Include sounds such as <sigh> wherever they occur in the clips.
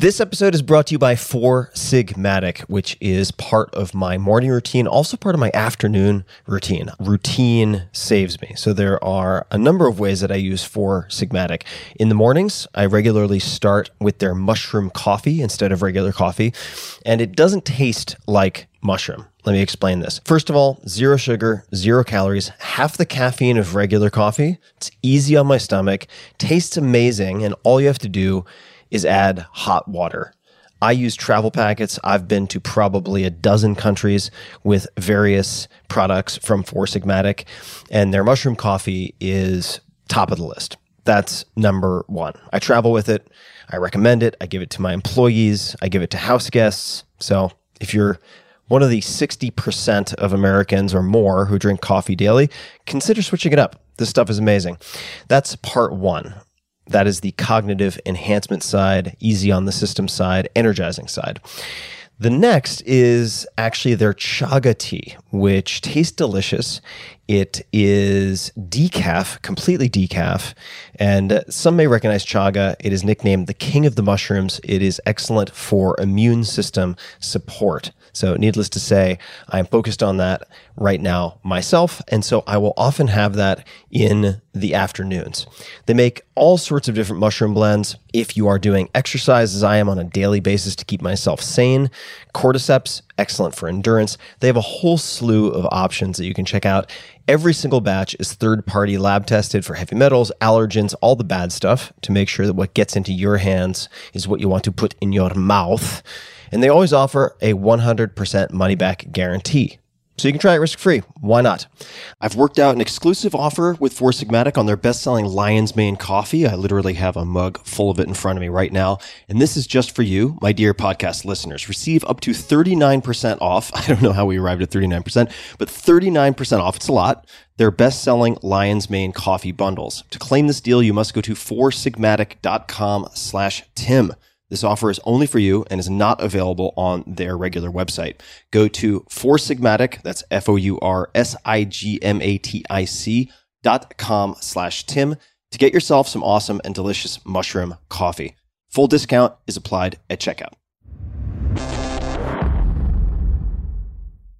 This episode is brought to you by Four Sigmatic, which is part of my morning routine, also part of my afternoon routine. Routine saves me. So there are a number of ways that I use Four Sigmatic. In the mornings, I regularly start with their mushroom coffee instead of regular coffee, and it doesn't taste like mushroom. Let me explain this. First of all, zero sugar, zero calories, half the caffeine of regular coffee. It's easy on my stomach, tastes amazing, and all you have to do is add hot water. I use travel packets. I've been to probably a dozen countries with various products from Four Sigmatic, and their mushroom coffee is top of the list. That's number one. I travel with it. I recommend it. I give it to my employees. I give it to house guests. So if you're one of the 60% of Americans or more who drink coffee daily, consider switching it up. This stuff is amazing. That's part one. That is the cognitive enhancement side, easy on the system side, energizing side. The next is actually their chaga tea, which tastes delicious. It is decaf, completely decaf. And some may recognize chaga. It is nicknamed the king of the mushrooms. It is excellent for immune system support. So, needless to say, I'm focused on that right now myself. And so I will often have that in the afternoons. They make all sorts of different mushroom blends. If you are doing exercise, as I am on a daily basis to keep myself sane, cordyceps, excellent for endurance. They have a whole slew of options that you can check out. Every single batch is third party lab tested for heavy metals, allergens, all the bad stuff to make sure that what gets into your hands is what you want to put in your mouth. And they always offer a 100% money back guarantee. So you can try it risk free. Why not? I've worked out an exclusive offer with Four Sigmatic on their best selling Lion's Mane coffee. I literally have a mug full of it in front of me right now. And this is just for you, my dear podcast listeners. Receive up to 39% off. <laughs> I don't know how we arrived at 39%, but 39% off. It's a lot. Their best selling Lion's Mane coffee bundles. To claim this deal, you must go to foursigmatic.com slash Tim. This offer is only for you and is not available on their regular website. Go to Four Sigmatic, that's F-O-U-R-S-I-G-M-A-T-I-C dot com slash Tim to get yourself some awesome and delicious mushroom coffee. Full discount is applied at checkout.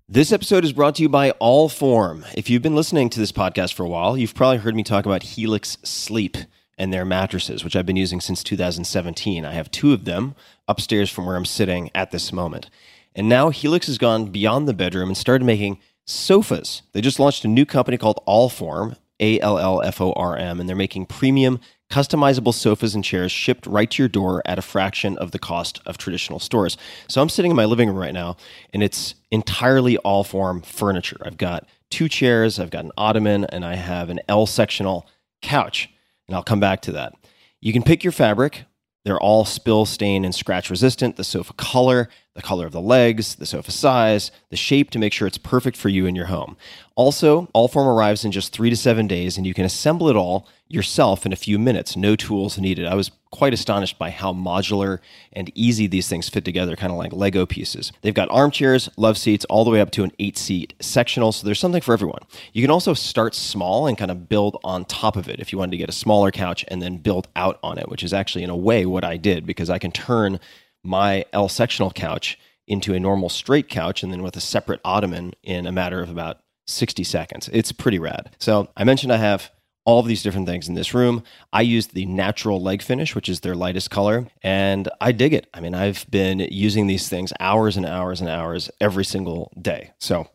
This episode is brought to you by Allform. If you've been listening to this podcast for a while, you've probably heard me talk about Helix Sleep and their mattresses, which I've been using since 2017. I have two of them upstairs from where I'm sitting at this moment. And now Helix has gone beyond the bedroom and started making sofas. They just launched a new company called Allform, A L L F O R M, and they're making premium customizable sofas and chairs shipped right to your door at a fraction of the cost of traditional stores. So I'm sitting in my living room right now and it's entirely Allform furniture. I've got two chairs, I've got an ottoman, and I have an L sectional couch and I'll come back to that. You can pick your fabric. They're all spill, stain, and scratch resistant. The sofa color, the color of the legs, the sofa size, the shape to make sure it's perfect for you and your home. Also, Allform arrives in just three to seven days, and you can assemble it all yourself in a few minutes. No tools needed. I was quite astonished by how modular and easy these things fit together, kind of like Lego pieces. They've got armchairs, love seats, all the way up to an eight seat sectional, so there's something for everyone. You can also start small and kind of build on top of it if you wanted to get a smaller couch and then build out on it, which is actually, in a way, what I did because I can turn my L sectional couch into a normal straight couch and then with a separate ottoman in a matter of about 60 seconds. It's pretty rad. So I mentioned I have all of these different things in this room. I used the natural leg finish, which is their lightest color, and I dig it. I mean, I've been using these things hours and hours and hours every single day. So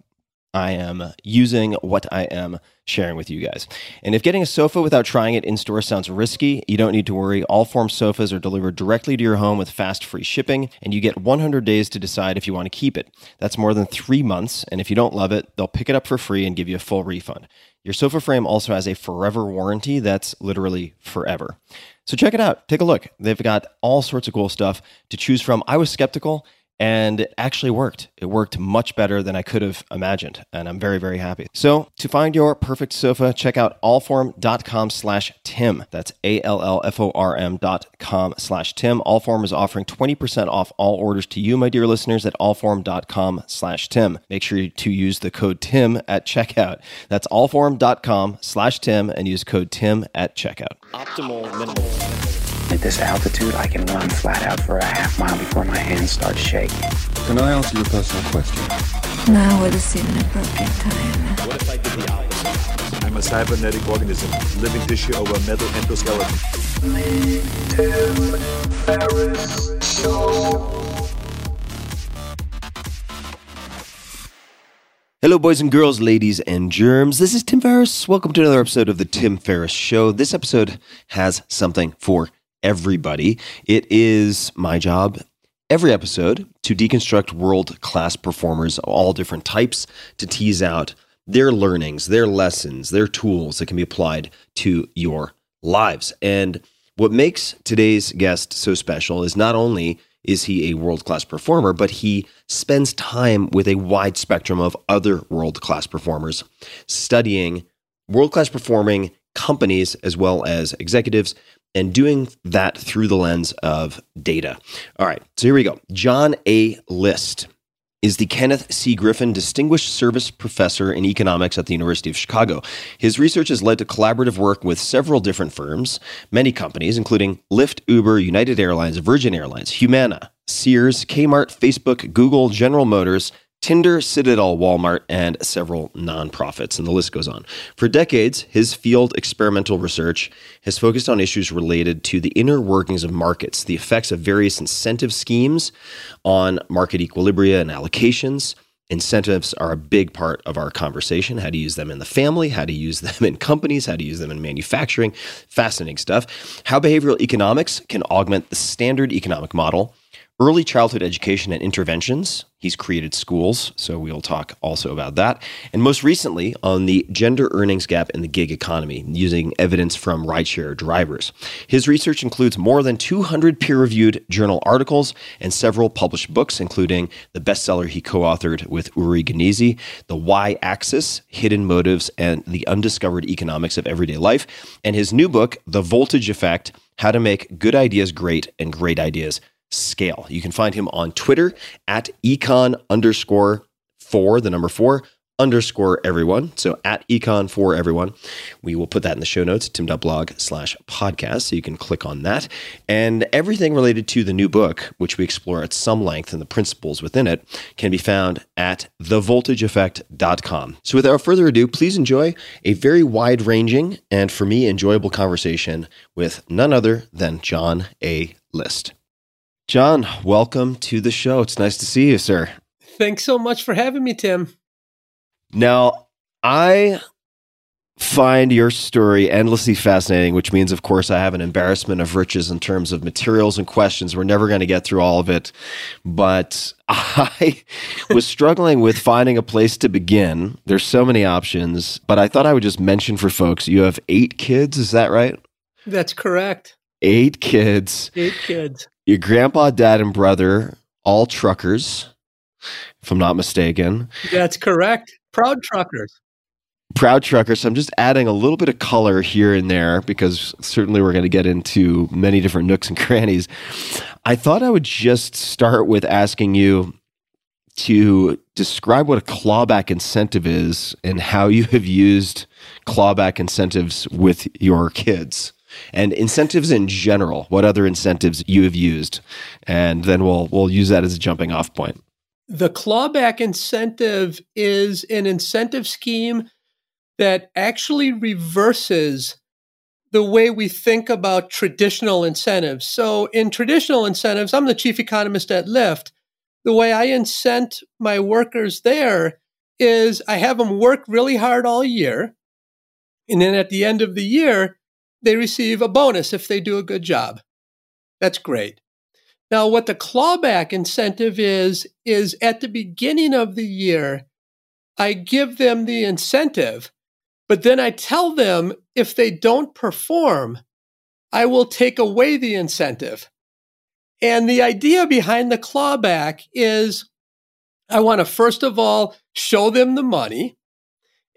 I am using what I am sharing with you guys. And if getting a sofa without trying it in store sounds risky, you don't need to worry. Allform sofas are delivered directly to your home with fast free shipping, and you get 100 days to decide if you want to keep it. That's more than three months, and if you don't love it, they'll pick it up for free and give you a full refund. Your sofa frame also has a forever warranty that's literally forever. So check it out. Take a look. They've got all sorts of cool stuff to choose from. I was skeptical and it actually worked. It worked much better than I could have imagined, and I'm very, very happy. So to find your perfect sofa, check out allform.com slash Tim. That's A-L-L-F-O-R-M dot com slash Tim. Allform is offering 20% off all orders to you, my dear listeners, at allform.com slash Tim. Make sure to use the code Tim at checkout. That's allform.com slash Tim and use code Tim at checkout. Optimal minimal. At this altitude, I can run flat out for a half mile before my hands start shaking. Can I answer your personal question? Now would seem an appropriate time. What if I did the opposite? I'm a cybernetic organism, living tissue over a metal endoskeleton. Hello, boys and girls, ladies and germs. This is Tim Ferriss. Welcome to another episode of The Tim Ferriss Show. This episode has something for everybody. It is my job every episode to deconstruct world class performers of all different types to tease out their learnings, their lessons, their tools that can be applied to your lives. And what makes today's guest so special is not only is he a world class performer, but he spends time with a wide spectrum of other world class performers, studying world class performing companies as well as executives and doing that through the lens of data. All right, so here we go. John A. List is the Kenneth C. Griffin Distinguished Service Professor in Economics at the University of Chicago. His research has led to collaborative work with several different firms, many companies, including Lyft, Uber, United Airlines, Virgin Airlines, Humana, Sears, Kmart, Facebook, Google, General Motors, Tinder, Citadel, Walmart, and several nonprofits, and the list goes on. For decades, his field experimental research has focused on issues related to the inner workings of markets, the effects of various incentive schemes on market equilibria and allocations. Incentives are a big part of our conversation. How to use them in the family, how to use them <laughs> in companies, how to use them in manufacturing. Fascinating stuff. How behavioral economics can augment the standard economic model early childhood education and interventions. He's created schools, so we'll talk also about that. And most recently, on the gender earnings gap in the gig economy, using evidence from rideshare drivers. His research includes more than 200 peer reviewed journal articles and several published books, including the bestseller he co authored with Uri Gneezy, The Why Axis Hidden Motives and the Undiscovered Economics of Everyday Life, and his new book, The Voltage Effect How to Make Good Ideas Great and Great Ideas scale. You can find him on Twitter at econ underscore four, the number four underscore everyone. So at econ for everyone. We will put that in the show notes, tim.blog slash podcast. So you can click on that. And everything related to the new book, which we explore at some length and the principles within it, can be found at thevoltageeffect.com. So without further ado, please enjoy a very wide ranging and for me enjoyable conversation with none other than John A. List. John, welcome to the show. It's nice to see you, sir. Thanks so much for having me, Tim. Now, I find your story endlessly fascinating, which means, of course, I have an embarrassment of riches in terms of materials and questions. We're never going to get through all of it. But <laughs> I was struggling with finding a place to begin. There's so many options, but I thought I would just mention for folks you have eight kids. Is that right? That's correct. Eight kids. Eight kids your grandpa, dad, and brother, all truckers, if I'm not mistaken. That's correct. Proud truckers. Proud truckers. So I'm just adding a little bit of color here and there because certainly we're going to get into many different nooks and crannies. I thought I would just start with asking you to describe what a clawback incentive is and how you have used clawback incentives with your kids and incentives in general. What other incentives you have used, and then we'll we'll use that as a jumping off point. The clawback incentive is an incentive scheme that actually reverses the way we think about traditional incentives. So, in traditional incentives, I'm the chief economist at Lyft. The way I incent my workers there is I have them work really hard all year. And then at the end of the year, they receive a bonus if they do a good job. That's great. Now, what the clawback incentive is, is at the beginning of the year, I give them the incentive, but then I tell them if they don't perform, I will take away the incentive. And the idea behind the clawback is I want to, first of all, show them the money.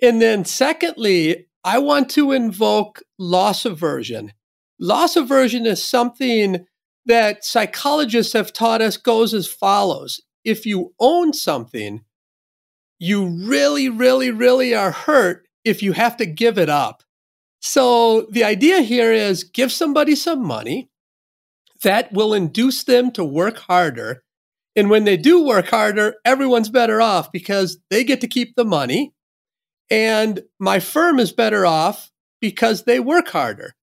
And then, secondly, I want to invoke loss aversion. Loss aversion is something that psychologists have taught us goes as follows. If you own something, you really, really, really are hurt if you have to give it up. So the idea here is give somebody some money, that will induce them to work harder. And when they do work harder, everyone's better off because they get to keep the money. And my firm is better off because they work harder.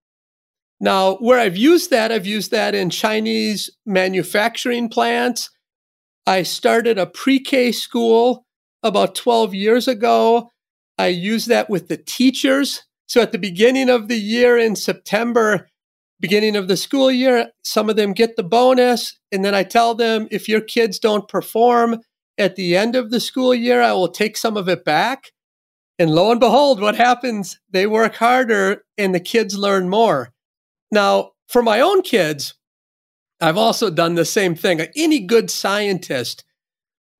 Now, where I've used that, I've used that in Chinese manufacturing plants. I started a pre K school about 12 years ago. I use that with the teachers. So at the beginning of the year in September, beginning of the school year, some of them get the bonus. And then I tell them if your kids don't perform at the end of the school year, I will take some of it back. And lo and behold, what happens? They work harder and the kids learn more. Now, for my own kids, I've also done the same thing. Any good scientist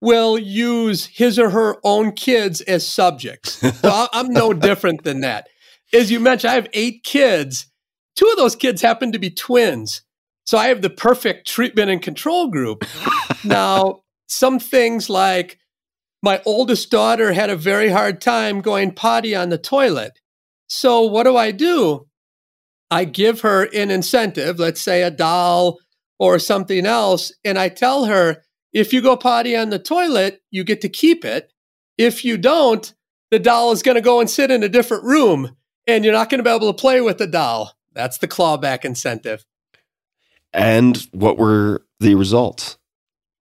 will use his or her own kids as subjects. <laughs> So I'm no different than that. As you mentioned, I have eight kids. Two of those kids happen to be twins. So I have the perfect treatment and control group. <laughs> now, some things like my oldest daughter had a very hard time going potty on the toilet. So what do I do? I give her an incentive, let's say a doll or something else, and I tell her, if you go potty on the toilet, you get to keep it. If you don't, the doll is going to go and sit in a different room and you're not going to be able to play with the doll. That's the clawback incentive. And what were the results?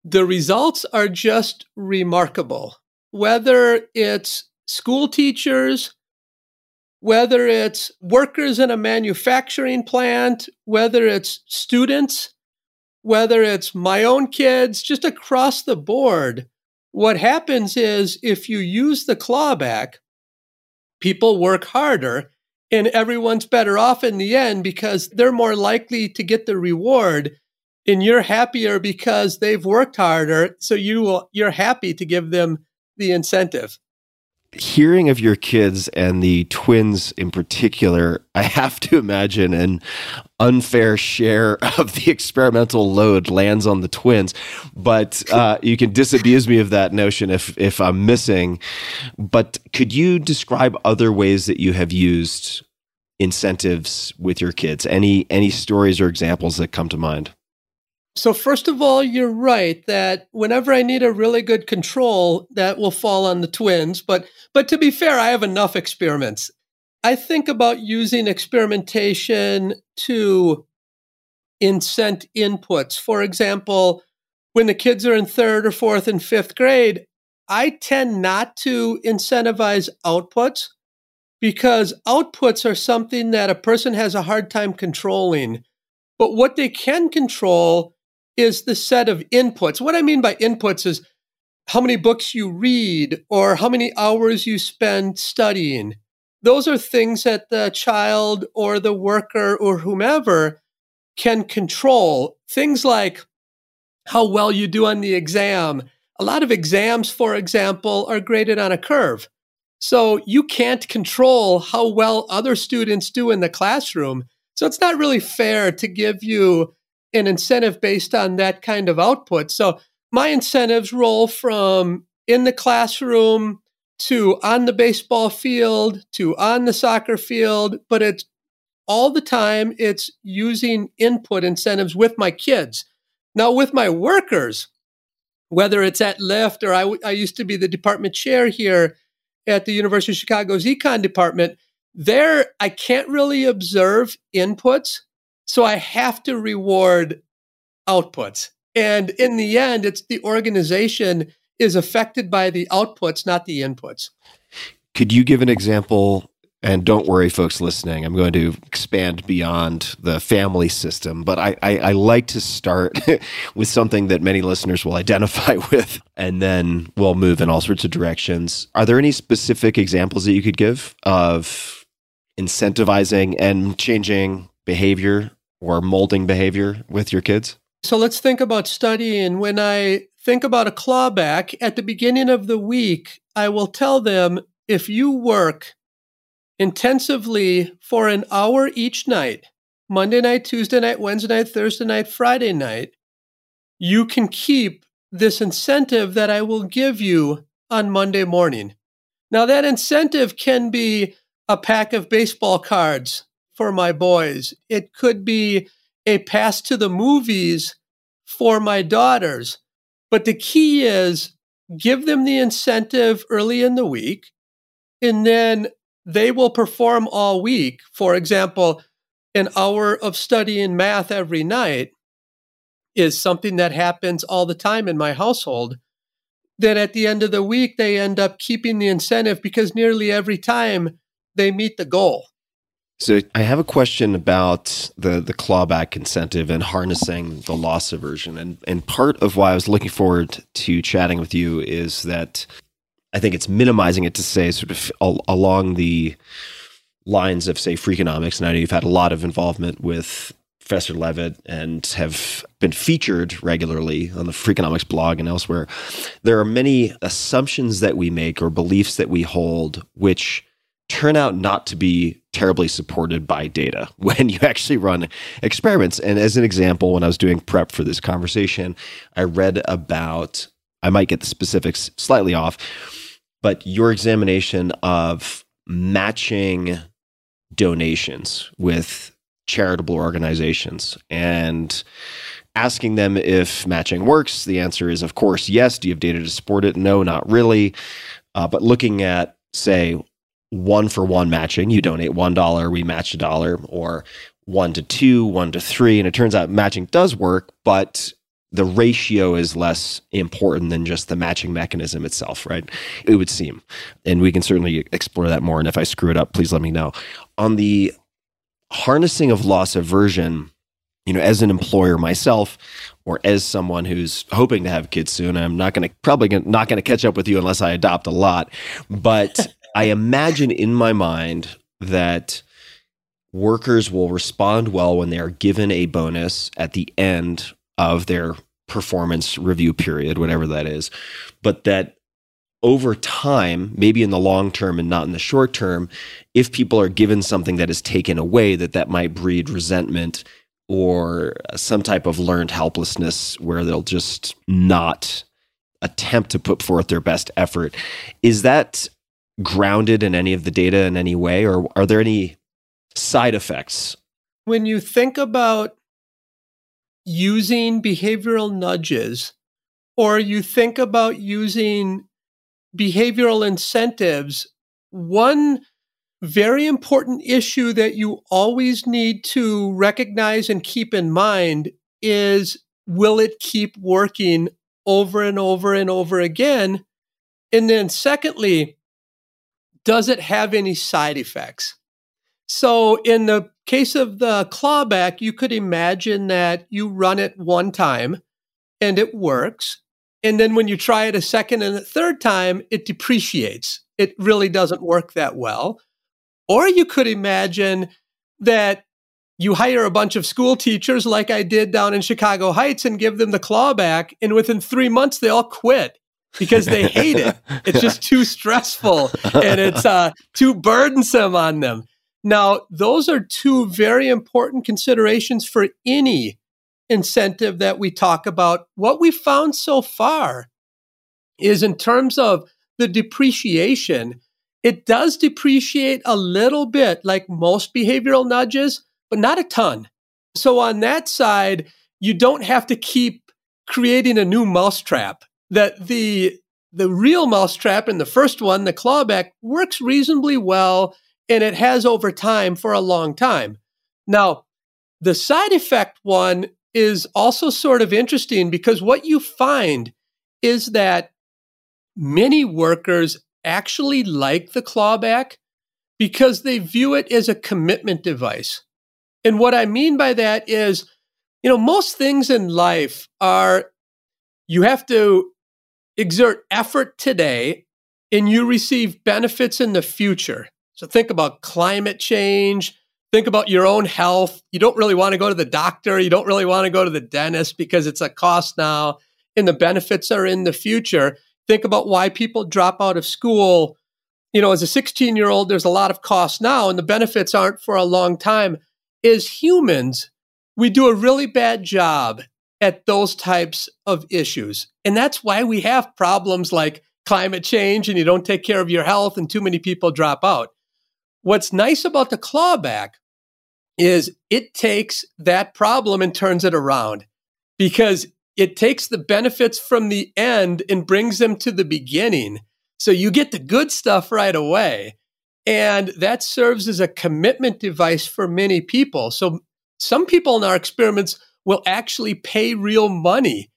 The results are just remarkable. Whether it's school teachers, whether it's workers in a manufacturing plant, whether it's students, whether it's my own kids, just across the board, what happens is if you use the clawback, people work harder and everyone's better off in the end because they're more likely to get the reward and you're happier because they've worked harder so you will, you're happy to give them the incentive hearing of your kids and the twins in particular, I have to imagine an unfair share of the experimental load lands on the twins. But uh, you can disabuse me of that notion if if I'm missing. But could you describe other ways that you have used incentives with your kids? Any any stories or examples that come to mind? So, first of all, you're right that whenever I need a really good control, that will fall on the twins. But, but to be fair, I have enough experiments. I think about using experimentation to incent inputs. For example, when the kids are in third or fourth and fifth grade, I tend not to incentivize outputs because outputs are something that a person has a hard time controlling. But what they can control is the set of inputs. What I mean by inputs is how many books you read or how many hours you spend studying. Those are things that the child or the worker or whomever can control. Things like how well you do on the exam. A lot of exams, for example, are graded on a curve. So you can't control how well other students do in the classroom. So it's not really fair to give you an incentive based on that kind of output. So my incentives roll from in the classroom to on the baseball field to on the soccer field, but it's all the time it's using input incentives with my kids. Now, with my workers, whether it's at Lyft or I, I used to be the department chair here at the University of Chicago's econ department, there I can't really observe inputs so I have to reward outputs. And in the end, it's the organization is affected by the outputs, not the inputs. Could you give an example? And don't worry, folks listening, I'm going to expand beyond the family system, but I, I, I like to start <laughs> with something that many listeners will identify <laughs> with, and then we'll move in all sorts of directions. Are there any specific examples that you could give of incentivizing and changing behavior or molding behavior with your kids? So let's think about studying. When I think about a clawback at the beginning of the week, I will tell them if you work intensively for an hour each night, Monday night, Tuesday night, Wednesday night, Thursday night, Friday night, you can keep this incentive that I will give you on Monday morning. Now, that incentive can be a pack of baseball cards for my boys. It could be a pass to the movies for my daughters. But the key is give them the incentive early in the week, and then they will perform all week. For example, an hour of studying math every night is something that happens all the time in my household. Then at the end of the week, they end up keeping the incentive because nearly every time they meet the goal. So I have a question about the the clawback incentive and harnessing the loss aversion. And and part of why I was looking forward to chatting with you is that I think it's minimizing it to say sort of al- along the lines of say Freakonomics. And I know you've had a lot of involvement with Professor Levitt and have been featured regularly on the Freakonomics blog and elsewhere. There are many assumptions that we make or beliefs that we hold which turn out not to be terribly supported by data <laughs> when you actually run experiments. And as an example, when I was doing prep for this conversation, I read about, I might get the specifics slightly off, but your examination of matching donations with charitable organizations and asking them if matching works. The answer is, of course, yes. Do you have data to support it? No, not really. Uh, but looking at, say, one for one matching. You donate one dollar, we match a dollar, or one to two, one to three. And it turns out matching does work, but the ratio is less important than just the matching mechanism itself, right? It would seem. And we can certainly explore that more. And if I screw it up, please let me know. On the harnessing of loss aversion, you know, as an employer myself, or as someone who's hoping to have kids soon, I'm not going to probably not going to catch up with you unless I adopt a lot. But I imagine in my mind that workers will respond well when they are given a bonus at the end of their performance review period, whatever that is, but that over time, maybe in the long term and not in the short term, if people are given something that is taken away, that that might breed resentment or some type of learned helplessness where they'll just not attempt to put forth their best effort. Is that grounded in any of the data in any way, or are there any side effects? When you think about using behavioral nudges, or you think about using behavioral incentives, one very important issue that you always need to recognize and keep in mind is will it keep working over and over and over again? And then, secondly, does it have any side effects? So, in the case of the clawback, you could imagine that you run it one time and it works. And then when you try it a second and a third time, it depreciates. It really doesn't work that well. Or you could imagine that you hire a bunch of school teachers like I did down in Chicago Heights and give them the clawback. And within three months, they all quit because they hate it. It's just too stressful and it's uh, too burdensome on them. Now, those are two very important considerations for any incentive that we talk about. What we found so far is in terms of the depreciation, it does depreciate a little bit like most behavioral nudges, but not a ton. So on that side, you don't have to keep creating a new mousetrap that the the real mousetrap in the first one, the clawback, works reasonably well and it has over time for a long time. Now, the side effect one is also sort of interesting because what you find is that many workers actually like the clawback because they view it as a commitment device. And what I mean by that is, you know, most things in life are you have to exert effort today and you receive benefits in the future. So think about climate change, think about your own health. You don't really want to go to the doctor, you don't really want to go to the dentist because it's a cost now and the benefits are in the future. Think about why people drop out of school. You know, as a 16 year old, there's a lot of costs now and the benefits aren't for a long time. As humans, we do a really bad job at those types of issues. And that's why we have problems like climate change and you don't take care of your health and too many people drop out. What's nice about the clawback is it takes that problem and turns it around because it takes the benefits from the end and brings them to the beginning. So you get the good stuff right away. And that serves as a commitment device for many people. So some people in our experiments will actually pay real money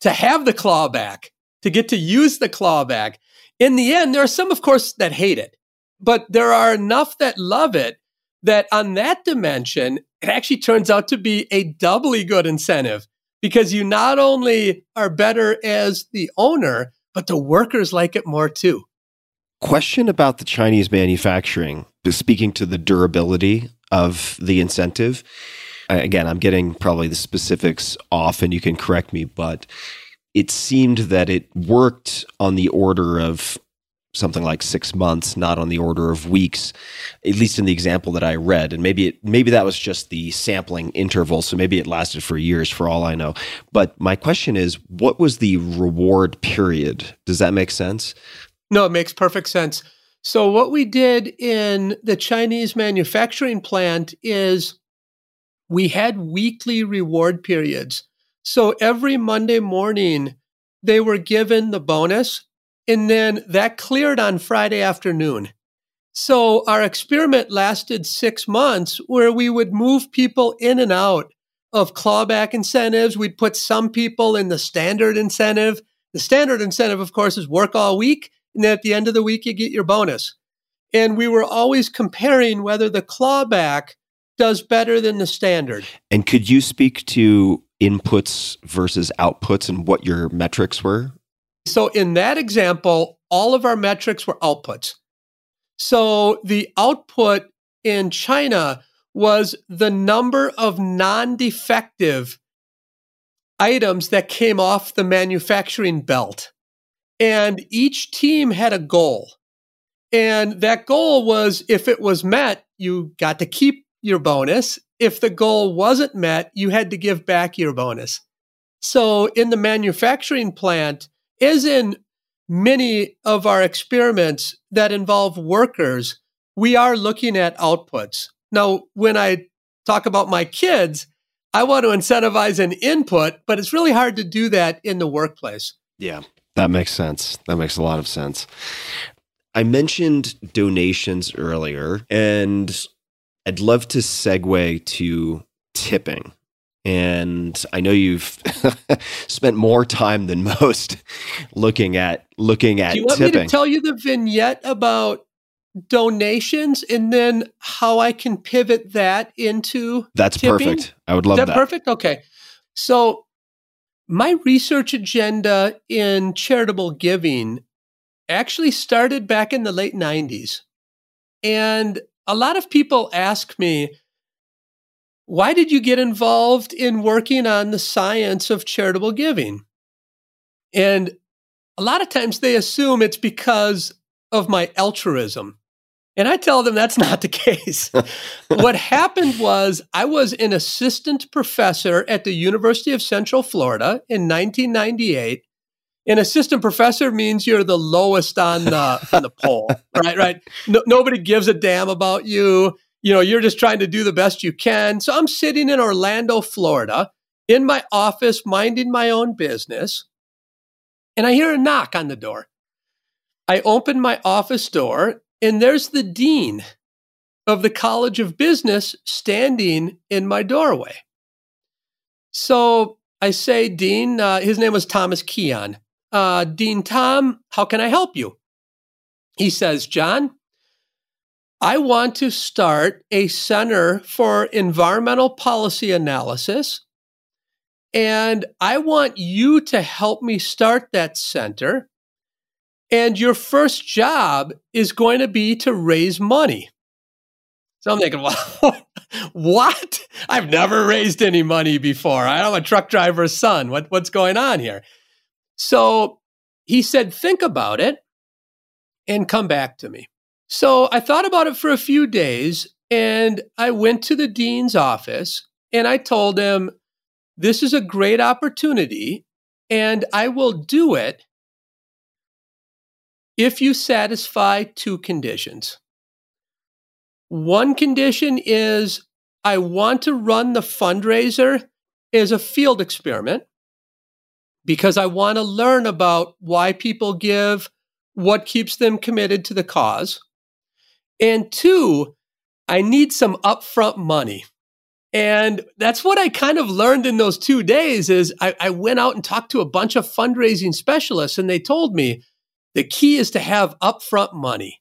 to have the clawback, to get to use the clawback. In the end, there are some, of course, that hate it, but there are enough that love it that on that dimension, it actually turns out to be a doubly good incentive because you not only are better as the owner, but the workers like it more too. Question about the Chinese manufacturing, speaking to the durability of the incentive. Again, I'm getting probably the specifics off, and you can correct me, but it seemed that it worked on the order of something like six months, not on the order of weeks, at least in the example that I read. And maybe it, maybe that was just the sampling interval, so maybe it lasted for years, for all I know. But my question is, what was the reward period? Does that make sense? No, it makes perfect sense. So what we did in the Chinese manufacturing plant is we had weekly reward periods. So every Monday morning, they were given the bonus and then that cleared on Friday afternoon. So our experiment lasted six months where we would move people in and out of clawback incentives. We'd put some people in the standard incentive. The standard incentive, of course, is work all week. And then at the end of the week, you get your bonus. And we were always comparing whether the clawback does better than the standard. And could you speak to inputs versus outputs and what your metrics were? So in that example, all of our metrics were outputs. So the output in China was the number of non defective items that came off the manufacturing belt. And each team had a goal. And that goal was if it was met, you got to keep your bonus. If the goal wasn't met, you had to give back your bonus. So in the manufacturing plant, as in many of our experiments that involve workers, we are looking at outputs. Now, when I talk about my kids, I want to incentivize an input, but it's really hard to do that in the workplace. Yeah, that makes sense. That makes a lot of sense. I mentioned donations earlier, and I'd love to segue to tipping and I know you've <laughs> spent more time than <laughs> most looking at looking at. Do you want tipping. me to tell you the vignette about donations and then how I can pivot that into That's tipping? perfect. I would love that. that perfect? Okay. So my research agenda in charitable giving actually started back in the late 90s. And a lot of people ask me, why did you get involved in working on the science of charitable giving? And a lot of times they assume it's because of my altruism. And I tell them that's <laughs> not the case. what happened was I was an assistant professor at the University of Central Florida in 1998. An assistant professor means you're the lowest on the on the pole, <laughs> right? Right. No, nobody gives a damn about you you know, you're just trying to do the best you can. So I'm sitting in Orlando, Florida, in my office, minding my own business, and I hear a knock on the door. I open my office door, and there's the dean of the College of Business standing in my doorway. So I say, Dean, uh, his name was Thomas Keon. Uh, Dean Tom, how can I help you? He says, John, I want to start a center for environmental policy analysis. And I want you to help me start that center. And your first job is going to be to raise money. So I'm thinking, <laughs> well, what? I've never raised any money before. I'm a truck driver's son. What, what's going on here? So he said, think about it and come back to me. So I thought about it for a few days and I went to the dean's office and I told him, this is a great opportunity and I will do it if you satisfy two conditions. One condition is I want to run the fundraiser as a field experiment because I want to learn about why people give, what keeps them committed to the cause. And two, I need some upfront money. And that's what I kind of learned in those two days is I, I, went out and talked to a bunch of fundraising specialists and they told me the key is to have upfront money.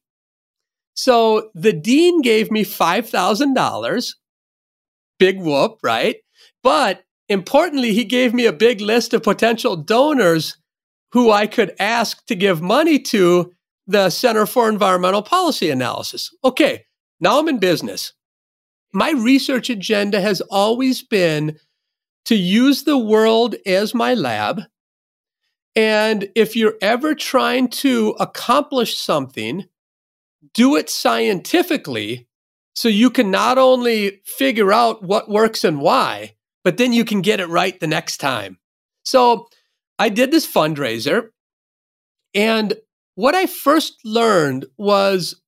So the dean gave me $5,000. Big whoop, right? But importantly, he gave me a big list of potential donors who I could ask to give money to the Center for Environmental Policy Analysis. Okay, now I'm in business my research agenda has always been to use the world as my lab. And if you're ever trying to accomplish something, do it scientifically so you can not only figure out what works and why, but then you can get it right the next time. So I did this fundraiser. And what I first learned was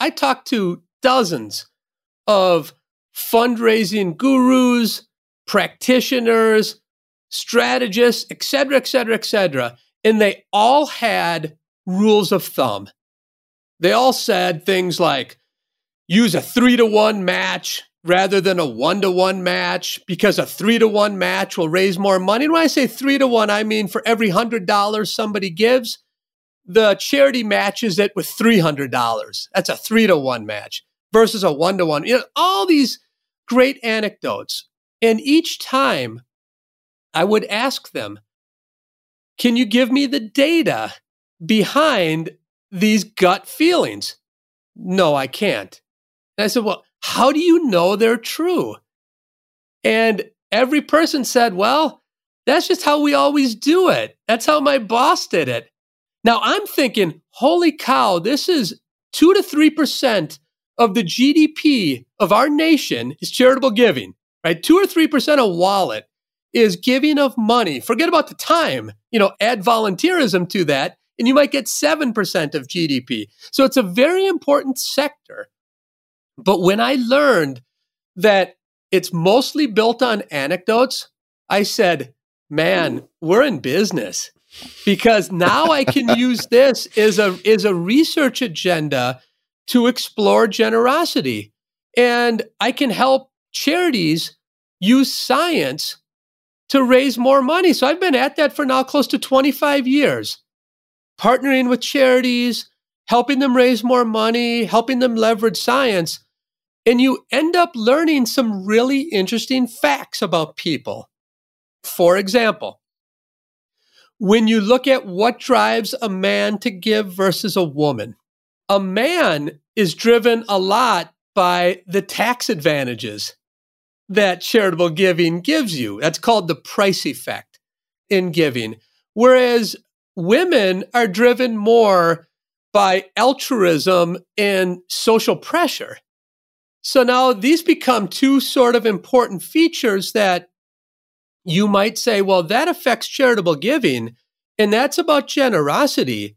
I talked to dozens of fundraising gurus, practitioners, strategists, et cetera, et cetera, et cetera. And they all had rules of thumb. They all said things like use a three to one match rather than a one to one match because a three to one match will raise more money. And when I say three to one, I mean for every hundred dollars somebody gives, the charity matches it with $300. That's a three to one match versus a one to one. You know, all these great anecdotes. And each time I would ask them, Can you give me the data behind these gut feelings? No, I can't. And I said, Well, how do you know they're true? And every person said, Well, that's just how we always do it. That's how my boss did it. Now I'm thinking, holy cow, this is two to 3% of the GDP of our nation is charitable giving, right? Two or 3% of wallet is giving of money. Forget about the time, you know, add volunteerism to that, and you might get 7% of GDP. So it's a very important sector. But when I learned that it's mostly built on anecdotes, I said, man, we're in business because now I can <laughs> use this as a, as a research agenda to explore generosity. And I can help charities use science to raise more money. So I've been at that for now close to 25 years, partnering with charities, helping them raise more money, helping them leverage science. And you end up learning some really interesting facts about people. For example, when you look at what drives a man to give versus a woman, a man is driven a lot by the tax advantages that charitable giving gives you. That's called the price effect in giving. Whereas women are driven more by altruism and social pressure. So now these become two sort of important features that you might say, well, that affects charitable giving, and that's about generosity.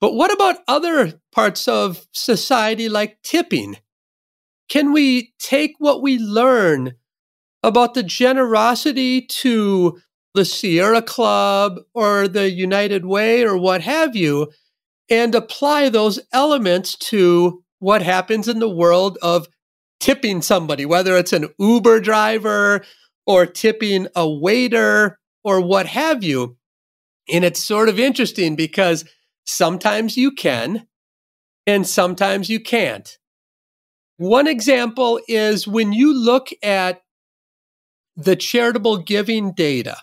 But what about other parts of society like tipping? Can we take what we learn about the generosity to the Sierra Club or the United Way or what have you and apply those elements to what happens in the world of tipping somebody, whether it's an Uber driver or tipping a waiter or what have you? And it's sort of interesting because Sometimes you can, and sometimes you can't. One example is when you look at the charitable giving data.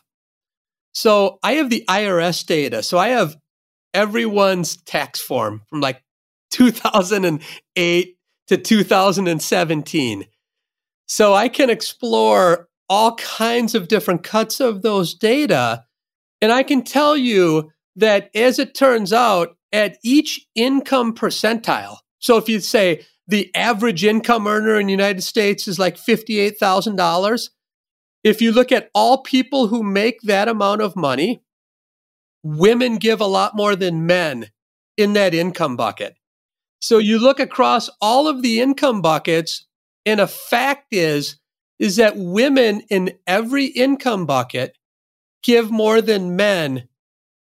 So I have the IRS data. So I have everyone's tax form from like 2008 to 2017. So I can explore all kinds of different cuts of those data. And I can tell you that as it turns out, at each income percentile, so if you say the average income earner in the United States is like $58,000, if you look at all people who make that amount of money, women give a lot more than men in that income bucket. So you look across all of the income buckets, And a fact is, is that women in every income bucket give more than men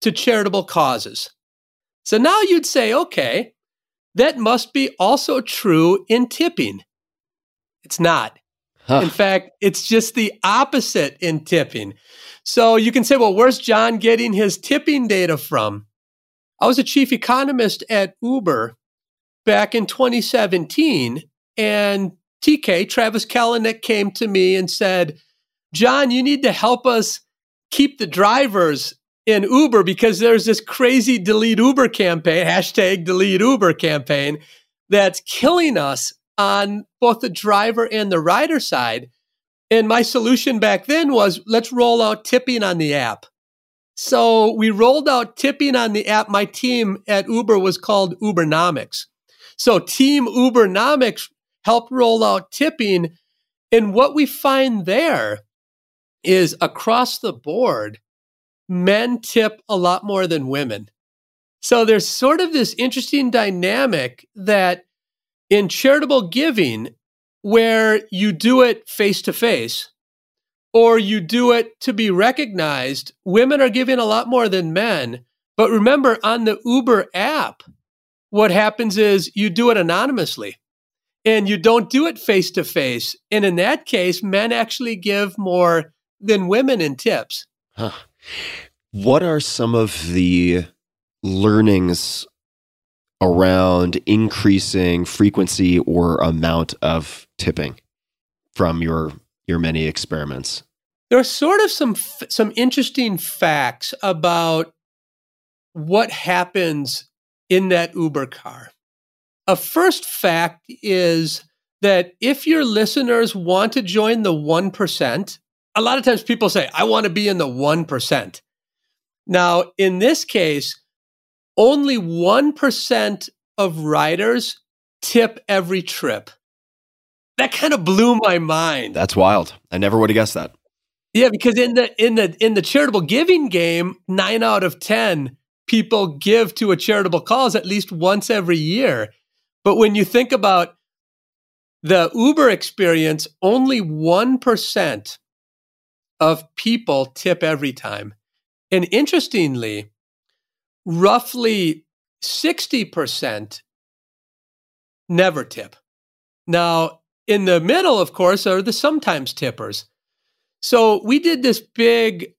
to charitable causes. So now you'd say, okay, that must be also true in tipping. It's not. Huh. In fact, it's just the opposite in tipping. So you can say, well, where's John getting his tipping data from? I was a chief economist at Uber back in 2017, and TK, Travis Kalanick, came to me and said, John, you need to help us keep the drivers in Uber because there's this crazy delete Uber campaign, hashtag delete Uber campaign, that's killing us on both the driver and the rider side. And my solution back then was let's roll out tipping on the app. So we rolled out tipping on the app. My team at Uber was called Ubernomics. So Team Ubernomics helped roll out tipping. And what we find there is across the board, men tip a lot more than women. So there's sort of this interesting dynamic that in charitable giving, where you do it face to face or you do it to be recognized, women are giving a lot more than men. But remember, on the Uber app, what happens is you do it anonymously and you don't do it face to face. And in that case, men actually give more than women in tips. Huh. What are some of the learnings around increasing frequency or amount of tipping from your your many experiments? There are sort of some some interesting facts about what happens in that Uber car. A first fact is that if your listeners want to join the 1%, a lot of times people say, I want to be in the 1%. Now, in this case, only 1% of riders tip every trip. That kind of blew my mind. That's wild. I never would have guessed that. Yeah, because in the in the in the charitable giving game, 9 out of 10 people give to a charitable cause at least once every year. But when you think about the Uber experience, only 1% of people tip every time. And interestingly, roughly 60% never tip. Now, in the middle, of course, are the sometimes tippers. So we did this big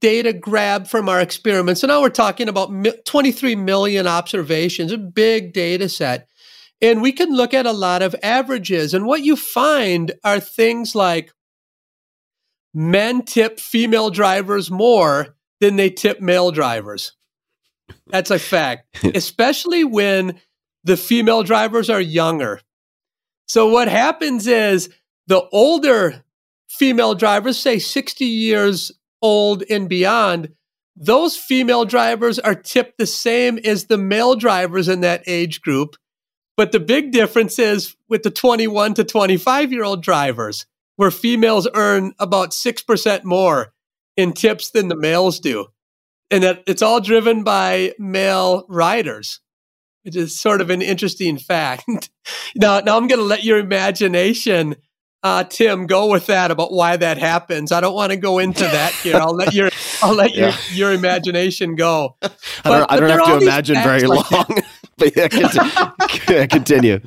data grab from our experiments. So now we're talking about 23 million observations, a big data set. And we can look at a lot of averages. And what you find are things like men tip female drivers more than they tip male drivers. That's a fact, <laughs> especially when the female drivers are younger. So what happens is the older female drivers, say 60 years old and beyond, those female drivers are tipped the same as the male drivers in that age group. But the big difference is with the 21 to 25 year old drivers, where females earn about 6% more in tips than the males do and that it's all driven by male riders, which is sort of an interesting fact. <laughs> now, now I'm going to let your imagination, uh, Tim, go with that about why that happens. I don't want to go into that here. I'll let your I'll let yeah. your your imagination go. But, I don't, I don't have to imagine very like long. <laughs> but yeah, continue, <laughs> continue,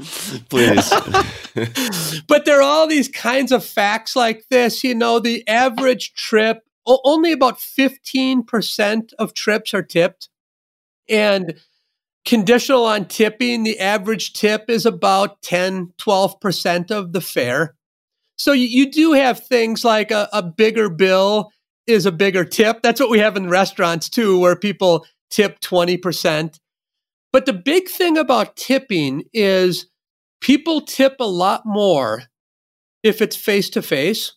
please. <laughs> but there are all these kinds of facts like this. You know, the average trip only about 15% of trips are tipped. And conditional on tipping, the average tip is about 10, 12% of the fare. So you, you do have things like a, a bigger bill is a bigger tip. That's what we have in restaurants too, where people tip 20%. But the big thing about tipping is people tip a lot more if it's face to face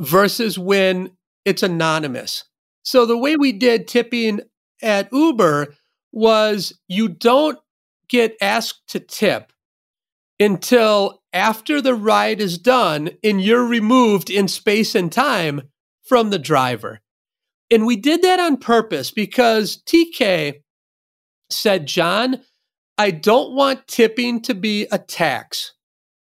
versus when it's anonymous. So the way we did tipping at Uber was you don't get asked to tip until after the ride is done and you're removed in space and time from the driver. And we did that on purpose because TK said, John, I don't want tipping to be a tax.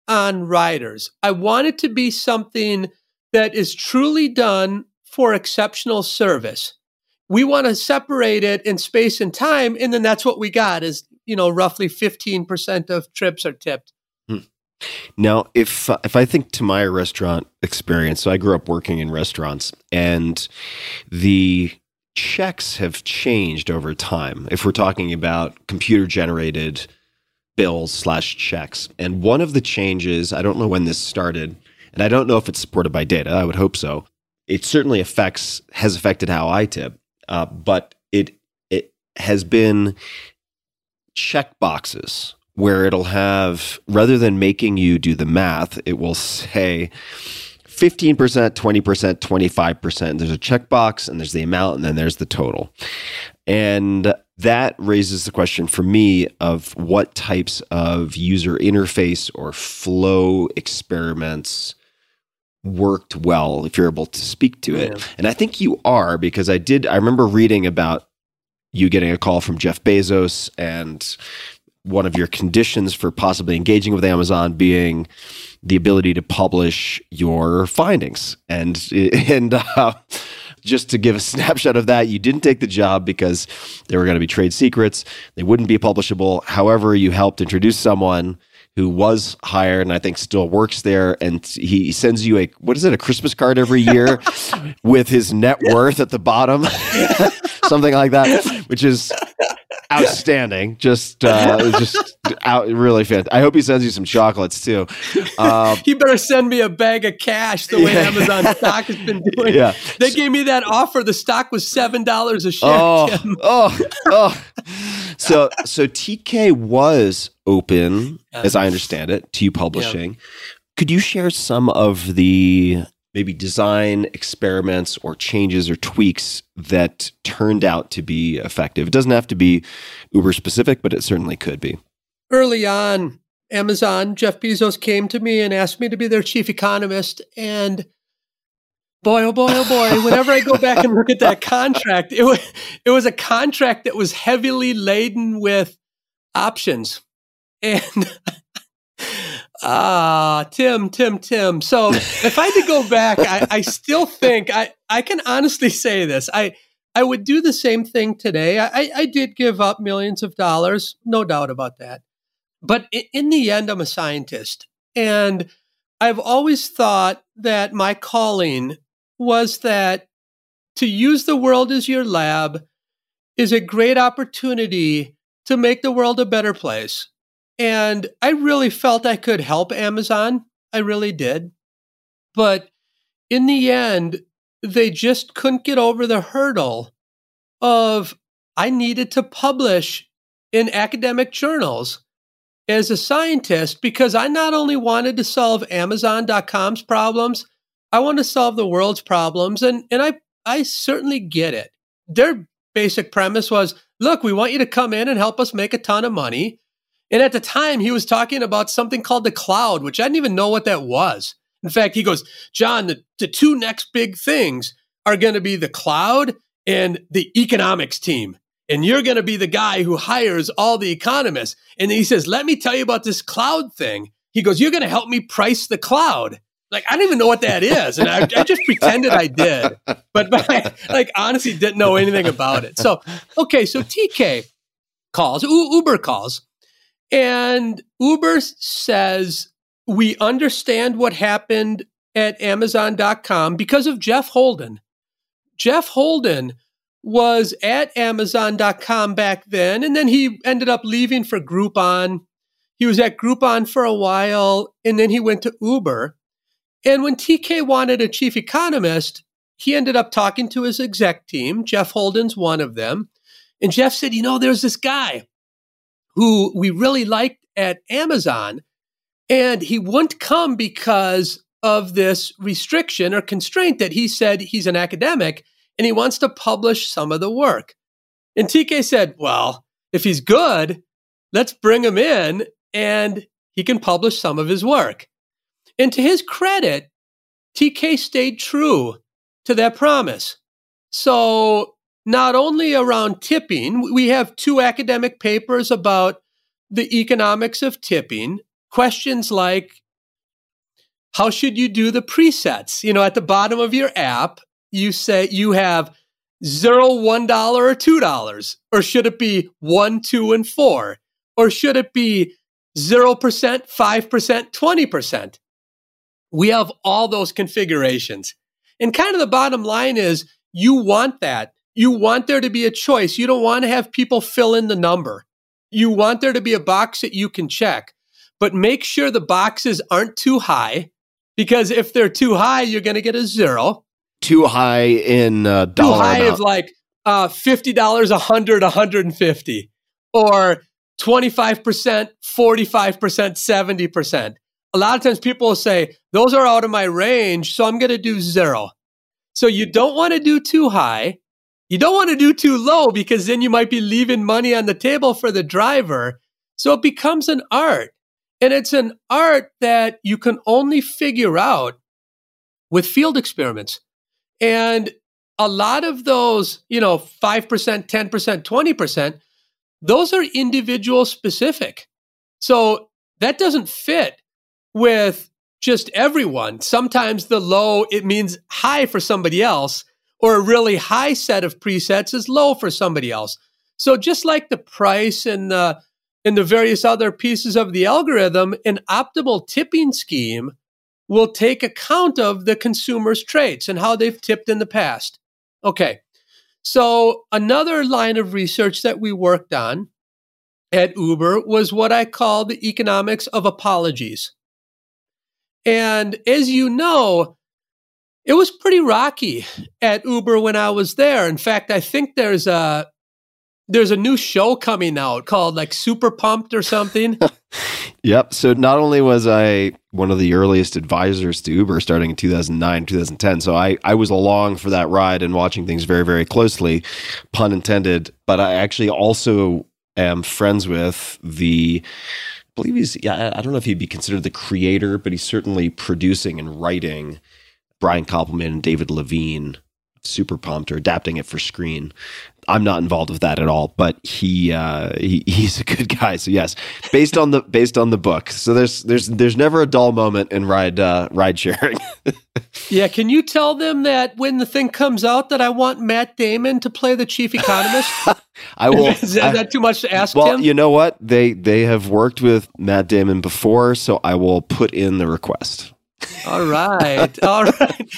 on riders. I want it to be something that is truly done for exceptional service. We want to separate it in space and time, and then that's what we got is, you know, roughly 15% of trips are tipped. Now, if uh, if I think to my restaurant experience, so I grew up working in restaurants, and the checks have changed over time. If we're talking about computer generated bills slash checks, and one of the changes, I don't know when this started, and I don't know if it's supported by data. I would hope so. It certainly affects has affected how I tip, uh, but it it has been check boxes where it'll have rather than making you do the math, it will say 15%, 20%, 25%. There's a checkbox and there's the amount and then there's the total. And that raises the question for me of what types of user interface or flow experiments worked well if you're able to speak to it. Yeah. And I think you are because I did I remember reading about you getting a call from Jeff Bezos and one of your conditions for possibly engaging with Amazon being the ability to publish your findings. And <laughs> and uh, just to give a <laughs> snapshot of that, you didn't take the job because there were going to be trade secrets. They wouldn't be publishable. However, you helped introduce someone who was hired and I think still works there. And he sends you a, what is it, a Christmas card every year <laughs> with his net worth at the bottom, something like that, which is outstanding. Just, uh, just out, really fantastic. I hope he sends you some chocolates too. Uh, he better send me a bag of cash the way yeah. Amazon stock has been doing. Yeah. They gave me that offer. The stock was seven dollars a share. Oh, oh, oh. So, so TK was open, as I understand it, to you publishing. Yeah. Could you share some of the maybe design experiments or changes or tweaks that turned out to be effective? It doesn't have to be Uber specific, but it certainly could be. Early on, Amazon, Jeff Bezos came to me and asked me to be their chief economist. And boy, oh boy, oh boy, whenever I go back and look at that contract, it was, it was a contract that was heavily laden with options. And <laughs> Ah, Tim, Tim, Tim. So if I had to go back, I, I still think I, I can honestly say this. I I would do the same thing today. I, I did give up millions of dollars, no doubt about that. But in the end, I'm a scientist. And I've always thought that my calling was that to use the world as your lab is a great opportunity to make the world a better place. And I really felt I could help Amazon. I really did. But in the end, they just couldn't get over the hurdle of I needed to publish in academic journals as a scientist because I not only wanted to solve Amazon.com's problems, I want to solve the world's problems. And, and I, I certainly get it. Their basic premise was look, we want you to come in and help us make a ton of money. And at the time, he was talking about something called the cloud, which I didn't even know what that was. In fact, he goes, John, the, the two next big things are going to be the cloud and the economics team. And you're going to be the guy who hires all the economists. And he says, Let me tell you about this cloud thing. He goes, You're going to help me price the cloud. Like, I don't even know what that is. And I, I just pretended I did. But, but I, like, honestly, didn't know anything about it. So, okay, so TK calls, Uber calls and Uber says, we understand what happened at Amazon.com because of Jeff Holden. Jeff Holden was at Amazon.com back then, and then he ended up leaving for Groupon. He was at Groupon for a while, and then he went to Uber. And when TK wanted a chief economist, he ended up talking to his exec team. Jeff Holden's one of them. And Jeff said, You know, there's this guy who we really liked at Amazon. And he wouldn't come because of this restriction or constraint that he said he's an academic and he wants to publish some of the work. And TK said, Well, if he's good, let's bring him in and he can publish some of his work. And to his credit, TK stayed true to that promise. So not only around tipping, we have two academic papers about the economics of tipping, questions like how should you do the presets? You know, at the bottom of your app, you say you have zero, one dollar, or two dollars, or should it be one, two, and four, or should it be zero percent, five percent, twenty percent? We have all those configurations, and kind of the bottom line is you want that. You want there to be a choice. You don't want to have people fill in the number. You want there to be a box that you can check, but make sure the boxes aren't too high because if they're too high, you're going to get a zero. Too high in uh, Too dollar high amount. of like uh, $50, 100, 150 or 25%, 45%, 70%. A lot of times people will say, those are out of my range, so I'm going to do zero. So you don't want to do too high. You don't want to do too low because then you might be leaving money on the table for the driver. So it becomes an art. And it's an art that you can only figure out with field experiments. And a lot of those, you know, 5%, 10%, 20%, those are individual specific. So that doesn't fit with just everyone. Sometimes the low, it means high for somebody else, or a really high set of presets is low for somebody else. So just like the price and the and the various other pieces of the algorithm, an optimal tipping scheme will take account of the consumer's traits and how they've tipped in the past. Okay. So another line of research that we worked on at Uber was what I call the economics of apologies. And as you know, it was pretty rocky at Uber when I was there. In fact, I think there's a there's a new show coming out called like Super Pumped or something. <laughs> Yep. So not only was I one of the earliest advisors to Uber starting in 2009, 2010, so I, I was along for that ride and watching things very, very closely, pun intended. But I actually also am friends with the, I believe he's, yeah, I don't know if he'd be considered the creator, but he's certainly producing and writing Brian Koppelman and David Levien, Super Pumped, or adapting it for screen. I'm not involved with that at all, but he, uh, he <laughs> he's a good guy. So yes, based on the based on the book. So there's there's there's never a dull moment in ride uh, ride sharing. <laughs> yeah, can you tell them that when the thing comes out that I want Matt Damon to play the chief economist? <laughs> I will. Is that, I- that too much to ask well, him? you know what? They they have worked with Matt Damon before, so I will put in the request. All right. All right.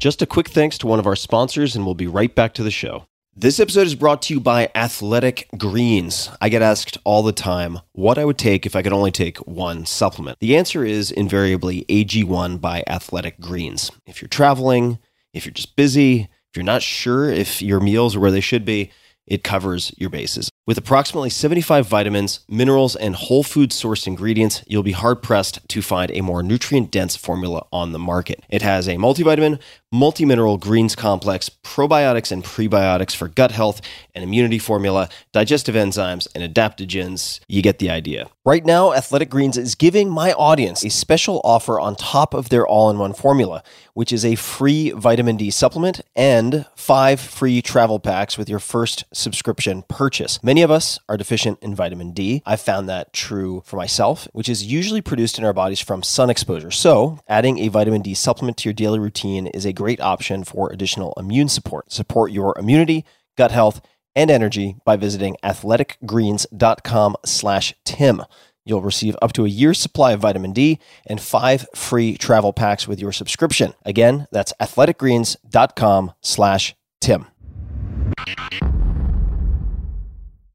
Just a quick thanks to one of our sponsors, and we'll be right back to the show. This episode is brought to you by Athletic Greens. I get asked all the time what I would take if I could only take one supplement. The answer is invariably AG1 by Athletic Greens. If you're traveling, if you're just busy, if you're not sure if your meals are where they should be, it covers your bases. With approximately 75 vitamins, minerals, and whole food sourced ingredients, you'll be hard pressed to find a more nutrient dense formula on the market. It has a multivitamin, multi mineral greens complex, probiotics and prebiotics for gut health, and immunity formula, digestive enzymes, and adaptogens. You get the idea. Right now, Athletic Greens is giving my audience a special offer on top of their all in one formula, which is a free vitamin D supplement and five free travel packs with your first subscription purchase. Many of us are deficient in vitamin D. I've found that true for myself, which is usually produced in our bodies from sun exposure. So, adding a vitamin D supplement to your daily routine is a great option for additional immune support. Support your immunity, gut health, and energy by visiting athleticgreens.com slash tim you'll receive up to a year's supply of vitamin d and five free travel packs with your subscription again that's athleticgreens.com slash tim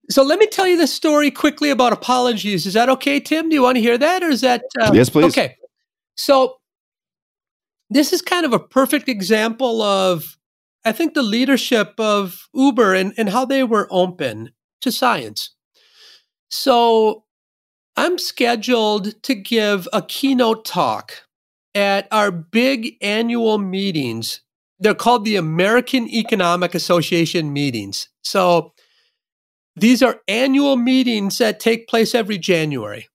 So let me tell you the story quickly about apologies. Is that okay, Tim? Do you want to hear that, or is that uh, Yes, please. Okay. So this is kind of a perfect example of, I think, the leadership of Uber and, and how they were open to science. So I'm scheduled to give a keynote talk at our big annual meetings. They're called the American Economic Association meetings. So these are annual meetings that take place every January.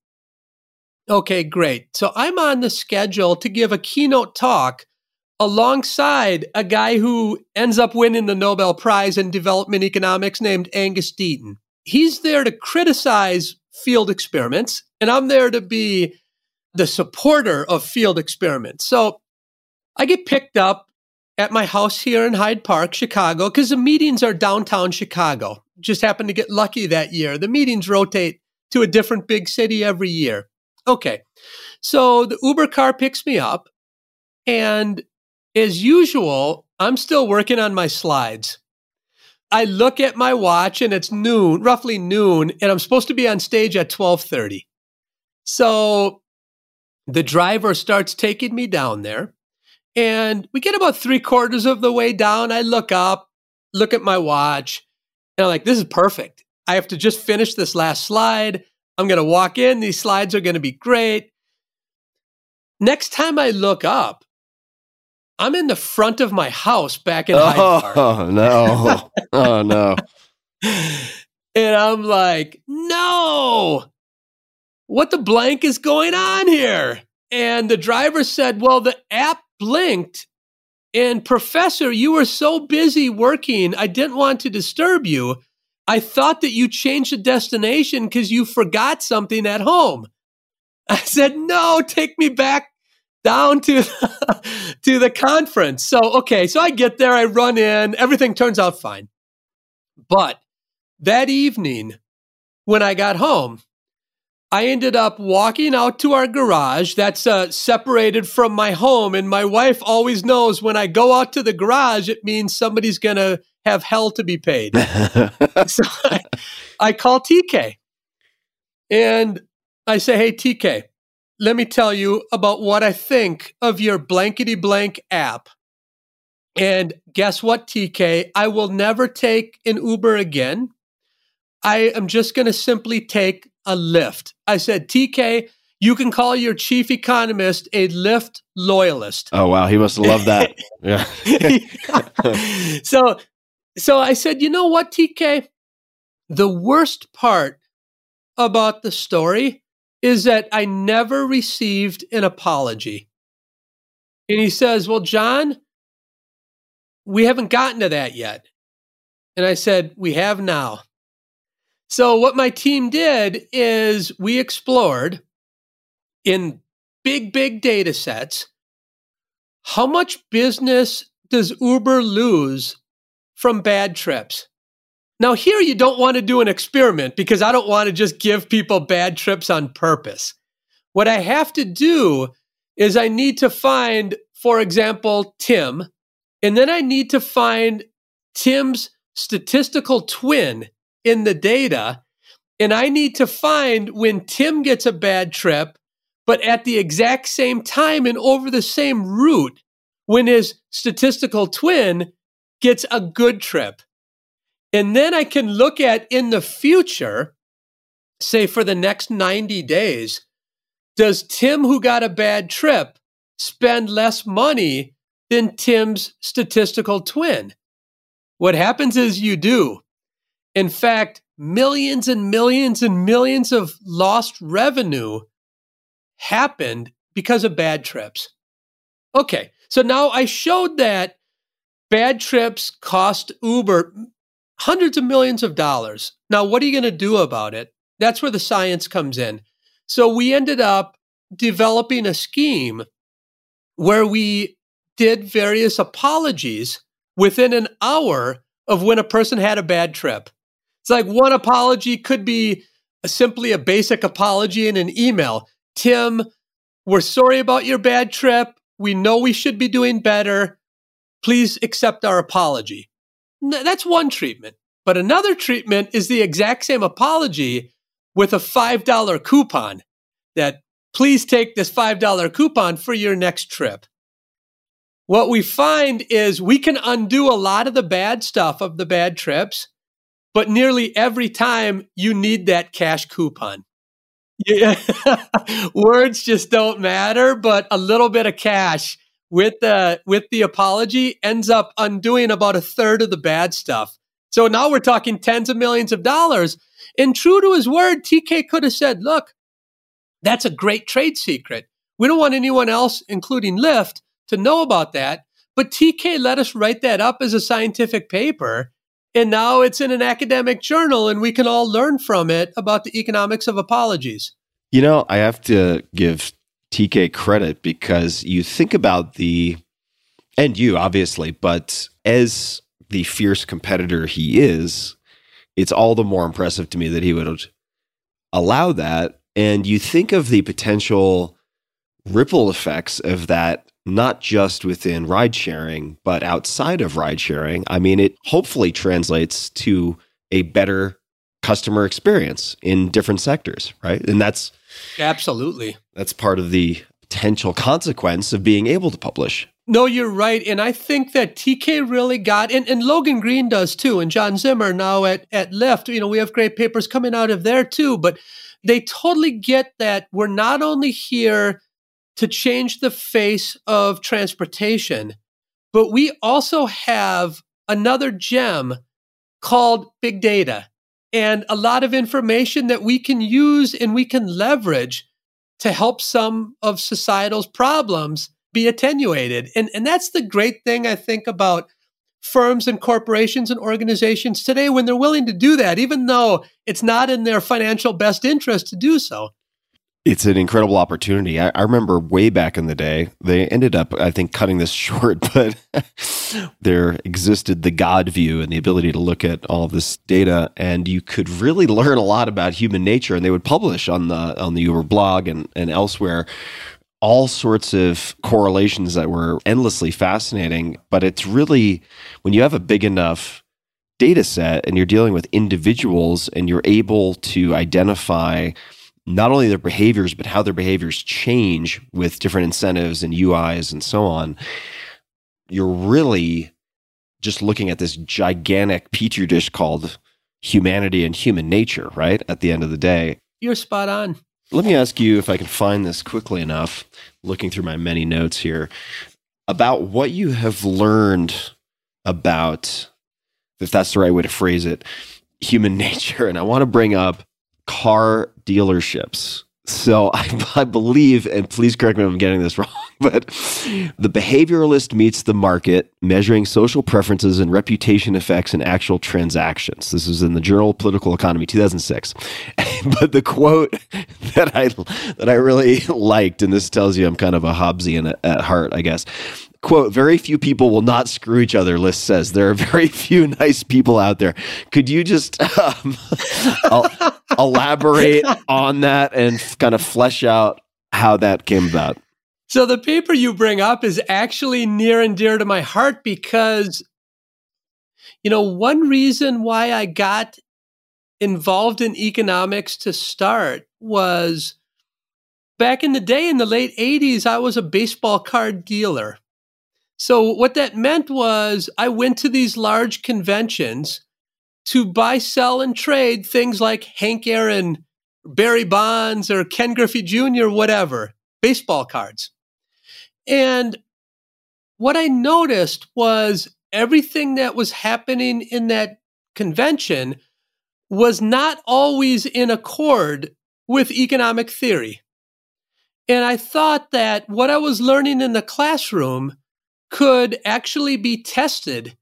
Okay, great. So I'm on the schedule to give a keynote talk alongside a guy who ends up winning the Nobel Prize in Development Economics named Angus Deaton. He's there to criticize field experiments, and I'm there to be the supporter of field experiments. So I get picked up at my house here in Hyde Park, Chicago, because the meetings are downtown Chicago. Just happened to get lucky that year. The meetings rotate to a different big city every year. Okay. So the Uber car picks me up, and as usual, I'm still working on my slides. I look at my watch and it's noon, roughly noon, and I'm supposed to be on stage at 12:30. So the driver starts taking me down there, and we get about three quarters of the way down. I look up, look at my watch, and I'm like, this is perfect. I have to just finish this last slide. I'm going to walk in. These slides are going to be great. Next time I look up, I'm in the front of my house back in Hyde oh, Park. Oh <laughs> no! oh no! <laughs> And I'm like, no, what the blank is going on here? And the driver said, well, the app blinked. And professor, you were so busy working, I didn't want to disturb you. I thought that you changed the destination because you forgot something at home. I said, no, take me back down to <laughs> to the conference. So okay, so I get there, I run in, everything turns out fine. But that evening, when I got home, I ended up walking out to our garage that's uh, separated from my home. And my wife always knows when I go out to the garage, it means somebody's going to have hell to be paid. <laughs> <laughs> so I, I call TK and I say, Hey, TK, let me tell you about what I think of your blankety blank app. And guess what, TK? I will never take an Uber again. I am just going to simply take a Lyft. I said, TK, you can call your chief economist a Lyft loyalist. Oh wow, he must love that. <laughs> yeah. <laughs> so so I said, you know what, TK? The worst part about the story is that I never received an apology. And he says, Well, John, we haven't gotten to that yet. And I said, We have now. So, what my team did is we explored in big, big data sets how much business does Uber lose from bad trips? Now, here you don't want to do an experiment because I don't want to just give people bad trips on purpose. What I have to do is I need to find, for example, Tim, and then I need to find Tim's statistical twin in the data. And I need to find when Tim gets a bad trip, but at the exact same time and over the same route, when his statistical twin gets a good trip. And then I can look at in the future, say for the next 90 days, does Tim, who got a bad trip, spend less money than Tim's statistical twin? What happens is you do. In fact, millions and millions and millions of lost revenue happened because of bad trips. Okay, so now I showed that bad trips cost Uber hundreds of millions of dollars. Now, what are you going to do about it? That's where the science comes in. So we ended up developing a scheme where we did various apologies within an hour of when a person had a bad trip. It's like one apology could be simply a basic apology in an email. Tim, we're sorry about your bad trip. We know we should be doing better. Please accept our apology. That's one treatment. But another treatment is the exact same apology with a $5 coupon that please take this $5 coupon for your next trip. What we find is we can undo a lot of the bad stuff of the bad trips but nearly every time you need that cash coupon. Yeah. <laughs> Words just don't matter, but a little bit of cash with the with the apology ends up undoing about a third of the bad stuff. So now we're talking tens of millions of dollars. And true to his word, TK could have said, look, that's a great trade secret. We don't want anyone else, including Lyft, to know about that. But TK let us write that up as a scientific paper And now it's in an academic journal, and we can all learn from it about the economics of apologies. You know, I have to give TK credit because you think about the, and you obviously, but as the fierce competitor he is, it's all the more impressive to me that he would allow that. And you think of the potential ripple effects of that not just within ride sharing, but outside of ride sharing. I mean, it hopefully translates to a better customer experience in different sectors, right? And that's absolutely that's part of the potential consequence of being able to publish. No, you're right. And I think that TK really got, and, and Logan Green does too, and John Zimmer now at, at Lyft. You know, we have great papers coming out of there too, but they totally get that we're not only here to change the face of transportation. But we also have another gem called big data and a lot of information that we can use and we can leverage to help some of societal's problems be attenuated. And, and that's the great thing I think about firms and corporations and organizations today when they're willing to do that, even though it's not in their financial best interest to do so. It's an incredible opportunity. I, I, remember way back in the day, they ended up, I think, cutting this <laughs> short, but there existed the God view and the ability to look at all this data, and you could really learn a lot about human nature. And they would publish on the on the Uber blog and, and elsewhere all sorts of correlations that were endlessly fascinating. But it's really when you have a big enough data set and you're dealing with individuals and you're able to identify not only their behaviors, but how their behaviors change with different incentives and UIs and so on, you're really just looking at this gigantic petri dish called humanity and human nature, right? At the end of the day. You're spot on. Let me ask you if I can find this quickly enough, looking through my many notes here, about what you have learned about, if that's the right way to phrase it, human <laughs> nature. And I want to bring up car dealerships. So <laughs> I, I, believe, and please correct me if I'm getting this wrong, <laughs> but the behavioralist meets the market, measuring social preferences and reputation effects in actual transactions. This is in the Journal of Political Economy, 2006. <laughs> but the quote that I that I really liked, and this tells you I'm kind of a Hobbesian at, at heart, I guess quote, very few people will not screw each other, List says. There are <laughs> very few nice people out there. Could you just um, <laughs> elaborate on that and kind of flesh out how that came about? So, the paper you bring up is actually near and dear to my heart because, you know, one reason why I got involved in economics to start was back in the day in the late 80s, I was a baseball card dealer. So what that meant was I went to these large conventions to buy, sell, and trade things like Hank Aaron, Barry Bonds, or Ken Griffey Jr., whatever, baseball cards. And what I noticed was everything that was happening in that convention was not always in accord with economic theory. And I thought that what I was learning in the classroom could actually be tested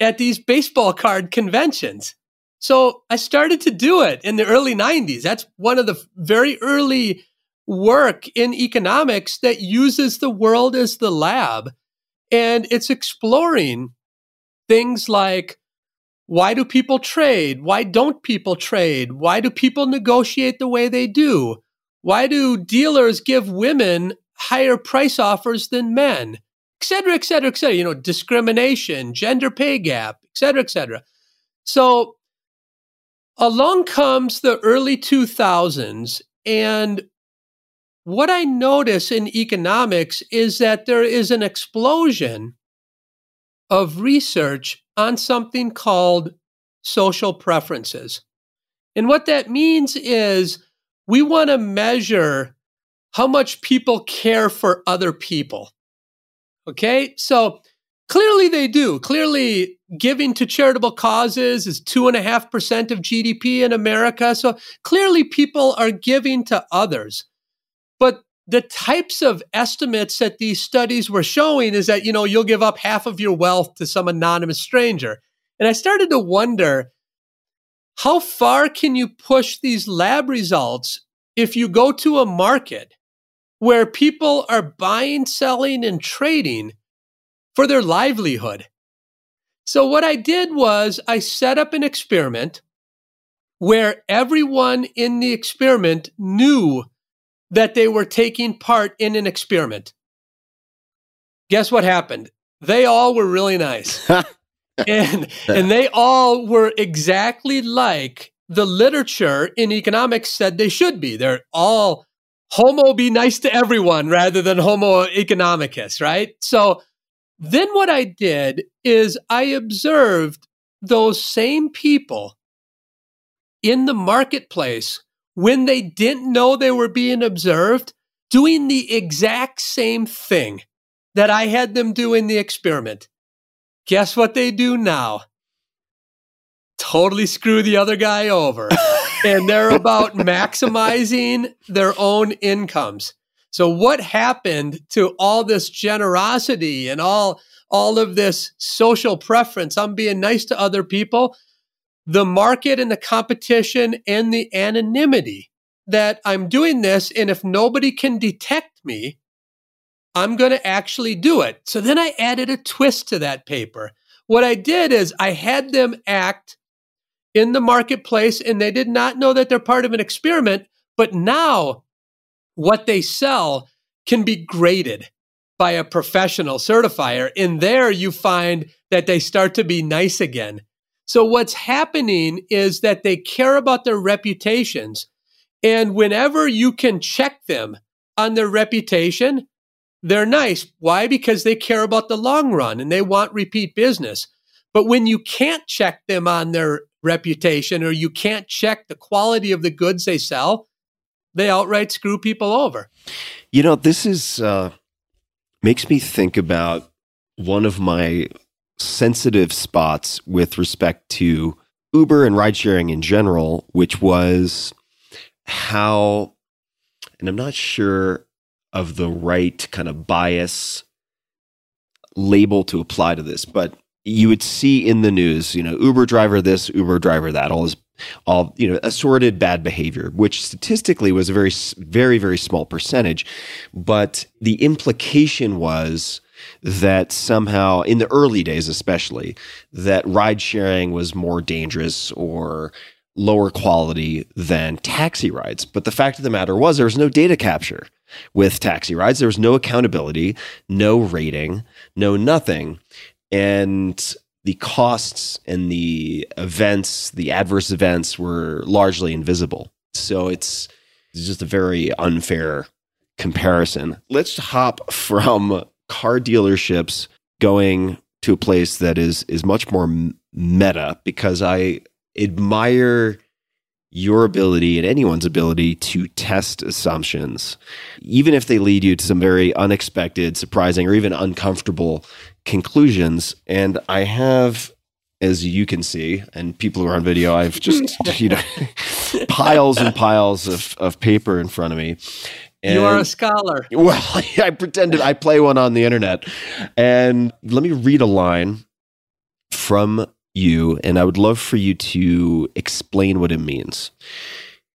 at these baseball card conventions. So I started to do it in the early 90s. That's one of the very early work in economics that uses the world as the lab. And it's exploring things like why do people trade? Why don't people trade? Why do people negotiate the way they do? Why do dealers give women higher price offers than men? Et cetera, et cetera, et cetera, you know, discrimination, gender pay gap, et cetera, et cetera. So along comes the early 2000s. And what I notice in economics is that there is an explosion of research on something called social preferences. And what that means is we want to measure how much people care for other people. Okay. So clearly they do. Clearly, giving to charitable causes is 2.5% of GDP in America. So clearly, people are giving to others. But the types of estimates that these studies were showing is that, you know, you'll give up half of your wealth to some anonymous stranger. And I started to wonder how far can you push these lab results if you go to a market where people are buying, selling, and trading for their livelihood? So, what I did was I set up an experiment where everyone in the experiment knew that they were taking part in an experiment. Guess what happened? They all were really nice. <laughs> and and they all were exactly like the literature in economics said they should be. They're all homo be nice to everyone rather than homo economicus, right? So then what I did is I observed those same people in the marketplace when they didn't know they were being observed doing the exact same thing that I had them do in the experiment. Guess what they do now? Totally screw the other guy over. <laughs> and they're about maximizing their own incomes. So what happened to all this generosity and all all of this social preference? I'm being nice to other people. The market and the competition and the anonymity that I'm doing this and if nobody can detect me, I'm going to actually do it. So then I added a twist to that paper. What I did is I had them act in the marketplace and they did not know that they're part of an experiment. But now what they sell can be graded by a professional certifier. And there you find that they start to be nice again. So what's happening is that they care about their reputations. And whenever you can check them on their reputation, they're nice. Why? Because they care about the long run and they want repeat business. But when you can't check them on their reputation or you can't check the quality of the goods they sell, they outright screw people over. You know, this is uh, makes me think about one of my sensitive spots with respect to Uber and ride sharing in general, which was how, and I'm not sure of the right kind of bias label to apply to this, but you would see in the news, you know, Uber driver this, Uber driver that, all this, all you know, assorted bad behavior, which statistically was a very, very, very small percentage, but the implication was that somehow in the early days especially that ride sharing was more dangerous or lower quality than taxi rides. But the fact of the matter was, there was no data capture with taxi rides. There was no accountability, no rating, no nothing. And the costs and the events, the adverse events were largely invisible. So it's, it's just a very unfair comparison. Let's hop from car dealerships going to a place that is is much more meta because I admire your ability and anyone's ability to test assumptions, even if they lead you to some very unexpected, surprising, or even uncomfortable conclusions. And I have, as you can see, and people who are on video, I've just, <laughs> you know, piles and piles of, of paper in front of me. And, you are a scholar. <laughs> Well, I pretended I play one on the internet. And let me read a line from you, and I would love for you to explain what it means.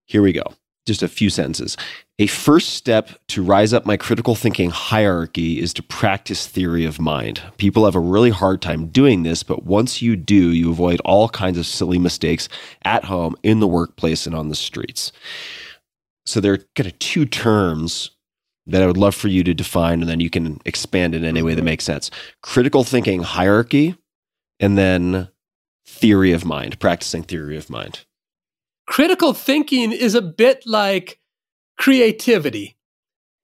Here we go. Just a few sentences. A first step to rise up my critical thinking hierarchy is to practice theory of mind. People have a really hard time doing this, but once you do, you avoid all kinds of silly mistakes at home, in the workplace, and on the streets. So there are kind of two terms that I would love for you to define, and then you can expand in any way that makes sense. Critical thinking hierarchy, and then theory of mind, practicing theory of mind. Critical thinking is a bit like creativity.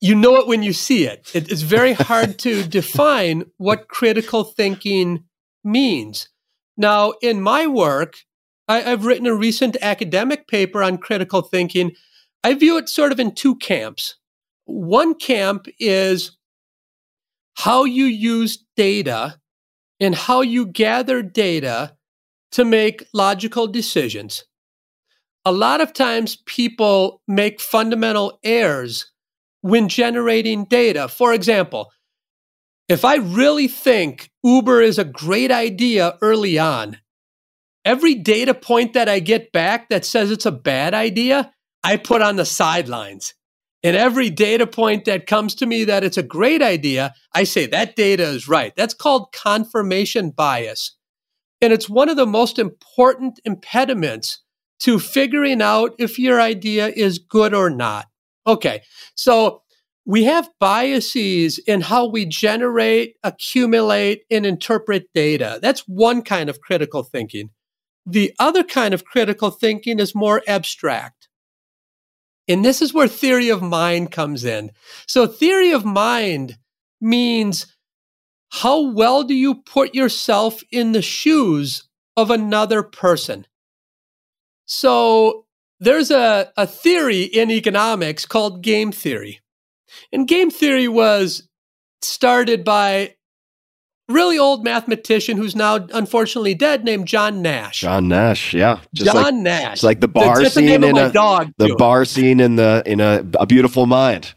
You know it when you see it. It's very <laughs> hard to define what critical thinking means. Now, in my work, I, have written a recent academic paper on critical thinking. I view it sort of in two camps. One camp is how you use data and how you gather data to make logical decisions. A lot of times people make fundamental errors when generating data. For example, if I really think Uber is a great idea early on, every data point that I get back that says it's a bad idea, I put on the sidelines. And every data point that comes to me that it's a great idea, I say that data is right. That's called confirmation bias. And it's one of the most important impediments to figuring out if your idea is good or not. Okay. So we have biases in how we generate, accumulate, and interpret data. That's one kind of critical thinking. The other kind of critical thinking is more abstract. And this is where theory of mind comes in. So, theory of mind means how well do you put yourself in the shoes of another person? So, there's a, a theory in economics called game theory. And game theory was started by really old mathematician who's now unfortunately dead named John Nash. John Nash, yeah, Just John like, Nash. It's like the bar that's scene the in a dog. the too. bar scene in the in a, a beautiful mind.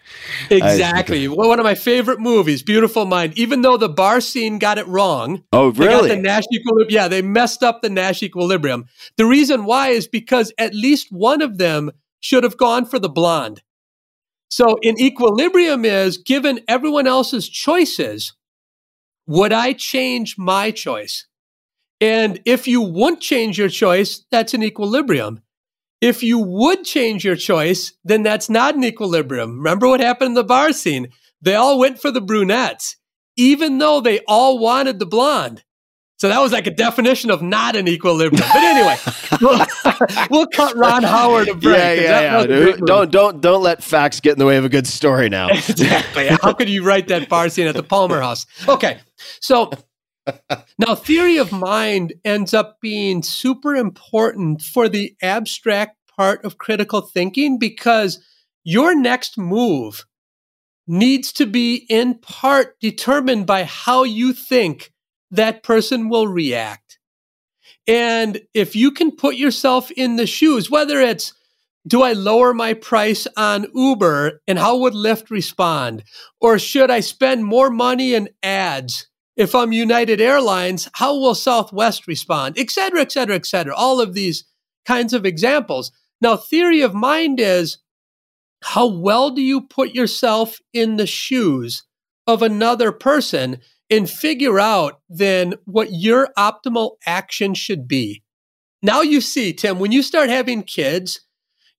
Exactly. well, one of my favorite movies, Beautiful Mind. Even though the bar scene got it wrong. Oh, really? the Nash equilibrium. Yeah, they messed up the Nash equilibrium. The reason why is because at least one of them should have gone for the blonde. So in equilibrium is given everyone else's choices, would I change my choice? And if you wouldn't change your choice, that's an equilibrium. If you would change your choice, then that's not an equilibrium. Remember what happened in the bar scene? They all went for the brunettes, even though they all wanted the blonde. So that was like a definition of not an equilibrium. But anyway, <laughs> we'll, <laughs> we'll cut Ron Howard a break. Yeah, yeah, yeah. Don't don't don't let facts get in the way of a good story now. <laughs> exactly. How could you write that bar scene at the Palmer House? Okay, so now theory of mind ends up being super important for the abstract part of critical thinking because your next move needs to be in part determined by how you think that person will react. And if you can put yourself in the shoes, whether it's do I lower my price on Uber and how would Lyft respond? Or should I spend more money in ads? If I'm United Airlines, how will Southwest respond? Et cetera, et cetera, et cetera. All of these kinds of examples. Now, theory of mind is how well do you put yourself in the shoes of another person and figure out then what your optimal action should be. Now you see, Tim, when you start having kids,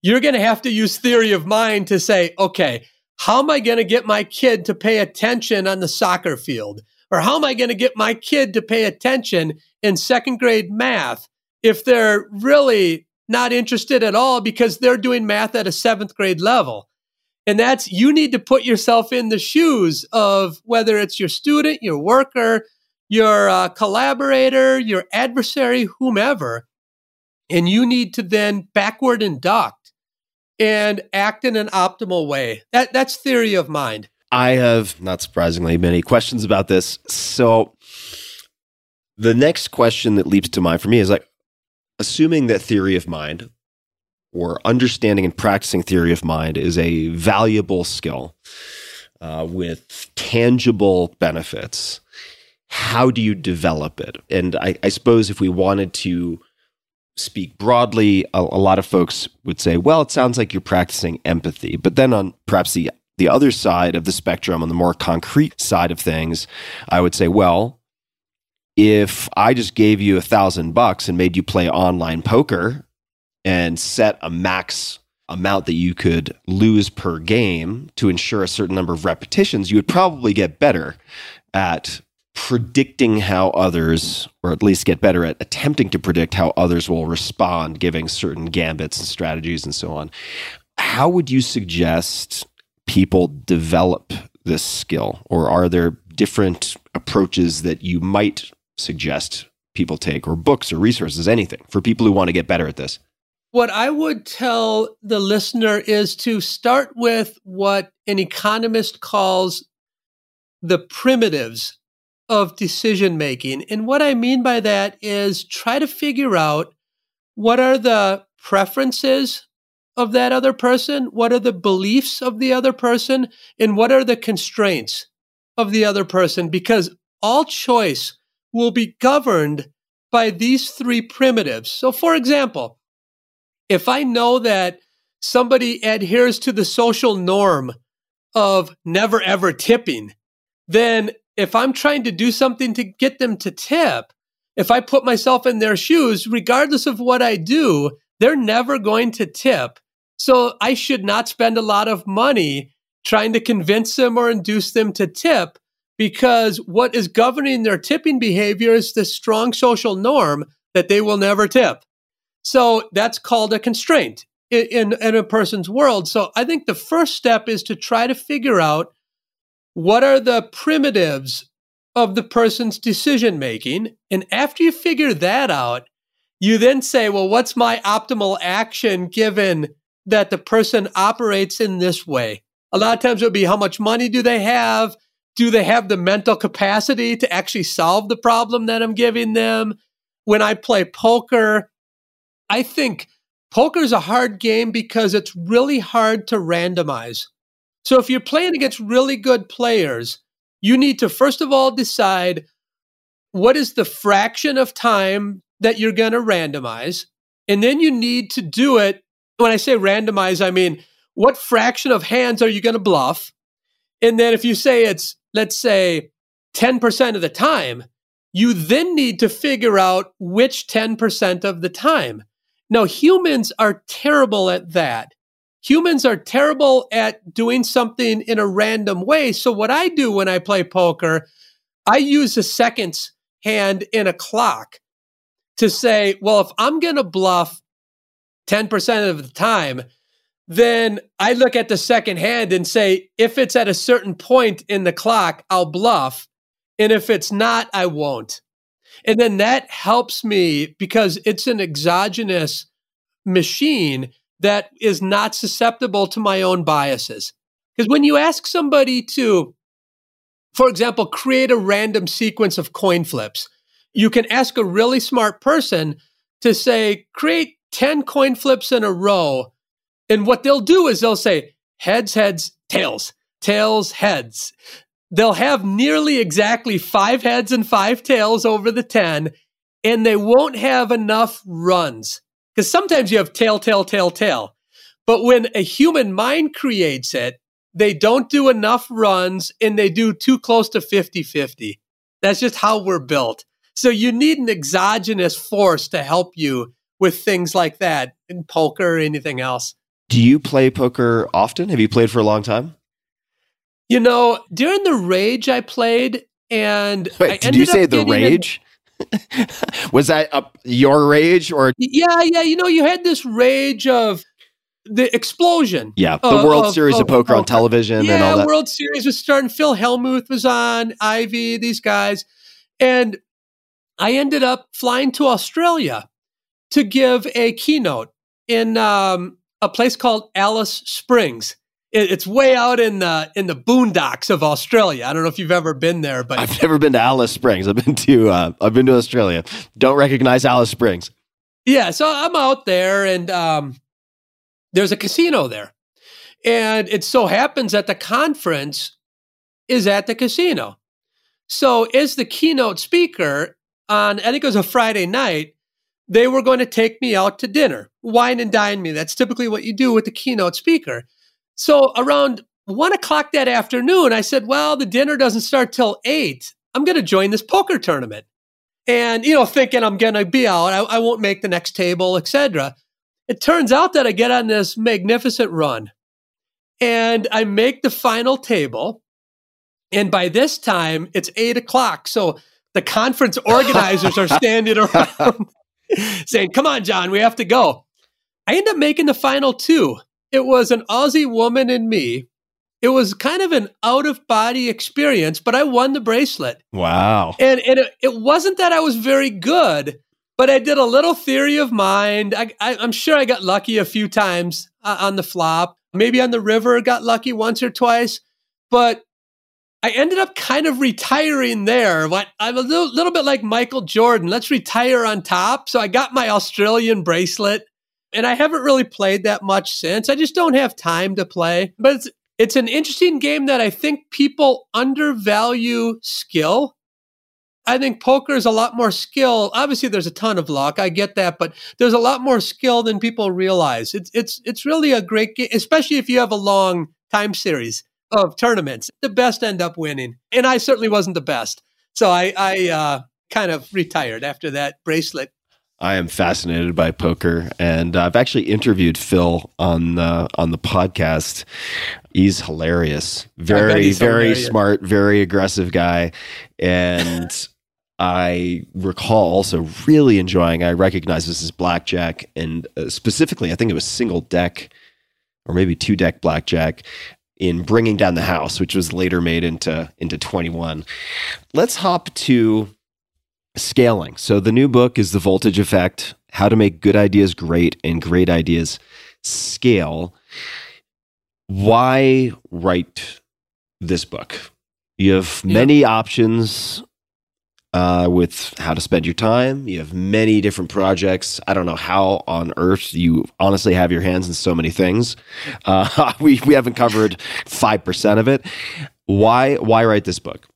you're going to have to use theory of mind to say, okay, how am I going to get my kid to pay attention on the soccer field? Or how am I going to get my kid to pay attention in second grade math if they're really not interested at all because they're doing math at a seventh grade level? And that's you need to put yourself in the shoes of whether it's your student, your worker, your uh, collaborator, your adversary, whomever. And you need to then backward induct and act in an optimal way. That, that's theory of mind. I have, not surprisingly, many questions about this. So the next question that leaps to mind for me is like, assuming that theory of mind or understanding and practicing theory of mind is a valuable skill uh, with tangible benefits. How do you develop it? And I, I suppose if we wanted to speak broadly, a, a, lot of folks would say, well, it sounds like you're practicing empathy. But then on perhaps the, the other side of the spectrum, on the more concrete side of things, I would say, well, if I just gave you a thousand bucks and made you play online poker, and set a max amount that you could lose per game to ensure a certain number of repetitions, you would probably get better at predicting how others, or at least get better at attempting to predict how others will respond, giving certain gambits and strategies and so on. How would you suggest people develop this skill? Or are there different approaches that you might suggest people take, or books or resources, anything for people who want to get better at this? What I would tell the listener is to start with what an economist calls the primitives of decision making. And what I mean by that is try to figure out what are the preferences of that other person, what are the beliefs of the other person, and what are the constraints of the other person, because all choice will be governed by these three primitives. So, for example, if I know that somebody adheres to the social norm of never ever tipping, then if I'm trying to do something to get them to tip, if I put myself in their shoes, regardless of what I do, they're never going to tip. So I should not spend a lot of money trying to convince them or induce them to tip because what is governing their tipping behavior is the strong social norm that they will never tip. So that's called a constraint in, in, a person's world. So I think the first step is to try to figure out what are the primitives of the person's decision making. And after you figure that out, you then say, well, what's my optimal action given that the person operates in this way? A lot of times it would be how much money do they have? Do they have the mental capacity to actually solve the problem that I'm giving them? When I play poker, I think poker is a hard game because it's really hard to randomize. So if you're playing against really good players, you need to first of all decide what is the fraction of time that you're going to randomize. And then you need to do it. When I say randomize, I mean, what fraction of hands are you going to bluff? And then if you say it's, let's say, 10% of the time, you then need to figure out which 10% of the time. Now, humans are terrible at that. Humans are terrible at doing something in a random way. So, what I do when I play poker, I use a seconds hand in a clock to say, well, if I'm going to bluff 10% of the time, then I look at the second hand and say, if it's at a certain point in the clock, I'll bluff. And if it's not, I won't. And then that helps me because it's an exogenous machine that is not susceptible to my own biases. Because when you ask somebody to, for example, create a random sequence of coin flips, you can ask a really smart person to say, create 10 coin flips in a row. And what they'll do is they'll say, heads, heads, tails, tails, heads. They'll have nearly exactly five heads and five tails over the 10, and they won't have enough runs. Because sometimes you have tail, tail, tail, tail. But when a human mind creates it, they don't do enough runs and they do too close to 50 50. That's just how we're built. So you need an exogenous force to help you with things like that in poker or anything else. Do you play poker often? Have you played for a long time? You know, during the rage I played and Wait, did you say the rage? <laughs> was that your rage or? Yeah yeah you know you had this rage of the explosion. Yeah the world of, series of, of poker, on television yeah, and all that. World series was starting. Phil hellmuth was on Ivey, these guys. And i ended up flying to australia to give a keynote in um, a place called alice springs it's way out in the in the boondocks of Australia. I don't know if you've ever been there, but I've never been to Alice Springs. I've been to uh, I've been to Australia. Don't recognize Alice Springs. Yeah, so I'm out there, and um, there's a casino there, and it so happens that the conference is at the casino. So, as the keynote speaker on I think it was a Friday night, they were going to take me out to dinner, wine and dine me. That's typically what you do with the keynote speaker. So around one o'clock that afternoon, I said, Well, the dinner doesn't start till eight. I'm going to join this poker tournament. And, you know, thinking I'm going to be out, I, I won't make the next table, etc. It turns out that I get on this magnificent run and I make the final table. And by this time, it's eight o'clock. So the conference organizers are standing around <laughs> saying, Come on, John, we have to go. I end up making the final two. It was an Aussie woman and me. It was kind of an out of body experience, but I won the bracelet. Wow. And, and it, it, wasn't that I was very good, but I did a little theory of mind. I, am sure I got lucky a few times uh, on the flop. Maybe on the river, got lucky once or twice. But I ended up kind of retiring there. I'm a little, little bit like Michael Jordan. Let's retire on top. So I got my Australian bracelet and I haven't really played that much since. I just don't have time to play. But it's it's an interesting game that I think people undervalue skill. I think poker is a lot more skill. Obviously, there's a ton of luck. I get that, but there's a lot more skill than people realize. It's it's it's really a great game, especially if you have a long time series of tournaments. The best end up winning, and I certainly wasn't the best. So I I uh, kind of retired after that bracelet I am fascinated by poker, and I've actually interviewed Phil on the on the podcast. He's hilarious, very he's very hilarious. smart, very aggressive guy, and <laughs> I recall also really enjoying. I recognize this as blackjack, and uh, specifically, I think it was single deck or maybe two deck blackjack in bringing down the house, which was later made into into twenty one. Let's hop to scaling. So the new book is The Voltage Effect How to Make Good Ideas Great and Great Ideas Scale. Why write this book? You have many options uh, with how to spend your time. You have many different projects. I don't know how on earth you honestly have your hands in so many things. Uh, <laughs> we, we haven't covered 5% of it. Why, why write this book?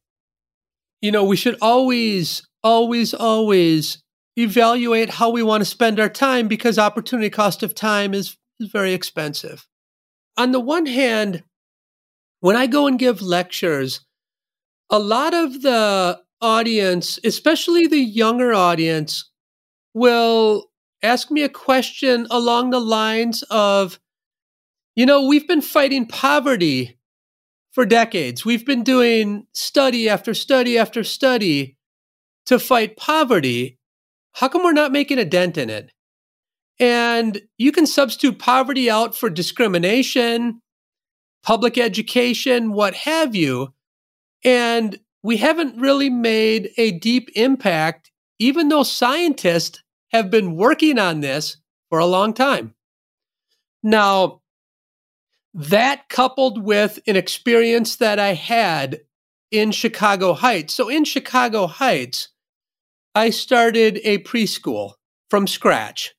you know, we should always, always, always evaluate how we want to spend our time because opportunity cost of time is, is very expensive. On the one hand, when I go and give lectures, a lot of the audience, especially the younger audience, will ask me a question along the lines of, you know, we've been fighting poverty for decades. We've been doing study after study after study to fight poverty. How come we're not making a dent in it? And you can substitute poverty out for discrimination, public education, what have you. And we haven't really made a deep impact, even though scientists have been working on this for a long time. Now, that coupled with an experience that I had in Chicago Heights. So, in Chicago Heights, I started a preschool from scratch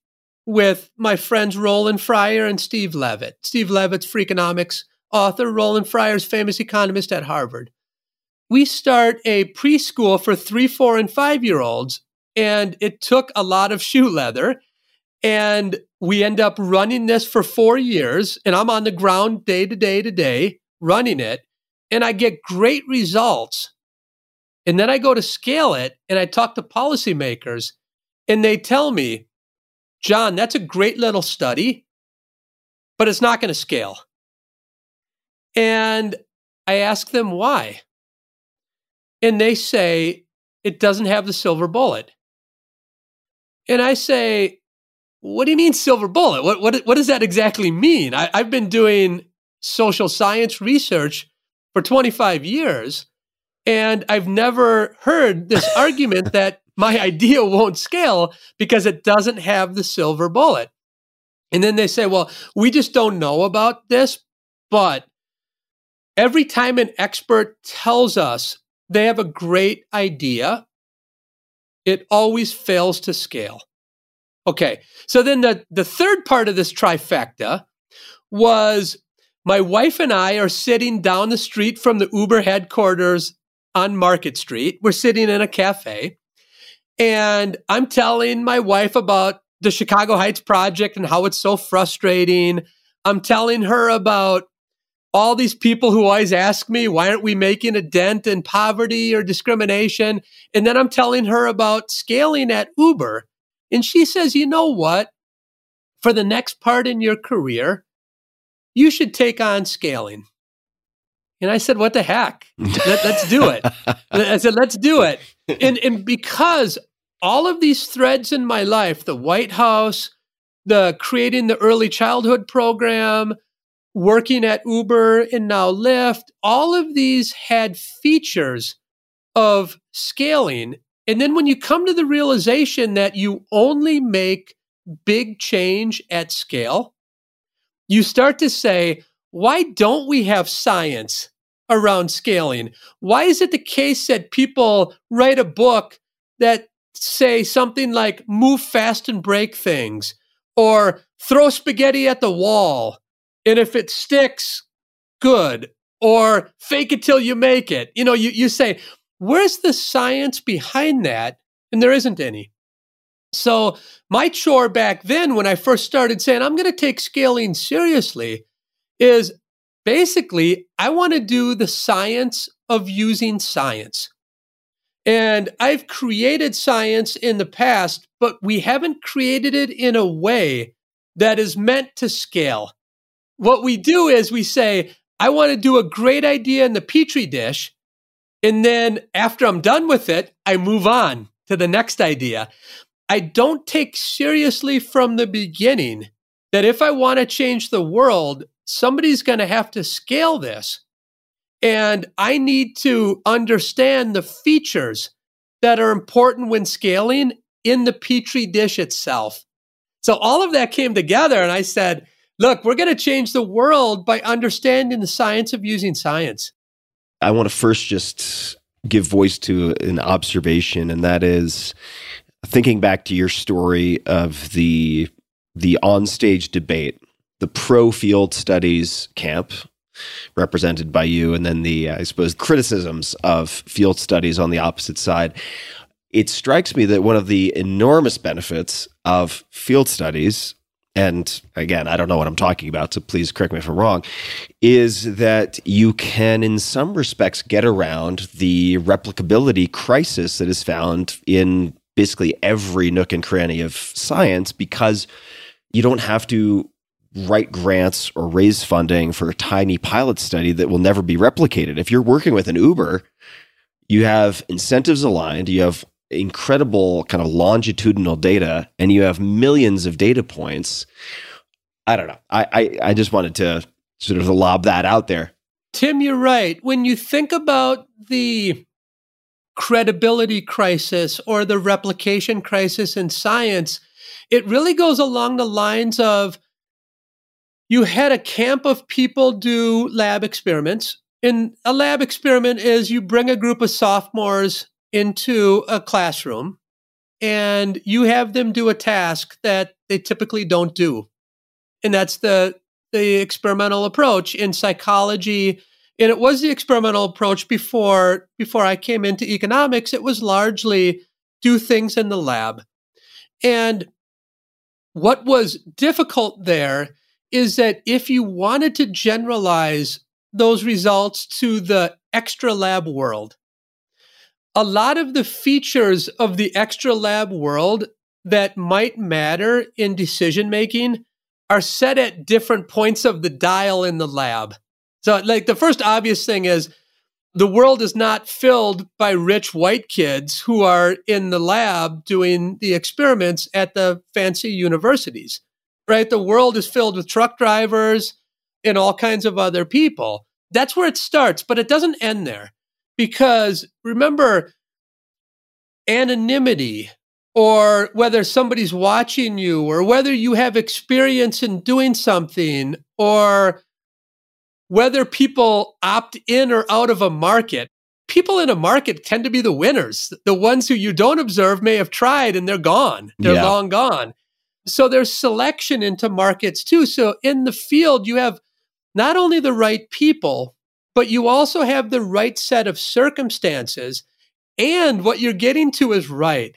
with my friends Roland Fryer and Steve Levitt. Steve Levitt's Freakonomics author, Roland Fryer's famous economist at Harvard. We start a preschool for three, four, and five year olds, and it took a lot of shoe leather. And we end up running this for four years, and I'm on the ground day to day to day running it, and I get great results. And then I go to scale it, and I talk to policymakers, and they tell me, John, that's a great little study, but it's not going to scale. And I ask them why. And they say, it doesn't have the silver bullet. And I say, what do you mean silver bullet? What, what, what does that exactly mean? I, I've been doing social science research for 25 years, and I've never heard this <laughs> argument that my idea won't scale because it doesn't have the silver bullet. And then they say, well, we just don't know about this. But every time an expert tells us they have a great idea, it always fails to scale. Okay, so then the, the third part of this trifecta was my wife and I are sitting down the street from the Uber headquarters on Market Street. We're sitting in a cafe, and I'm telling my wife about the Chicago Heights project and how it's so frustrating. I'm telling her about all these people who always ask me, why aren't we making a dent in poverty or discrimination? And then I'm telling her about scaling at Uber. And she says, you know what? For the next part in your career, you should take on scaling. And I said, what the heck? Let, us do it. <laughs> I said, let's do it. And, and because all of these threads in my life, the White House, the creating the early childhood program, working at Uber and now Lyft, all of these had features of scaling. And then when you come to the realization that you only make big change at scale, you start to say, why don't we have science around scaling? Why is it the case that people write a book that say something like move fast and break things or throw spaghetti at the wall and if it sticks good or fake it till you make it you know you, you say where's the science behind that? And there isn't any. So, my chore back then, when I first started saying, I'm going to take scaling seriously, is basically, I want to do the science of using science. And I've created science in the past, but we haven't created it in a way that is meant to scale. What we do is we say, I want to do a great idea in the petri dish. And then after I'm done with it, I move on to the next idea. I don't take seriously from the beginning that if I want to change the world, somebody's going to have to scale this. And I need to understand the features that are important when scaling in the Petri dish itself. So all of that came together, and I said, look, we're going to change the world by understanding the science of using science. I want to first just give voice to an observation, and that is thinking back to your story of the the onstage debate, the pro field studies camp represented by you, and then the I suppose criticisms of field studies on the opposite side. It strikes me that one of the enormous benefits of field studies and again, I don't know what I'm talking about, so please correct me if I'm wrong, is that you can, in some respects, get around the replicability crisis that is found in basically every nook and cranny of science because you don't have to write grants or raise funding for a tiny pilot study that will never be replicated. If you're working with an Uber, you have incentives aligned, you have incredible kind of longitudinal data, and you have millions of data points. I don't know. I, I, I just wanted to sort of lob that out there. Tim, you're right. When you think about the credibility crisis or the replication crisis in science, it really goes along the lines of you had a camp of people do lab experiments. And a lab experiment is you bring a group of sophomores into a classroom and you have them do a task that they typically don't do. And that's the the experimental approach in psychology and it was the experimental approach before before I came into economics it was largely do things in the lab. And what was difficult there is that if you wanted to generalize those results to the extra lab world, a lot of the features of the extra lab world that might matter in decision making are set at different points of the dial in the lab. So, like, the first obvious thing is the world is not filled by rich white kids who are in the lab doing the experiments at the fancy universities right? The world is filled with truck drivers and all kinds of other people. That's where it starts, but it doesn't end there because remember, anonymity or whether somebody's watching you or whether you have experience in doing something or whether people opt in or out of a market. People in a market tend to be the winners. The ones who you don't observe may have tried and they're gone. They're yeah. long gone. So there's selection into markets too. So in the field, you have not only the right people, but you also have the right set of circumstances. And what you're getting to is right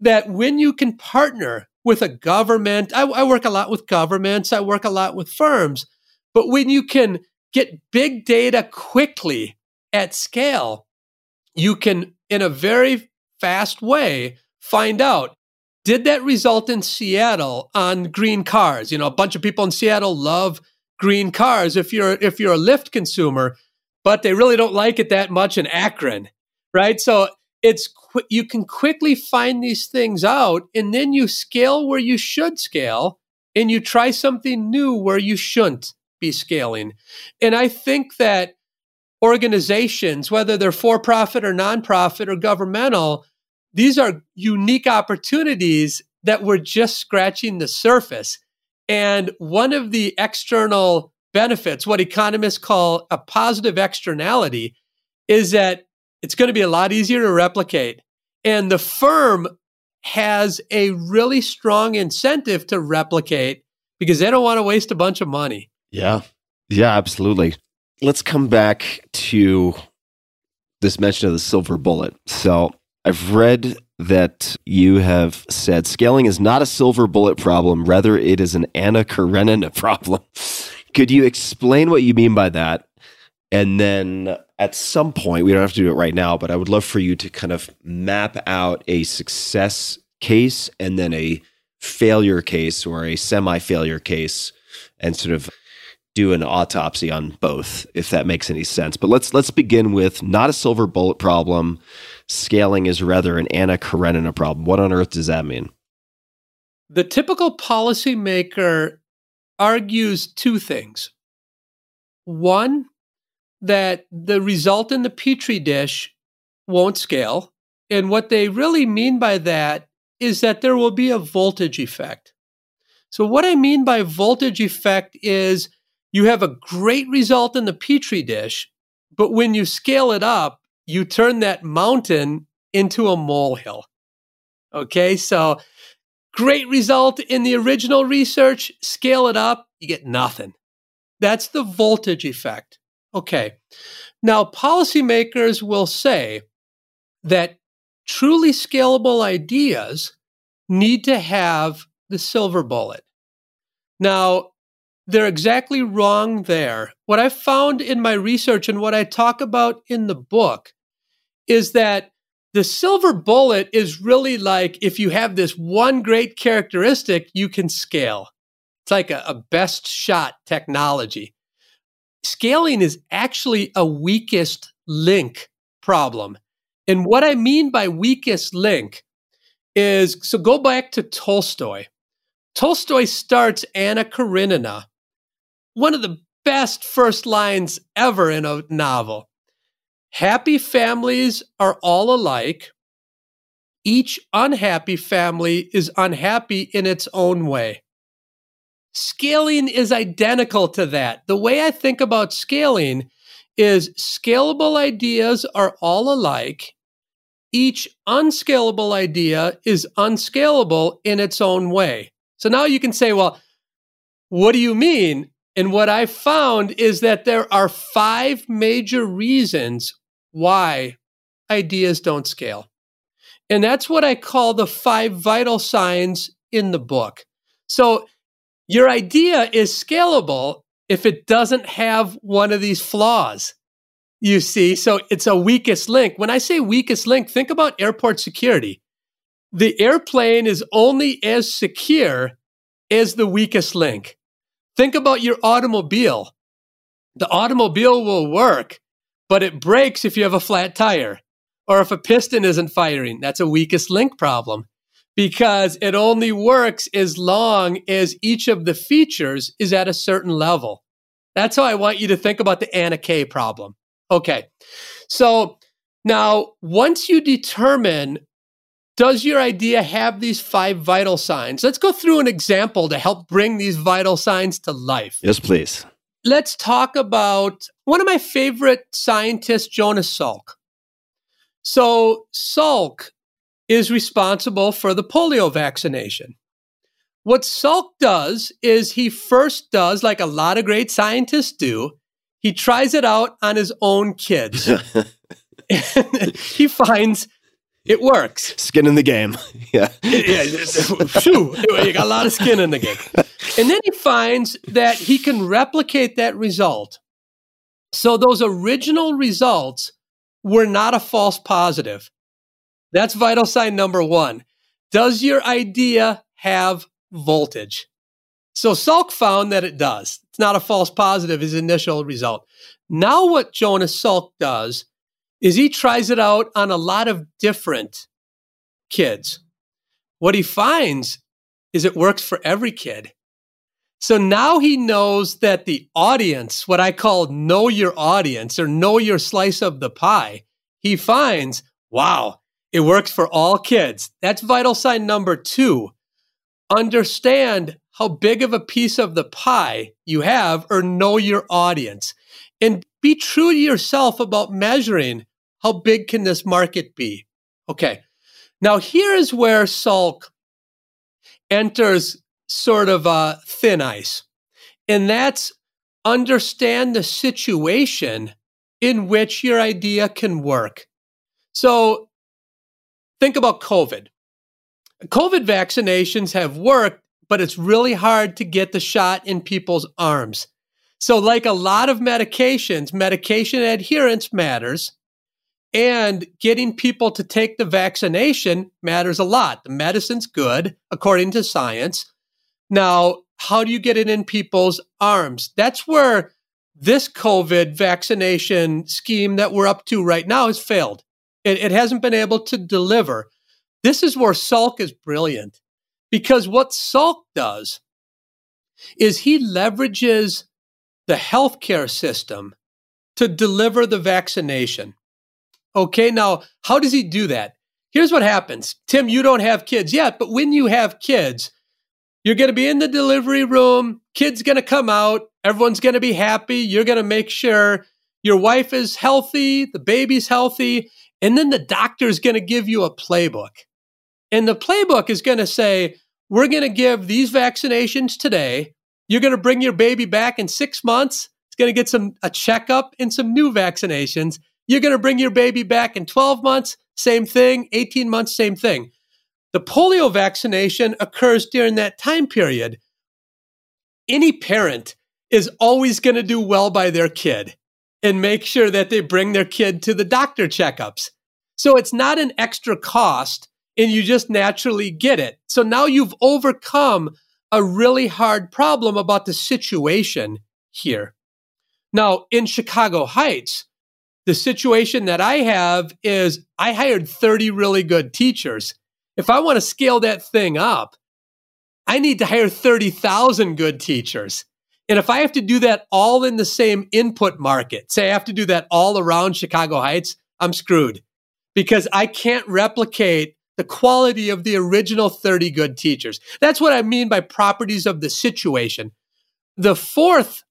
that when you can partner with a government, I, I work a lot with governments, I work a lot with firms, but when you can get big data quickly at scale, you can, in a very fast way, find out did that result in Seattle on green cars? You know, a bunch of people in Seattle love green cars if you're if you're a Lyft consumer, but they really don't like it that much in Akron, right? So it's you can quickly find these things out and then you scale where you should scale and you try something new where you shouldn't be scaling. And I think that organizations, whether they're for profit or nonprofit or governmental, these are unique opportunities that we're just scratching the surface. And one of the external benefits, what economists call a positive externality, is that it's going to be a lot easier to replicate. And the firm has a really strong incentive to replicate because they don't want to waste a bunch of money. Yeah. Yeah, absolutely. Let's come back to this mention of the silver bullet. So I've read that you have said scaling is not a silver bullet problem, rather, it is an Anna Karenina <laughs> problem. Could you explain what you mean by that? And then at some point, we don't have to do it right now, but I would love for you to kind of map out a success case and then a failure case or a semi failure case and sort of do an autopsy on both if that makes any sense but let's let's begin with not a silver bullet problem scaling is rather an anna karenina problem what on earth does that mean The typical policymaker argues two things. One, that the result in the petri dish won't scale. And what they really mean by that is that there will be a voltage effect. So, what I mean by voltage effect is you have a great result in the petri dish, but when you scale it up, you turn that mountain into a molehill. Okay, so great result in the original research, scale it up, you get nothing. That's the voltage effect. Okay, now policymakers will say that truly scalable ideas need to have the silver bullet. Now, they're exactly wrong there. What I found in my research and what I talk about in the book is that the silver bullet is really like if you have this one great characteristic, you can scale. It's like a, a best shot technology. Scaling is actually a weakest link problem. And what I mean by weakest link is so go back to Tolstoy. Tolstoy starts Anna Karenina, one of the best first lines ever in a novel. Happy families are all alike. Each unhappy family is unhappy in its own way. Scaling is identical to that. The way I think about scaling is scalable ideas are all alike. Each unscalable idea is unscalable in its own way. So now you can say, well, what do you mean? And what I found is that there are five major reasons why ideas don't scale. And that's what I call the five vital signs in the book. So your idea is scalable if it doesn't have one of these flaws. You see, so it's a weakest link. When I say weakest link, think about airport security. The airplane is only as secure as the weakest link. Think about your automobile. The automobile will work, but it breaks if you have a flat tire or if a piston isn't firing. That's a weakest link problem because it only works as long as each of the features is at a certain level. That's how I want you to think about the Anna K problem. Okay. So now, once you determine does your idea have these five vital signs? Let's go through an example to help bring these vital signs to life. yes please Let's talk about one of my favorite scientists, Jonas Salk. So, Salk is responsible for the polio vaccination. What Salk does is he first does, like a lot of great scientists do, he tries it out on his own kids. <laughs> <laughs> he finds it works. skin in the game <laughs> yeah Yeah, phew, you got a lot of skin in the game. <laughs> And then he finds that he can replicate that result. So those original results were not a false positive. That's vital sign number one. Does your idea have voltage? So Salk found that it does. It's not a false positive, his initial result. Now, what Jonas Salk does is he tries it out on a lot of different kids. What he finds is it works for every kid. So now he knows that the audience, what I call know your audience or know your slice of the pie, he finds, wow, it works for all kids. That's vital sign number two. Understand how big of a piece of the pie you have or know your audience and be true to yourself about measuring how big can this market be? Okay. Now here is where Salk enters sort of uh, thin ice. And that's understand the situation in which your idea can work. So think about COVID. COVID vaccinations have worked, but it's really hard to get the shot in people's arms. So, like a lot of medications, medication adherence matters. And getting people to take the vaccination matters a lot. The medicine's good, according to science. Now, how do you get it in people's arms? That's where this COVID vaccination scheme that we're up to right now has failed. It, it hasn't been able to deliver. This is where Salk is brilliant because what Salk does is he leverages the healthcare system to deliver the vaccination. Okay, now how does he do that? Here's what happens Tim, you don't have kids yet, but when you have kids, you're going to be in the delivery room, kid's going to come out, everyone's going to be happy, you're going to make sure your wife is healthy, the baby's healthy, and then the doctor's going to give you a playbook. And the playbook is going to say, we're going to give these vaccinations today. You're going to bring your baby back in six months. It's going to get some a checkup and some new vaccinations. You're going to bring your baby back in 12 months. Same thing. 18 months. Same thing. The polio vaccination occurs during that time period. Any parent is always going to do well by their kid and make sure that they bring their kid to the doctor checkups. So it's not an extra cost and you just naturally get it. So now you've overcome a really hard problem about the situation here. Now, in Chicago Heights, the situation that I have is I hired 30 really good teachers. If I want to scale that thing up, I need to hire 30,000 good teachers. And if I have to do that all in the same input market, say I have to do that all around Chicago Heights, I'm screwed because I can't replicate the quality of the original 30 good teachers. That's what I mean by properties of the situation. The fourth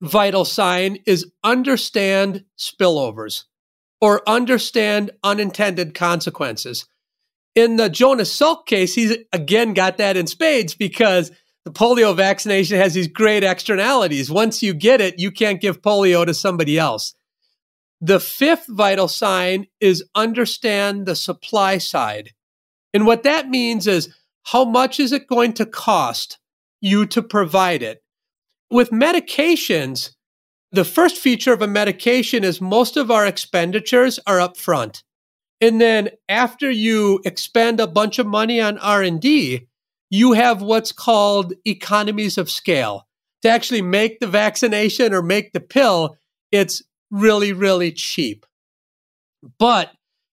vital sign is understand spillovers or understand unintended consequences. In the Jonas Salk case, he's again got that in spades because the polio vaccination has these great externalities. Once you get it, you can't give polio to somebody else. The fifth vital sign is understand the supply side. And what that means is how much is it going to cost you to provide it? With medications, the first feature of a medication is most of our expenditures are upfront. And then after you expend a bunch of money on R&D, you have what's called economies of scale. To actually make the vaccination or make the pill, it's really, really cheap. But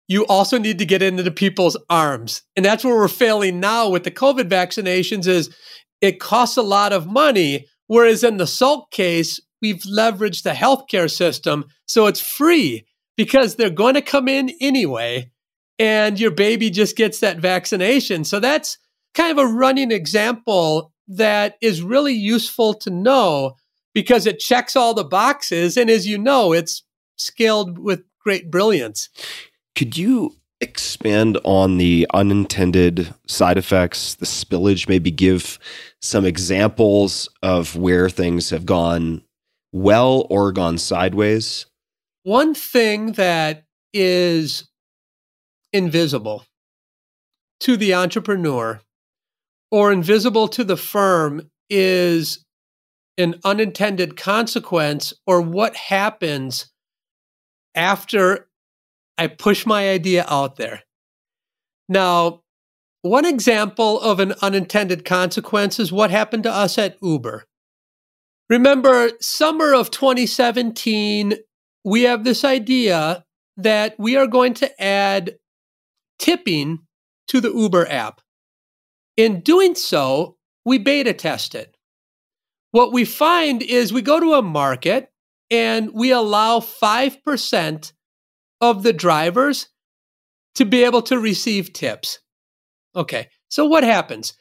you also need to get into the people's arms. And that's where we're failing now with the COVID vaccinations is it costs a lot of money. Whereas in the Salk case, we've leveraged the healthcare system. So it's free because they're going to come in anyway. And your baby just gets that vaccination. So that's kind of a running example that is really useful to know because it checks all the boxes. And as you know, it's scaled with great brilliance. Could you expand on the unintended side effects, the spillage, maybe give some examples of where things have gone well or gone sideways? One thing that is invisible to the entrepreneur or invisible to the firm is an unintended consequence or what happens after I push my idea out there. Now, one example of an unintended consequence is what happened to us at Uber. Remember, summer of 2017, we have this idea that we are going to add tipping to the Uber app. In doing so, we beta test it what we find is we go to a market and we allow 5% of the drivers to be able to receive tips. Okay, so what happens?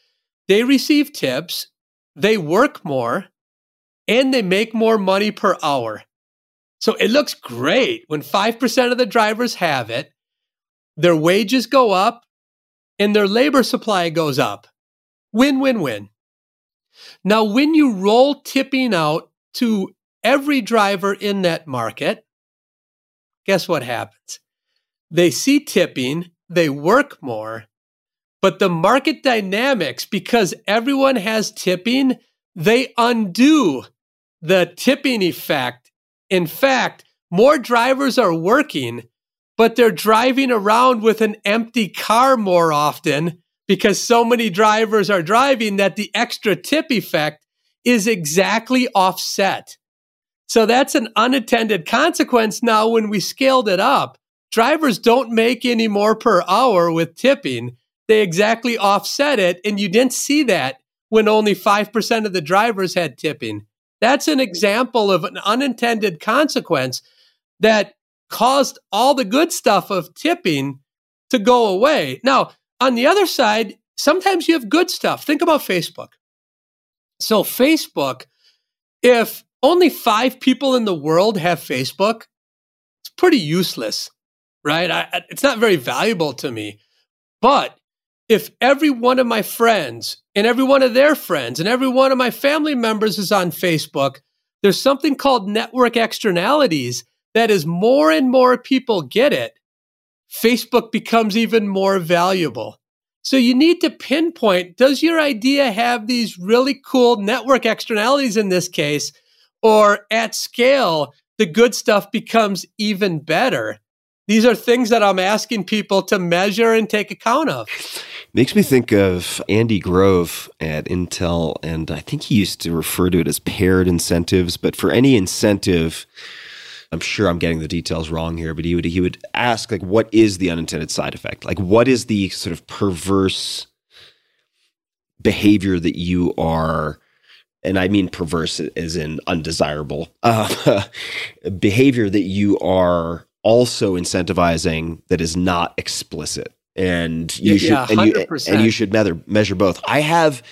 They receive tips, they work more, and they make more money per hour. So it looks great when 5% of the drivers have it, their wages go up, and their labor supply goes up. Win, win, win. Now, when you roll tipping out to every driver in that market, guess what happens? They see tipping, they work more, but the market dynamics, because everyone has tipping, they undo the tipping effect. In fact, more drivers are working, but they're driving around with an empty car more often because so many drivers are driving that the extra tip effect is exactly offset. So that's an unintended consequence now when we scaled it up. Drivers don't make any more per hour with tipping. They exactly offset it. And you didn't see that when only 5% of the drivers had tipping. That's an example of an unintended consequence that caused all the good stuff of tipping to go away. Now, on the other side, sometimes you have good stuff. Think about Facebook. So, Facebook, if only five people in the world have Facebook, it's pretty useless, right? I, it's not very valuable to me. But if every one of my friends and every one of their friends and every one of my family members is on Facebook, there's something called network externalities that as more and more people get it, Facebook becomes even more valuable. So you need to pinpoint does your idea have these really cool network externalities in this case? Or at scale, the good stuff becomes even better? These are things that I'm asking people to measure and take account of. Makes me think of Andy Grove at Intel, and I think he used to refer to it as paired incentives. But for any incentive, I'm sure I'm getting the details wrong here, but he would he would ask like, what is the unintended side effect? Like, what is the sort of perverse behavior that you are and I mean perverse as in undesirable uh, <laughs> behavior that you are also incentivizing that is not explicit and you yeah, should and you, and you should measure measure both. I have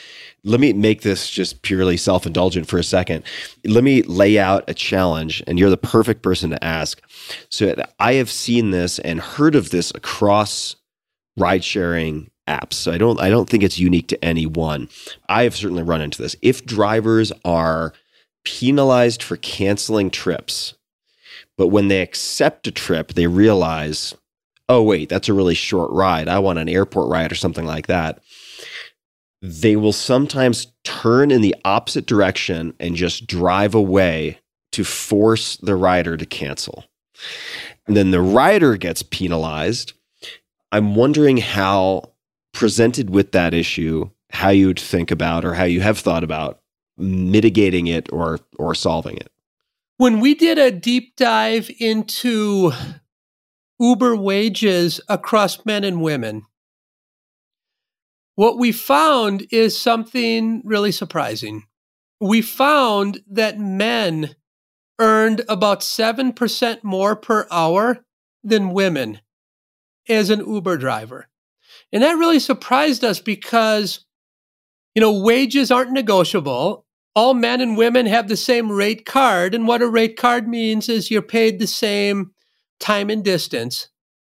let me make this just purely self-indulgent for a second. Let me lay out a challenge and you're the perfect person to ask. So i have seen this and heard of this across ride sharing apps. So i don't i don't think it's unique to any one. I have certainly run into this. If drivers are penalized for canceling trips but when they accept a trip, they realize, oh, wait, that's a really short ride. I want an airport ride or something like that. They will sometimes turn in the opposite direction and just drive away to force the rider to cancel. And then the rider gets penalized. I'm wondering how, presented with that issue, how you'd think about or how you have thought about mitigating it or or solving it. When we did a deep dive into Uber wages across men and women, what we found is something really surprising. We found that men earned about 7% more per hour than women as an Uber driver. And that really surprised us because, you know, wages aren't negotiable all men and women have the same rate card. And what a rate card means is you're paid the same time and distance.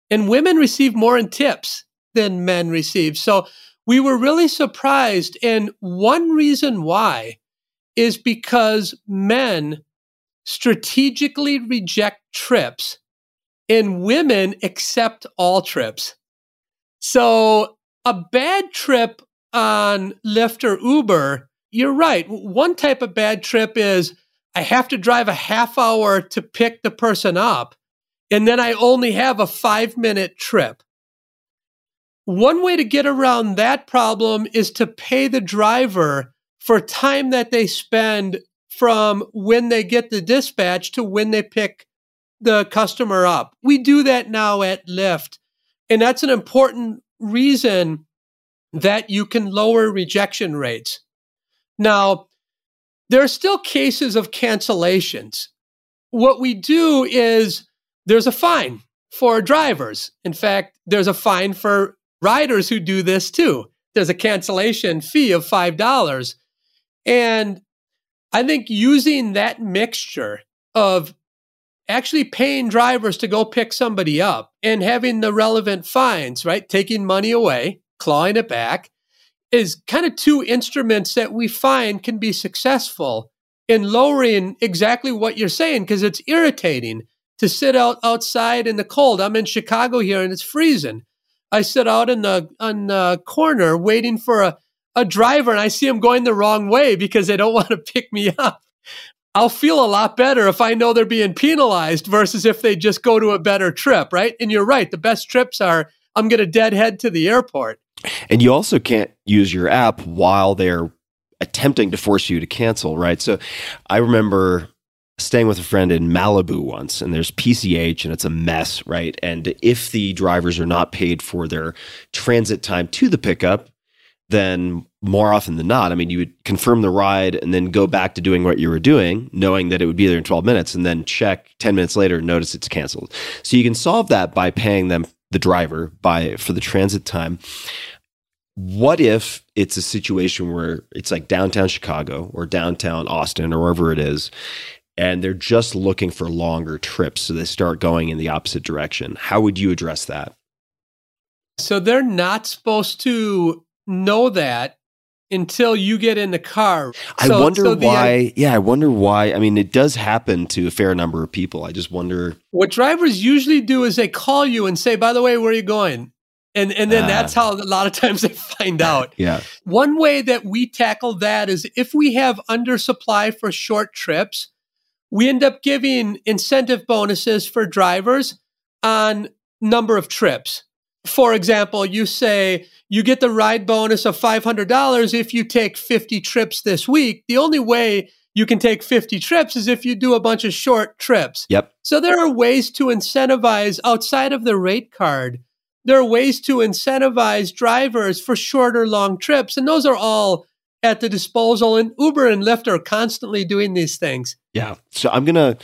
And women receive more in tips than men receive. So we were really surprised. And one reason why is because men strategically reject trips and women accept all trips. So a bad trip on Lyft or Uber you're right. One type of bad trip is I have to drive a half hour to pick the person up, and then I only have a five minute trip. One way to get around that problem is to pay the driver for time that they spend from when they get the dispatch to when they pick the customer up. We do that now at Lyft. And that's an important reason that you can lower rejection rates. Now, there are still cases of cancellations. What we do is there's a fine for drivers. In fact, there's a fine for riders who do this too. There's a cancellation fee of $5. And I think using that mixture of actually paying drivers to go pick somebody up and having the relevant fines, right? Taking money away, clawing it back, is kind of two instruments that we find can be successful in lowering exactly what you're saying because it's irritating. To sit out outside in the cold. I'm in Chicago here and it's freezing. I sit out in the on the corner waiting for a, a driver and I see him going the wrong way because they don't <laughs> want to pick me up. I'll feel a lot better if I know they're being penalized versus if they just go to a better trip, right? And you're right. The best trips are I'm going to deadhead to the airport. And you also can't use your app while they're attempting to force you to cancel, right? So I remember staying with a friend in Malibu once, and there's PCH, and it's a mess, right? And if the drivers are not paid for their transit time to the pickup, then more often than not, I mean, you would confirm the ride and then go back to doing what you were doing, knowing that it would be there in 12 minutes, and then check 10 minutes later, notice it's canceled. So you can solve that by paying them the driver by for the transit time. What if it's a situation where it's like downtown Chicago or downtown Austin or wherever it is, and they're just looking for longer trips, so they start going in the opposite direction? How would you address that? So they're not supposed to know that until you get in the car. I So- wonder so the- why. yeah, I wonder why. I mean, it does happen to a fair number of people. I just wonder. What drivers usually do is they call you and say, "By the way, where are you going?" And and then Ah. that's how a lot of times they find out. Yeah. One way that we tackle that is if we have undersupply for short trips, we end up giving incentive bonuses for drivers on number of trips. For example, you say you get the ride bonus of $500 if you take 50 trips this week. The only way you can take 50 trips is if you do a bunch of short trips. Yep. So there are ways to incentivize outside of the rate card. There are ways to incentivize drivers for shorter long trips. And those are all at the disposal. And Uber and Lyft are constantly doing these things. Yeah. So I'm gonna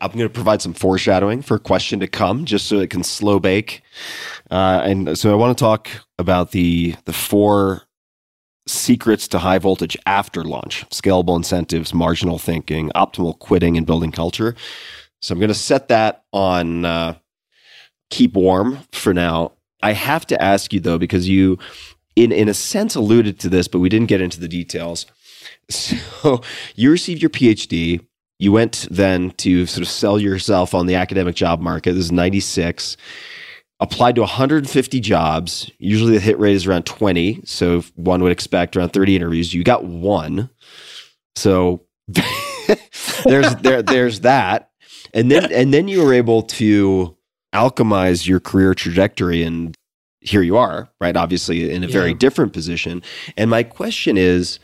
I'm gonna provide some foreshadowing for a question to come, just so it can slow bake. Uh, and so I want to talk about the the four secrets to high voltage after launch: scalable incentives, marginal thinking, optimal quitting, and building culture. So I'm gonna set that on uh, keep warm for now. I have to ask you though, because you, in in a sense, alluded to this, but we didn't get into the details. <laughs> So you received your PhD. You went then to sort of sell yourself on the academic job market. This is 96. Applied to 150 jobs. Usually the hit rate is around 20. So one would expect around 30 interviews. You got one. So <laughs> there's there there's that. And then and then you were able to alchemize your career trajectory and here you are, right? Obviously in a very different position. And my question is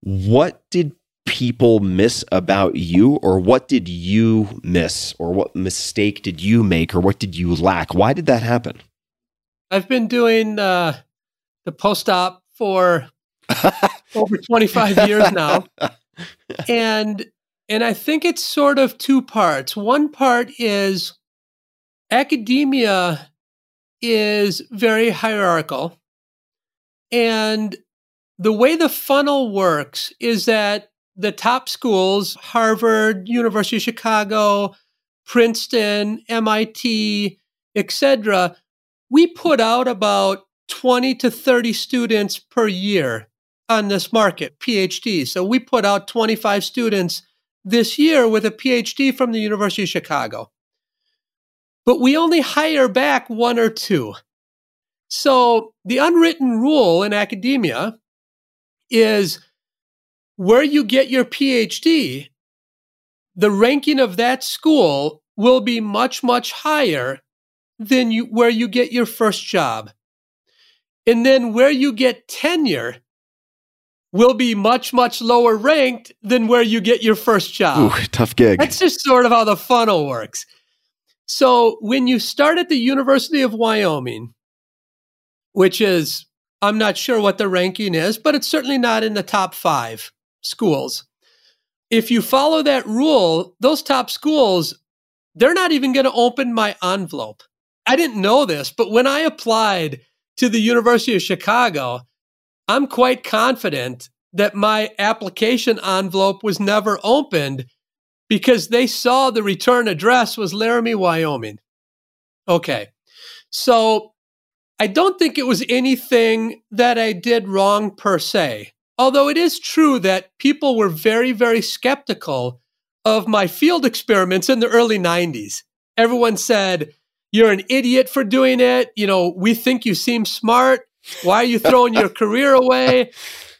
what did people miss about you or what did you miss or what mistake did you make or what did you lack why did that happen I've been doing uh, the post op for <laughs> over 25 years now. <laughs> and and I think it's sort of two parts. One part is academia is very hierarchical. And the way the funnel works is that the top schools, Harvard, University of Chicago, Princeton, MIT, etc., we put out about 20 to 30 students per year on this market, PhD. So we put out 25 students this year with a PhD from the University of Chicago. But we only hire back one or two. So the unwritten rule in academia is where you get your PhD, the ranking of that school will be much, much higher than you, where you get your first job. And then where you get tenure will be much, much lower ranked than where you get your first job. Ooh, tough gig That's just sort of how the funnel works. So when you start at the University of Wyoming, which is, I'm not sure what the ranking is, but it's certainly not in the top five schools. If you follow that rule, those top schools, they're not even going to open my envelope. I didn't know this, but when I applied to the University of Chicago, I'm quite confident that my application envelope was never opened because they saw the return address was Laramie, Wyoming. Okay. So I don't think it was anything that I did wrong per se. Although it is true that people were very, very skeptical of my field experiments in the early 90s. Everyone said, You're an idiot for doing it. You know, we think you seem smart. Why are you throwing your <laughs> career away?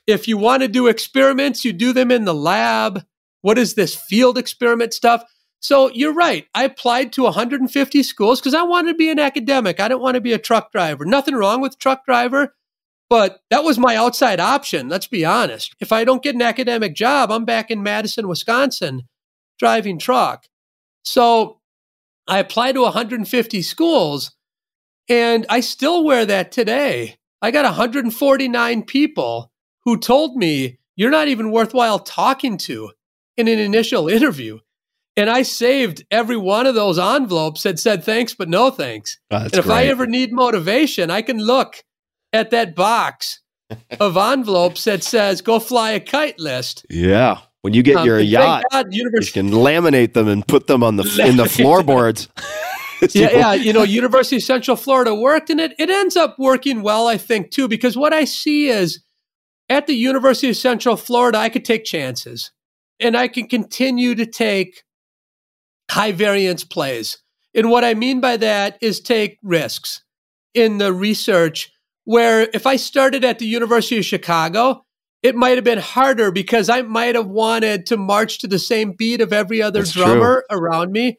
If you want to do experiments, you do them in the lab. What is this field experiment stuff? So you're right. I applied to 150 schools because I wanted to be an academic. I didn't want to be a truck driver. Nothing wrong with truck driver, but that was my outside option. Let's be honest. If I don't get an academic job, I'm back in Madison, Wisconsin, driving truck. So I applied to 150 schools and I still wear that today. I got 149 people who told me, You're not even worthwhile talking to in an initial interview. And I saved every one of those envelopes that said thanks, but no thanks. Oh, and if I ever need motivation, I can look at that box <laughs> of envelopes that says go fly a kite list. Yeah. When you get Um, your yacht, God you University, can laminate them and put them on the in the <laughs> floorboards. <laughs> yeah, yeah, you know, University of Central Florida worked, and it it ends up working well, I think, too, because what I see is at the University of Central Florida, I could take chances, and I can continue to take high variance plays. And what I mean by that is take risks in the research. Where if I started at the University of Chicago, it might have been harder because I might have wanted to march to the same beat of every other That's true. drummer around me.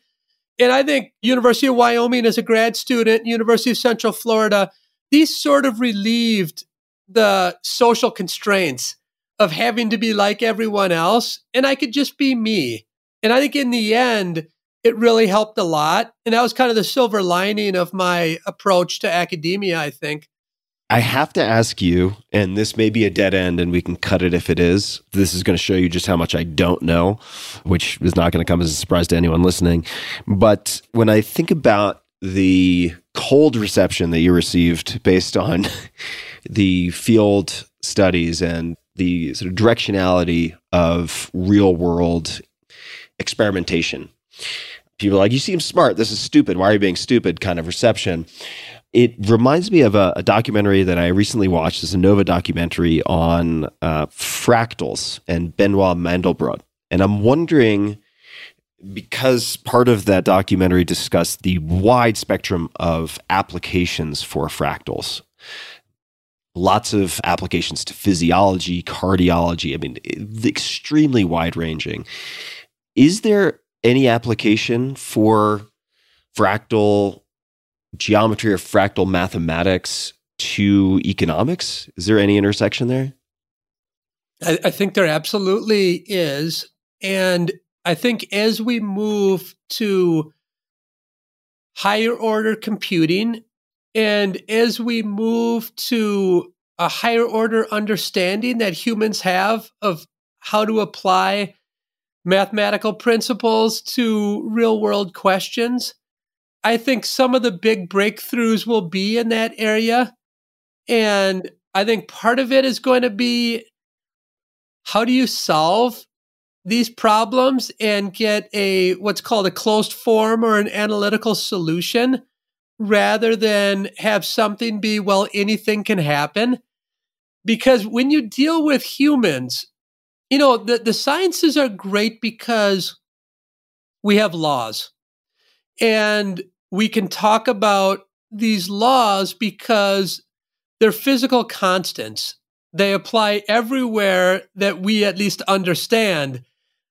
And I think University of Wyoming as a grad student, University of Central Florida, these sort of relieved the social constraints of having to be like everyone else. And I could just be me. And I think in the end, it really helped a lot. And that was kind of the silver lining of my approach to academia, I think. I have to ask you, and this may be a dead end, and we can cut it if it is. This is going to show you just how much I don't know, which is not going to come as a surprise to anyone listening. But when I think about the cold reception that you received based on <laughs> the field studies and the sort of directionality of real world experimentation, people like, You seem smart. This is stupid. Why are you being stupid? kind of reception it reminds me of a, a, documentary that I recently watched. It's a Nova documentary on uh, fractals and Benoit Mandelbrot. And I'm wondering, because part of that documentary discussed the wide spectrum of applications for fractals, lots of applications to physiology, cardiology, I mean, extremely wide ranging. Is there any application for fractal geometry or fractal mathematics to economics? Is there any intersection there? I, I, think there absolutely is. And I think as we move to higher order computing and as we move to a higher order understanding that humans have of how to apply mathematical principles to real world questions, I think some of the big breakthroughs will be in that area. And I think part of it is going to be how do you solve these problems and get a what's called a closed form or an analytical solution rather than have something be, well, anything can happen. Because when you deal with humans, you know, the, the sciences are great because we have laws. And we can talk about these laws because they're physical constants. They apply everywhere that we at least understand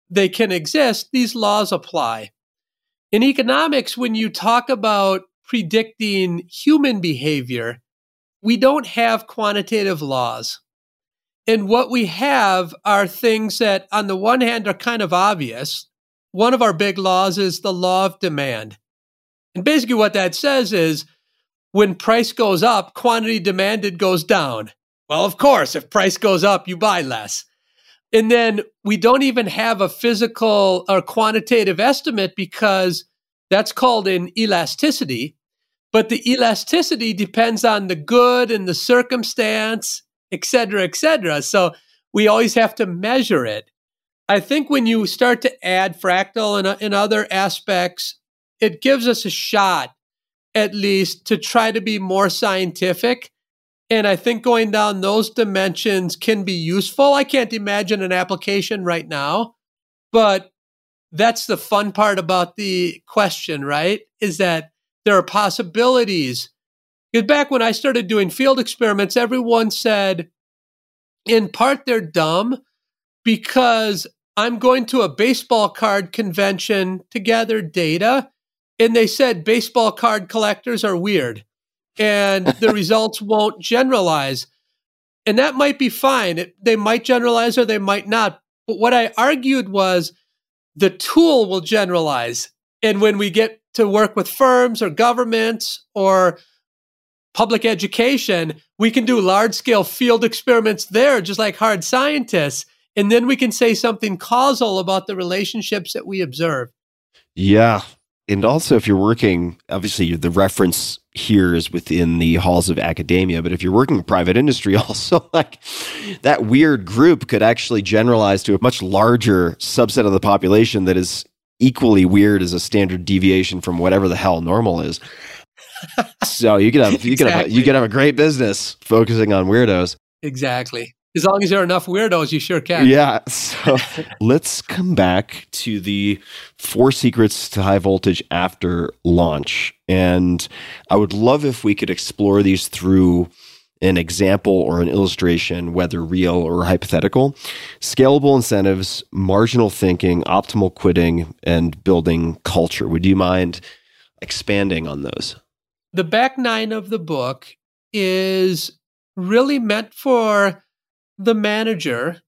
they can exist. These laws apply. In economics, when you talk about predicting human behavior, we don't have quantitative laws. And what we have are things that, on the one hand, are kind of obvious. One of our big laws is the law of demand. And basically, what that says is when price goes up, quantity demanded goes down. Well, of course, if price goes up, you buy less. And then we don't even have a physical or quantitative estimate because that's called an elasticity. But the elasticity depends on the good and the circumstance, et cetera, et cetera. So we always have to measure it. I think when you start to add fractal and, uh, and other aspects it gives us a shot, at least, to try to be more scientific. And I think going down those dimensions can be useful. I can't imagine an application right now, but that's the fun part about the question, right? Is that there are possibilities. Because back when I started doing field experiments, everyone said, in part, they're dumb because I'm going to a baseball card convention to gather data. And they said baseball card collectors are weird and <laughs> the results won't generalize. And that might be fine. It, they might generalize or they might not. But what I argued was the tool will generalize. And when we get to work with firms or governments or public education, we can do large scale field experiments there, just like hard scientists. And then we can say something causal about the relationships that we observe. Yeah. And also, if you're working, obviously, the reference here is within the halls of academia, but if you're working in private industry, <laughs> also, like that weird group could actually generalize to a much larger subset of the population that is equally weird as a standard deviation from whatever the hell normal is. <laughs> so you could have you could have you could have a great business focusing on weirdos. Exactly. As long as there are enough weirdos, you sure can. Yeah. So <laughs> let's come back to the four secrets to high voltage after launch. And I would love if we could explore these through an example or an illustration, whether real or hypothetical. Scalable incentives, marginal thinking, optimal quitting, and building culture. Would you mind expanding on those? The back nine of the book is really meant for the manager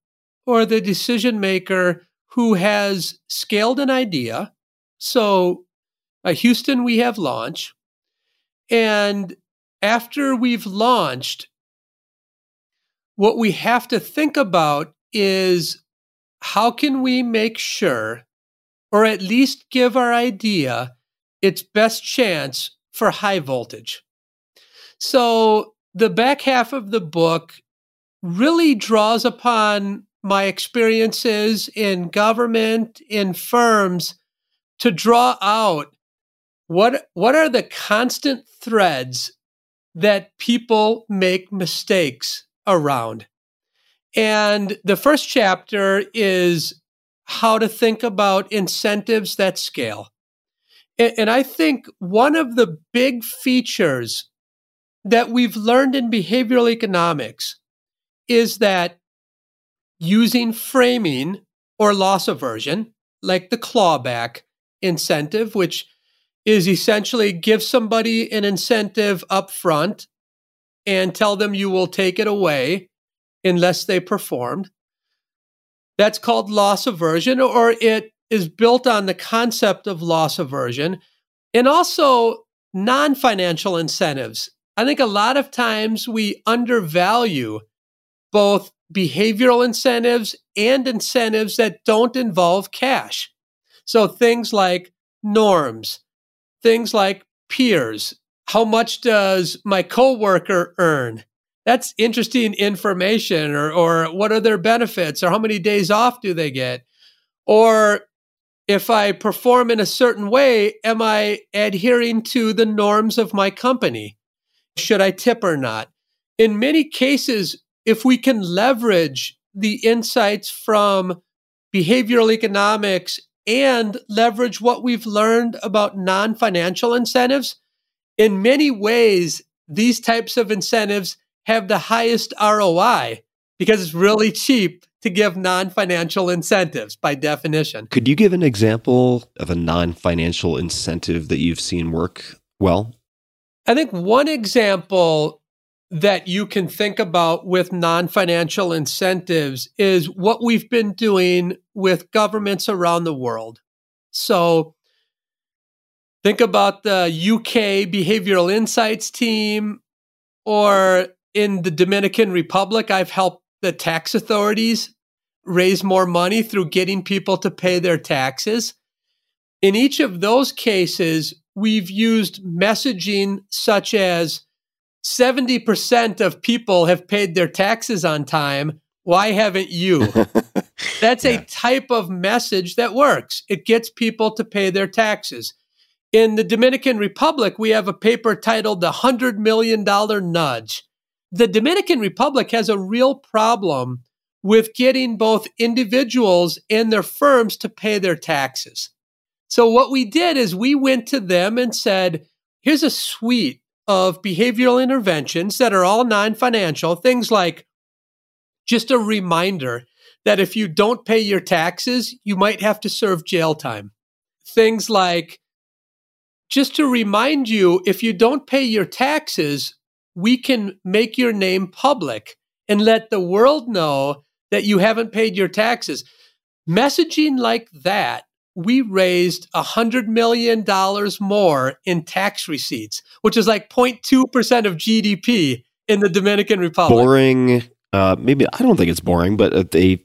or the decision maker who has scaled an idea. So, at Houston, we have launch. And after we've launched, what we have to think about is how can we make sure, or at least give our idea its best chance for high voltage? So, the back half of the book really draws upon my experiences in government, in firms, to draw out what, what are the constant threads that people make mistakes around. And the first chapter is how to think about incentives that scale. And, and I think one of the big features that we've learned in behavioral economics is that using framing or loss aversion, like the clawback incentive, which is essentially give somebody an incentive up front and tell them you will take it away unless they performed. That's called loss aversion, or it is built on the concept of loss aversion and also non financial incentives. I think a lot of times we undervalue both behavioral incentives and incentives that don't involve cash. So things like norms, things like peers. How much does my coworker earn? That's interesting information or, or what are their benefits or how many days off do they get? Or if I perform in a certain way, am I adhering to the norms of my company? Should I tip or not? In many cases, if we can leverage the insights from behavioral economics and leverage what we've learned about non financial incentives, in many ways, these types of incentives have the highest ROI because it's really cheap to give non financial incentives by definition. Could you give an example of a non financial incentive that you've seen work well? I think one example that you can think about with non financial incentives is what we've been doing with governments around the world. So, think about the UK Behavioral Insights team, or in the Dominican Republic, I've helped the tax authorities raise more money through getting people to pay their taxes. In each of those cases, we've used messaging such as 70% of people have paid their taxes on time. Why haven't you? <laughs> That's yeah. a type of message that works. It gets people to pay their taxes. In the Dominican Republic, we have a paper titled The $100 Million Nudge. The Dominican Republic has a real problem with getting both individuals and their firms to pay their taxes. So what we did is we went to them and said, here's a suite of behavioral interventions that are all non-financial, things like just a reminder that if you don't pay your taxes, you might have to serve jail time. Things like just to remind you if you don't pay your taxes, we can make your name public and let the world know that you haven't paid your taxes. Messaging like that, we raised $100 million more in tax receipts, which is like 0.2% of GDP in the Dominican Republic. Boring. Uh, maybe I don't think it's boring, but a,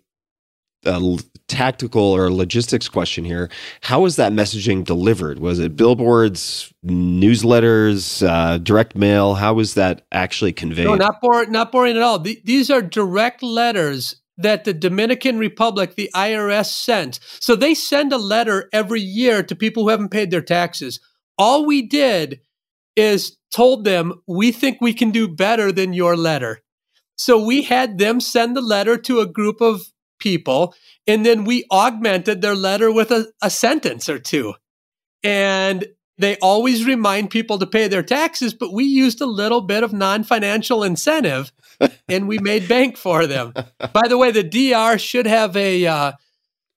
a tactical or logistics question here. How was that messaging delivered? Was it billboards, newsletters, uh, direct mail? How was that actually conveyed? No, not boring, not boring at all. Th- these are direct letters that the Dominican Republic, the IRS sent. So they send a letter every year to people who haven't paid their taxes. All we did is told them, we think we can do better than your letter. So we had them send the letter to a group of people, and then we augmented their letter with a, a sentence or two. And they always remind people to pay their taxes, but we used a little bit of non financial incentive and we made bank for them. By the way, the DR should have a uh,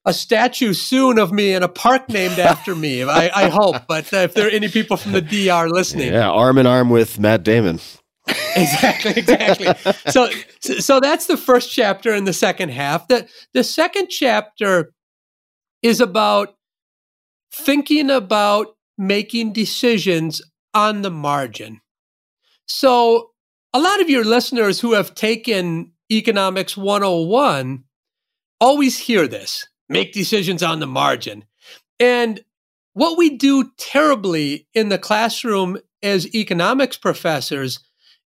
a statue soon of me in a park named after me. I, I hope. But uh, if there are any people from the DR listening, yeah, arm in arm with Matt Damon. exactly, exactly. So, so that's the first chapter in the second half. The the second chapter is about thinking about making decisions on the margin. So a lot of your listeners who have taken Economics 101 always hear this make decisions on the margin. And what we do terribly in the classroom as economics professors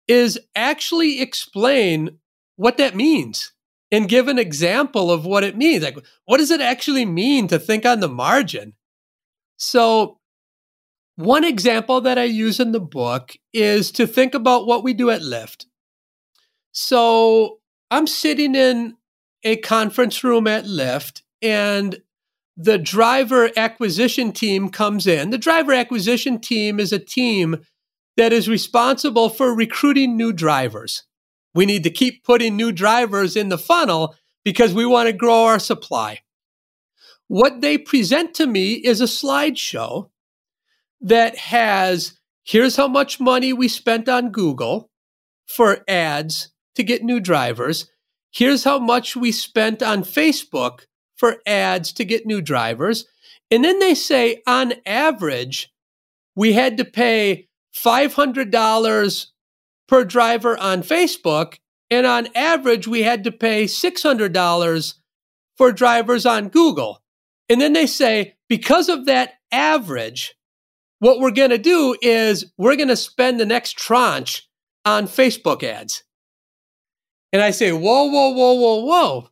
is actually explain what that means and give an example of what it means. Like, what does it actually mean to think on the margin? So, one example that I use in the book is to think about what we do at Lyft. So I'm sitting in a conference room at Lyft and the driver acquisition team comes in. The driver acquisition team is a team that is responsible for recruiting new drivers. We need to keep putting new drivers in the funnel because we want to grow our supply. What they present to me is a slideshow that has here's how much money we spent on Google for ads to get new drivers. Here's how much we spent on Facebook for ads to get new drivers. And then they say on average, we had to pay $500 per driver on Facebook. And on average, we had to pay $600 for drivers on Google. And then they say, because of that average, what we're going to do is we're going to spend the next tranche on Facebook ads. And I say, whoa, whoa, whoa, whoa, whoa.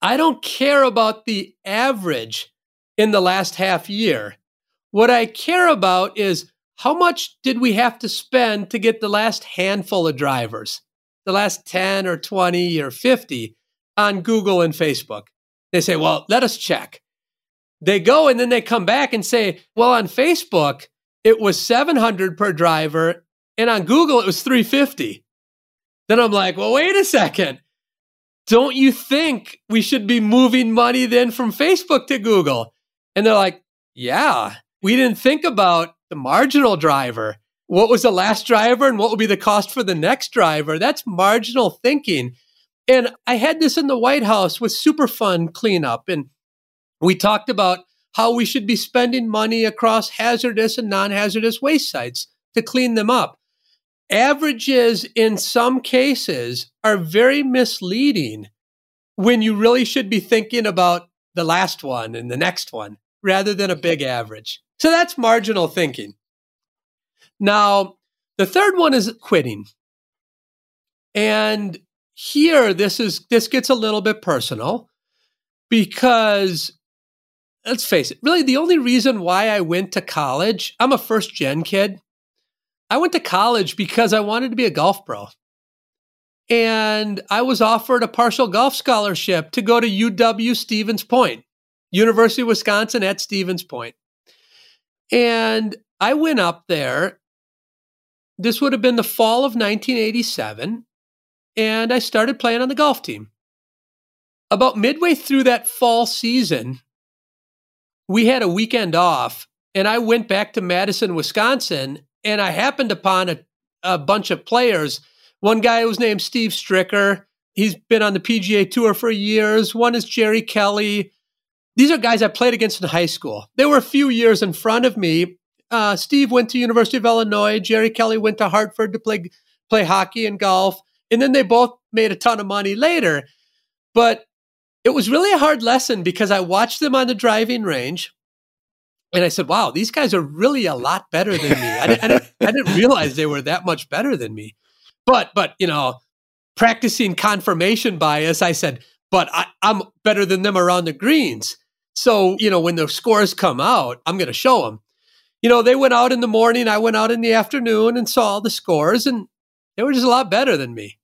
I don't care about the average in the last half year. What I care about is how much did we have to spend to get the last handful of drivers, the last 10 or 20 or 50 on Google and Facebook? They say, well, let us check. They go and then they come back and say, well, on Facebook, it was 700 per driver, and on Google, it was 350. Then I'm like, well, wait a second. Don't you think we should be moving money then from Facebook to Google? And they're like, yeah, we didn't think about the marginal driver. What was the last driver and what will be the cost for the next driver? That's marginal thinking. And I had this in the White House with Superfund cleanup. And we talked about how we should be spending money across hazardous and non hazardous waste sites to clean them up. Averages in some cases are very misleading when you really should be thinking about the last one and the next one rather than a big average. So that's marginal thinking. Now, the third one is quitting. And here this is this gets a little bit personal because let's face it, really the only reason why I went to college, I'm a first gen kid. I went to college because I wanted to be a golf pro. and I was offered a partial golf scholarship to go to UW Stevens Point, University of Wisconsin at Stevens Point. And I went up there. This would have been the fall of 1987. And I started playing on the golf team. About midway through that fall season, we had a weekend off, and I went back to Madison, Wisconsin, and I happened upon a, a bunch of players. One guy was named Steve Stricker. He's been on the PGA Tour for years. One is Jerry Kelly. These are guys I played against in high school. They were a few years in front of me. Uh, Steve went to University of Illinois. Jerry Kelly went to Hartford to play play hockey and golf, and then they both made a ton of money later. But it was really a hard lesson because I watched them on the driving range and I said, wow, these guys are really a lot better than me. I, didn't, I, didn't, I didn't realize they were that much better than me. But, but, you know, practicing confirmation bias, I said, but I, I'm better than them around the greens. So, you know, when the scores come out, I'm going to show them. You know, they went out in the morning, I went out in the afternoon and saw all the scores, and they were just a lot better than me.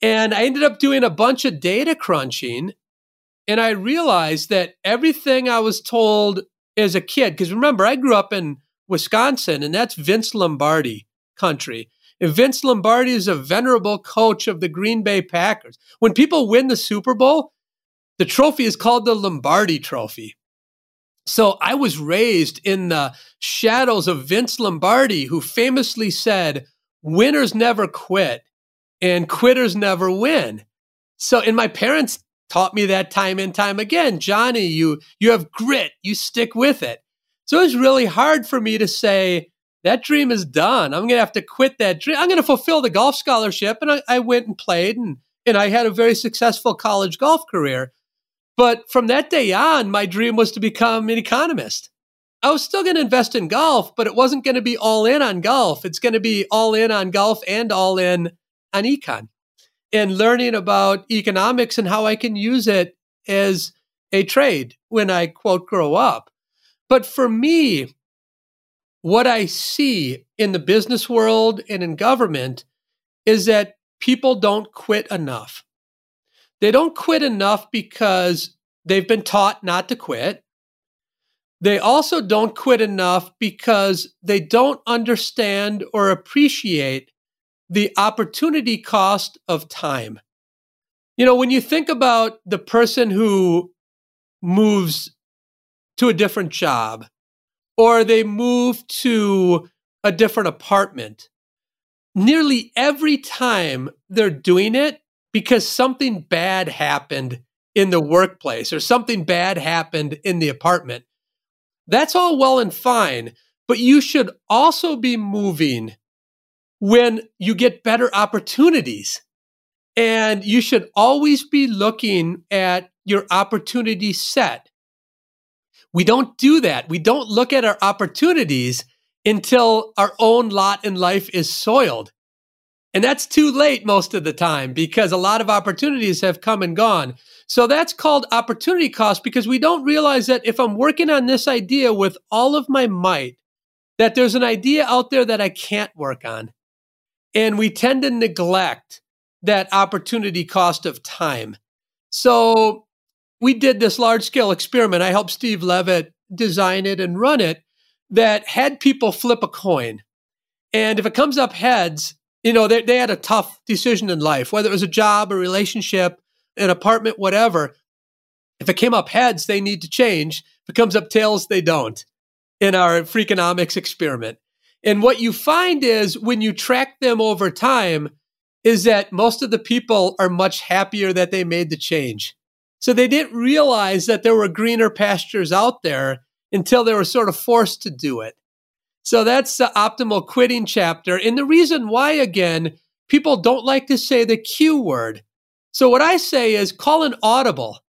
And I ended up doing a bunch of data crunching and I realized that everything I was told as a kid, because remember, I grew up in Wisconsin, and that's Vince Lombardi country. And Vince Lombardi is a venerable coach of the Green Bay Packers. When people win the Super Bowl, the trophy is called the Lombardi Trophy. So I was raised in the shadows of Vince Lombardi, who famously said, Winners never quit and quitters never win. So, and my parents taught me that time and time again. Johnny, you you have grit, you stick with it. So it was really hard for me to say that dream is done. I'm going to have to quit that dream. I'm going to fulfill the golf scholarship, and I, I went and played, and and I had a very successful college golf career. But from that day on, my dream was to become an economist. I was still going to invest in golf, but it wasn't going to be all in on golf. It's going to be all in on golf and all in on econ and learning about economics and how I can use it as a trade when I quote grow up. But for me, what I see in the business world and in government is that people don't quit enough. They don't quit enough because they've been taught not to quit. They also don't quit enough because they don't understand or appreciate the opportunity cost of time. You know, when you think about the person who moves to a different job or they move to a different apartment, nearly every time they're doing it because something bad happened in the workplace or something bad happened in the apartment. That's all well and fine, but you should also be moving when you get better opportunities. And you should always be looking at your opportunity set. We don't do that. We don't look at our opportunities until our own lot in life is soiled. And that's too late most of the time because a lot of opportunities have come and gone. So that's called opportunity cost because we don't realize that if I'm working on this idea with all of my might, that there's an idea out there that I can't work on. And we tend to neglect that opportunity cost of time. So we did this large scale experiment. I helped Steve Levitt design it and run it that had people flip a coin. And if it comes up heads, you know, they, they had a tough decision in life, whether it was a job, a relationship, an apartment, whatever. If it came up heads, they need to change. If it comes up tails, they don't in our Freakonomics experiment. And what you find is when you track them over time, is that most of the people are much happier that they made the change. So they didn't realize that there were greener pastures out there until they were sort of forced to do it. So that's the optimal quitting chapter. And the reason why, again, people don't like to say the Q word. So what I say is call an audible.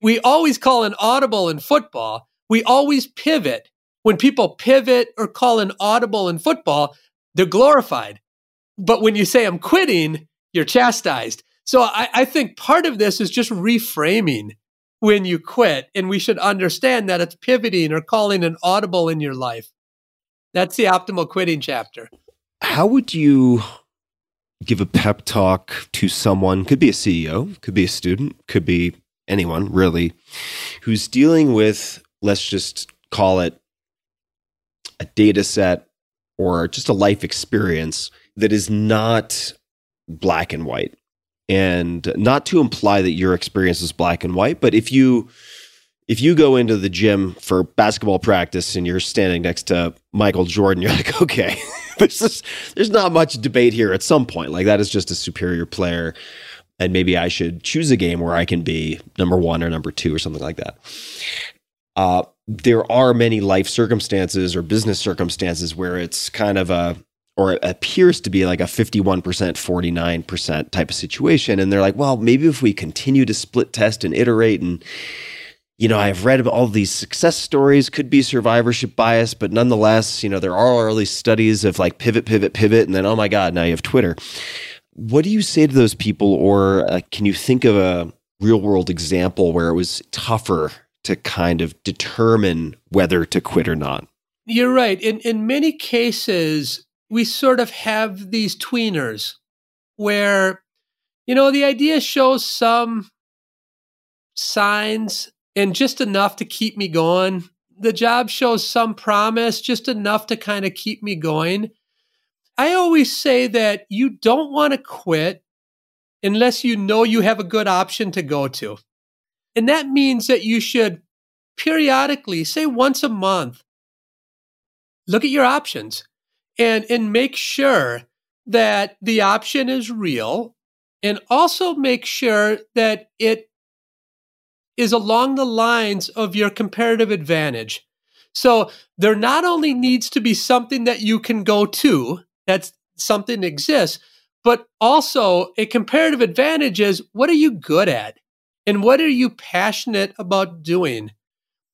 We always call an audible in football. We always pivot when people pivot or call an audible in football, they're glorified. But when you say I'm quitting, you're chastised. So I, I, think part of this is just reframing when you quit. And we should understand that it's pivoting or calling an audible in your life. That's the optimal quitting chapter. How would you give a pep talk to someone, could be a CEO, could be a student, could be anyone really, who's dealing with, let's just call it a data set or just a life experience that is not black and white. And not to imply that your experience is black and white, but if you if you go into the gym for basketball practice and you're standing next to Michael Jordan, you're like, <laughs> okay, there's there's not much debate here at some point. Like that is just a superior player. And maybe I should choose a game where I can be number one or number two or something like that. Uh, there are many life circumstances or business circumstances where it's kind of a or it appears to be like a 51%, 49% type of situation. And they're like, well, maybe if we continue to split test and iterate and you know, I've read all these success stories, could be survivorship bias, but nonetheless, you know, there are early studies of like pivot, pivot, pivot, and then, oh my God, now you have Twitter. What do you say to those people, or uh, can you think of a real world example where it was tougher to kind of determine whether to quit or not? You're right. In in many cases, we sort of have these tweeners where, you know, the idea shows some signs and just enough to keep me going. The job shows some promise, just enough to kind of keep me going. I always say that you don't want to quit unless you know you have a good option to go to. And that means that you should periodically, say once a month, look at your options and, and make sure that the option is real and also make sure that it is along the lines of your comparative advantage. So there not only needs to be something that you can go to, that's something exists, but also a comparative advantage is what are you good at? And what are you passionate about doing?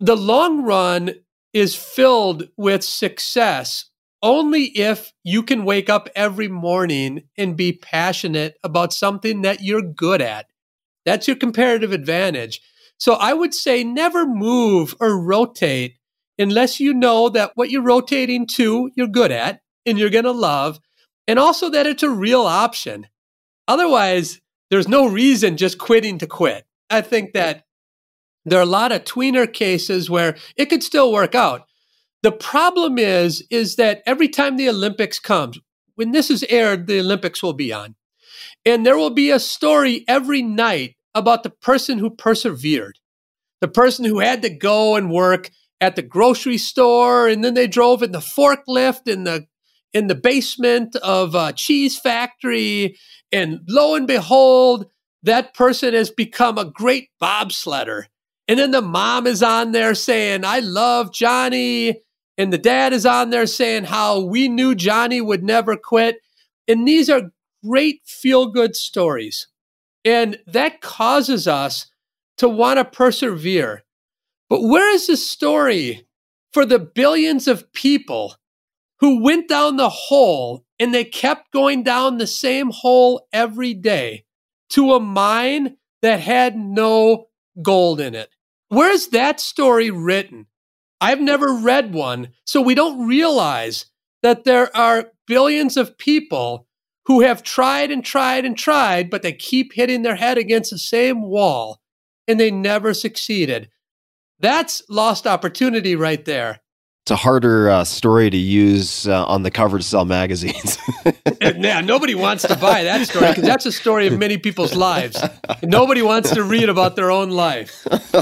The long run is filled with success only if you can wake up every morning and be passionate about something that you're good at. That's your comparative advantage. So I would say never move or rotate unless you know that what you're rotating to, you're good at and you're going to love, and also that it's a real option. Otherwise, there's no reason just quitting to quit. I think that there are a lot of tweener cases where it could still work out. The problem is, is that every time the Olympics comes, when this is aired, the Olympics will be on. And there will be a story every night about the person who persevered, the person who had to go and work at the grocery store, and then they drove in the forklift in the in the basement of a cheese factory, and lo and behold, that person has become a great bobsledder. And then the mom is on there saying, I love Johnny. And the dad is on there saying how we knew Johnny would never quit. And these are great feel good stories. And that causes us to want to persevere. But where is the story for the billions of people who went down the hole and they kept going down the same hole every day to a mine that had no gold in it? Where's that story written? I've never read one, so we don't realize that there are billions of people who have tried and tried and tried, but they keep hitting their head against the same wall and they never succeeded. That's lost opportunity right there. It's a harder uh, story to use uh, on the cover to sell magazines. <laughs> yeah, nobody wants to buy that story because that's a story of many people's lives. Nobody wants to read about their own life. <laughs>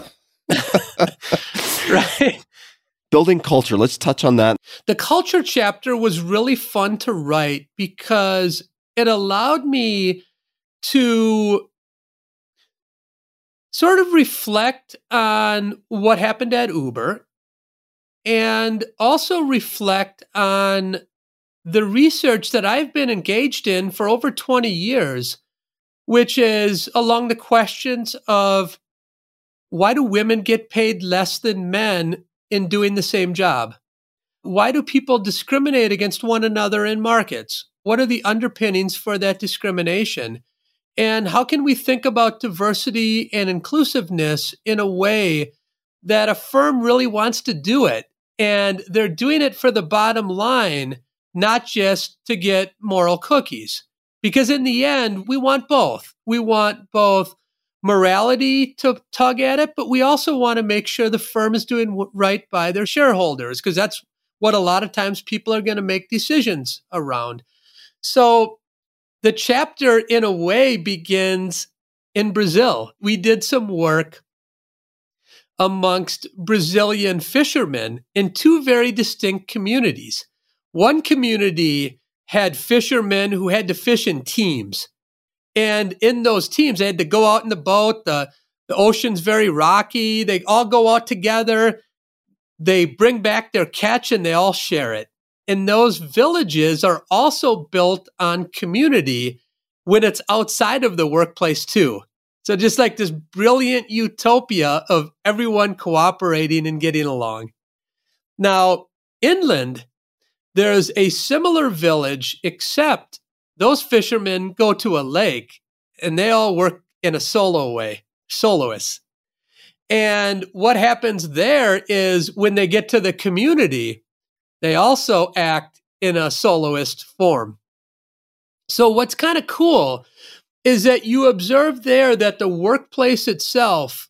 right? building culture. Let's touch on that. The culture chapter was really fun to write because it allowed me to sort of reflect on what happened at Uber and also reflect on the research that I've been engaged in for over 20 years, which is along the questions of why do women get paid less than men in doing the same job? Why do people discriminate against one another in markets? What are the underpinnings for that discrimination? And how can we think about diversity and inclusiveness in a way that a firm really wants to do it? And they're doing it for the bottom line, not just to get moral cookies. Because in the end, we want both. We want both morality to tug at it, but we also want to make sure the firm is doing right by their shareholders because that's what a lot of times people are going to make decisions around. So the chapter, in a way, begins in Brazil. We did some work amongst Brazilian fishermen in two very distinct communities. One community had fishermen who had to fish in teams. And in those teams, they had to go out in the boat. The, the ocean's very rocky. They all go out together. They bring back their catch and they all share it. And those villages are also built on community when it's outside of the workplace, too. So just like this brilliant utopia of everyone cooperating and getting along. Now, inland, there's a similar village, except those fishermen go to a lake and they all work in a solo way, soloists. And what happens there is when they get to the community, they also act in a soloist form. So, what's kind of cool is that you observe there that the workplace itself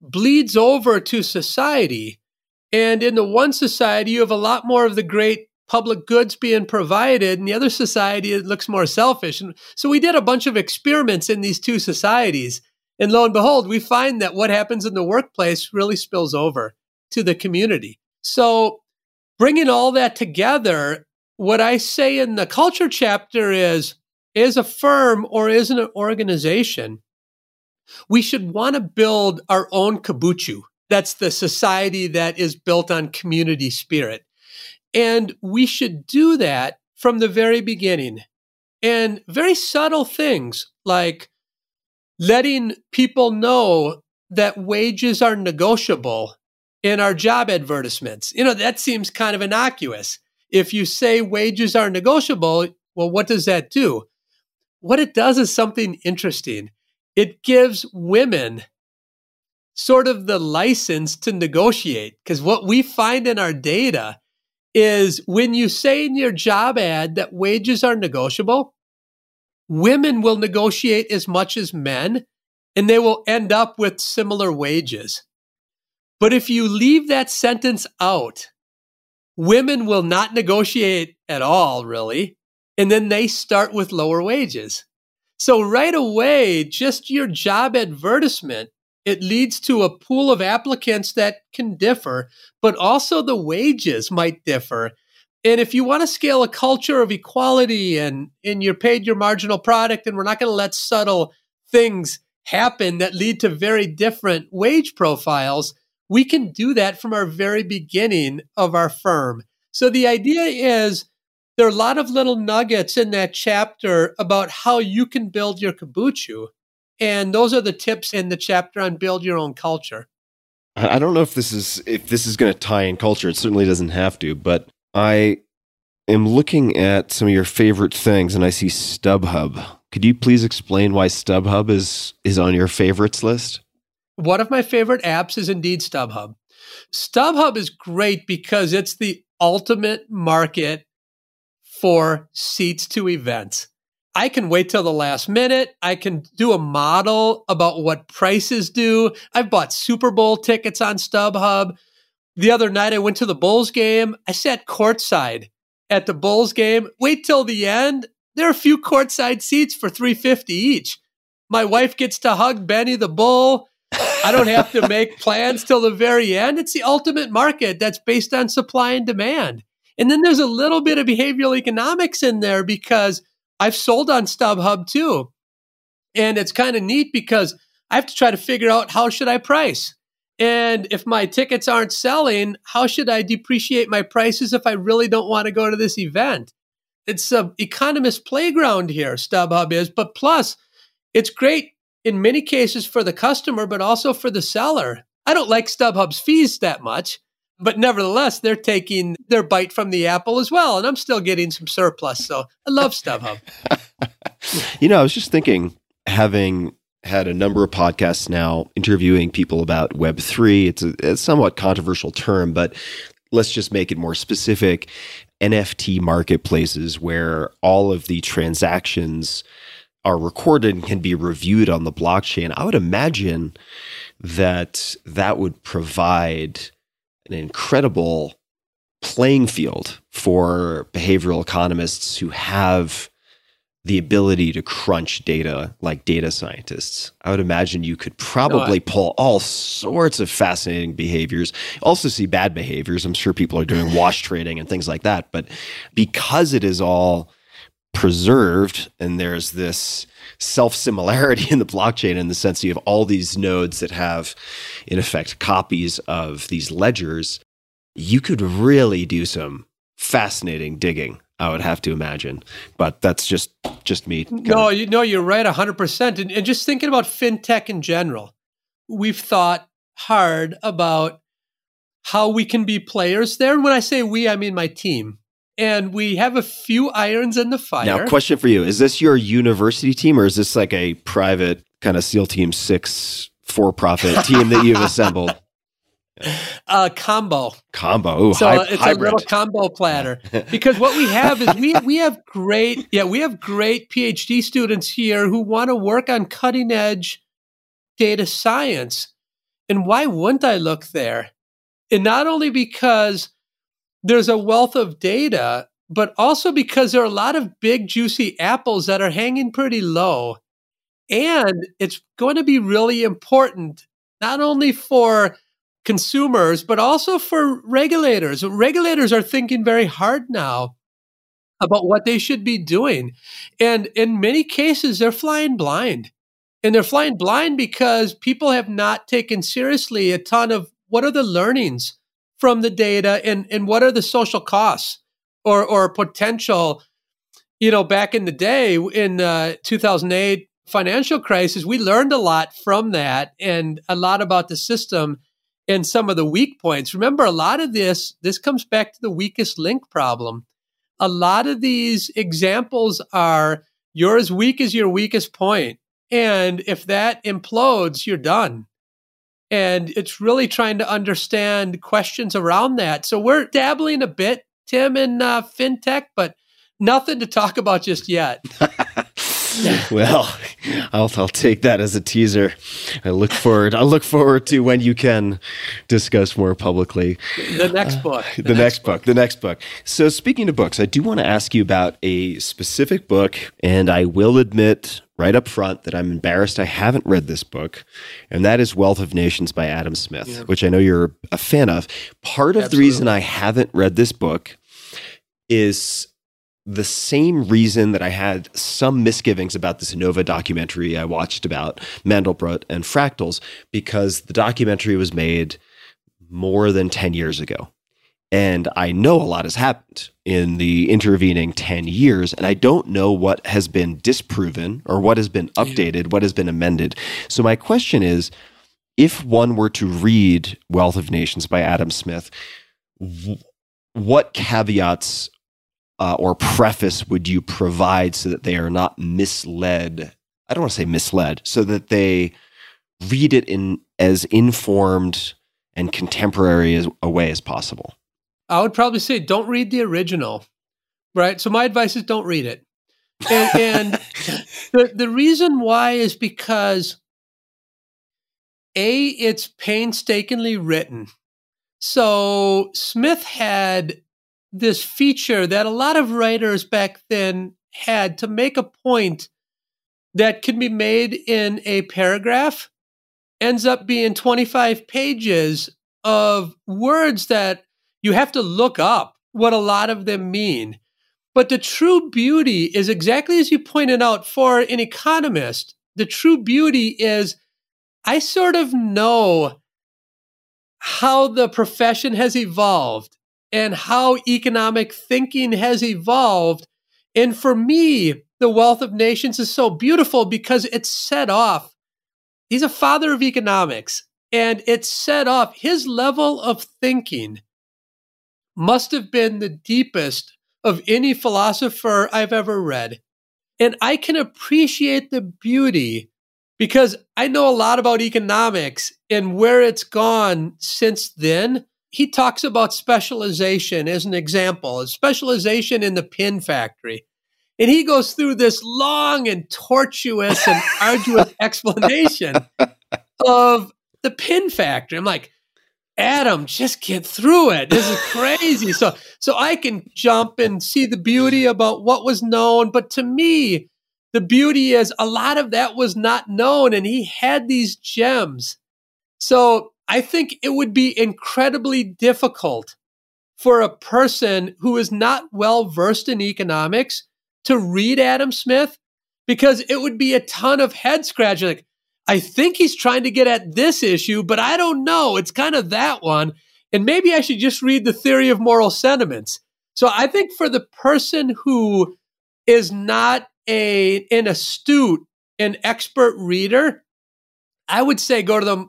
bleeds over to society. And in the one society, you have a lot more of the great public goods being provided. In the other society, it looks more selfish. And so we did a bunch of experiments in these two societies. And lo and behold, we find that what happens in the workplace really spills over to the community. So bringing all that together, what I say in the culture chapter is is a firm or is an organization, we should want to build our own kabuchu. That's the society that is built on community spirit. And we should do that from the very beginning. And very subtle things like letting people know that wages are negotiable in our job advertisements. You know, that seems kind of innocuous. If you say wages are negotiable, well, what does that do? What it does is something interesting. It gives women sort of the license to negotiate. Because what we find in our data is when you say in your job ad that wages are negotiable, women will negotiate as much as men and they will end up with similar wages. But if you leave that sentence out, women will not negotiate at all, really and then they start with lower wages. So right away, just your job advertisement, it leads to a pool of applicants that can differ, but also the wages might differ. And if you want to scale a culture of equality and, and you're paid your marginal product, and we're not going to let subtle things happen that lead to very different wage profiles, we can do that from our very beginning of our firm. So the idea is there are a lot of little nuggets in that chapter about how you can build your kabuchu. And those are the tips in the chapter on build your own culture. I don't know if this is if this is going to tie in culture. It certainly doesn't have to, but I am looking at some of your favorite things and I see StubHub. Could you please explain why StubHub is is on your favorites list? One of my favorite apps is indeed StubHub. StubHub is great because it's the ultimate market for seats to events. I can wait till the last minute. I can do a model about what prices do. I've bought Super Bowl tickets on StubHub. The other night I went to the Bulls game. I sat courtside at the Bulls game. Wait till the end. There are a few courtside seats for 350 each. My wife gets to hug Benny the Bull. I don't have to <laughs> make plans till the very end. It's the ultimate market that's based on supply and demand. And then there's a little bit of behavioral economics in there because I've sold on StubHub too. And it's kind of neat because I have to try to figure out how should I price? And if my tickets aren't selling, how should I depreciate my prices if I really don't want to go to this event? It's a economist playground here, StubHub is, but plus it's great in many cases for the customer, but also for the seller. I don't like StubHub's fees that much but nevertheless, they're taking their bite from the apple as well. And I'm still getting some surplus. So I love StubHub. <laughs> you know, I was just thinking, having had a number of podcasts now interviewing people about Web3, it's a, a somewhat controversial term, but let's just make it more specific. NFT marketplaces where all of the transactions are recorded and can be reviewed on the blockchain, I would imagine that that would provide an incredible playing field for behavioral economists who have the ability to crunch data like data scientists. I would imagine you could probably no, I- pull all sorts of fascinating behaviors. Also see bad behaviors. I'm sure people are doing <sighs> wash trading and things like that, but because it is all preserved and there's this self similarity <laughs> in the blockchain in the sense you have all these nodes that have in effect copies of these ledgers you could really do some fascinating digging I would have to imagine, but that's just just me. No, you know you're right, hundred percent. And just thinking about fintech in general, we've thought hard about how we can be players there. And when I say we, I mean my team. And we have a few irons in the fire. Now, question for you: Is this your university team, or is this like a private kind of SEAL Team Six for-profit <laughs> team that you've assembled? uh, combo. Combo. Ooh, so hy- it's hybrid. a little combo platter. <laughs> because what we have is we we have great yeah we have great PhD students here who want to work on cutting edge data science, and why wouldn't I look there? And not only because there's a wealth of data, but also because there are a lot of big juicy apples that are hanging pretty low. And it's going to be really important, not only for consumers, but also for regulators. Regulators are thinking very hard now about what they should be doing. And in many cases, they're flying blind. And they're flying blind because people have not taken seriously a ton of what are the learnings from the data and, and what are the social costs or, or potential. You know, back in the day in uh, 2008 financial crisis, we learned a lot from that and a lot about the system and some of the weak points. Remember, a lot of this, this comes back to the weakest link problem. A lot of these examples are you're as weak as your weakest point. And if that implodes, you're done. And it's really trying to understand questions around that. So we're dabbling a bit, Tim, in uh, fintech, but nothing to talk about just yet. <laughs> <laughs> well, I'll I'll take that as a teaser. I look forward. I look forward to when you can discuss more publicly. The next uh, book. The, the next, next book. book. The next book. So speaking of books, I do want to ask you about a specific book, and I will admit right up front that I'm embarrassed I haven't read this book, and that is Wealth of Nations by Adam Smith, yeah. which I know you're a fan of. Part of Absolutely. the reason I haven't read this book is the same reason that I had some misgivings about this Nova documentary I watched about Mandelbrot and fractals, because the documentary was made more than 10 years ago. And I know a lot has happened in the intervening 10 years, and I don't know what has been disproven or what has been updated, what has been amended. So, my question is if one were to read Wealth of Nations by Adam Smith, what caveats uh, or preface would you provide so that they are not misled? I don't want to say misled, so that they read it in as informed and contemporary as, a way as possible. I would probably say don't read the original, right? So my advice is don't read it. And, and <laughs> the, the reason why is because A, it's painstakingly written. So Smith had this feature that a lot of writers back then had to make a point that can be made in a paragraph ends up being 25 pages of words that you have to look up what a lot of them mean. But the true beauty is exactly as you pointed out for an economist. The true beauty is I sort of know how the profession has evolved and how economic thinking has evolved. And for me, the wealth of nations is so beautiful because it's set off. He's a father of economics, and it's set off. His level of thinking must have been the deepest of any philosopher I've ever read. And I can appreciate the beauty because I know a lot about economics and where it's gone since then he talks about specialization as an example, specialization in the pin factory. And he goes through this long and tortuous and arduous <laughs> explanation of the pin factory. I'm like, Adam, just get through it. This is crazy. so so I can jump and see the beauty about what was known, but to me, the beauty is a lot of that was not known and he had these gems. So I think it would be incredibly difficult for a person who is not well versed in economics to read Adam Smith because it would be a ton of head scratching. Like, I think he's trying to get at this issue, but I don't know. It's kind of that one. And maybe I should just read the theory of moral sentiments. So I think for the person who is not a an astute an expert reader, I would say go to the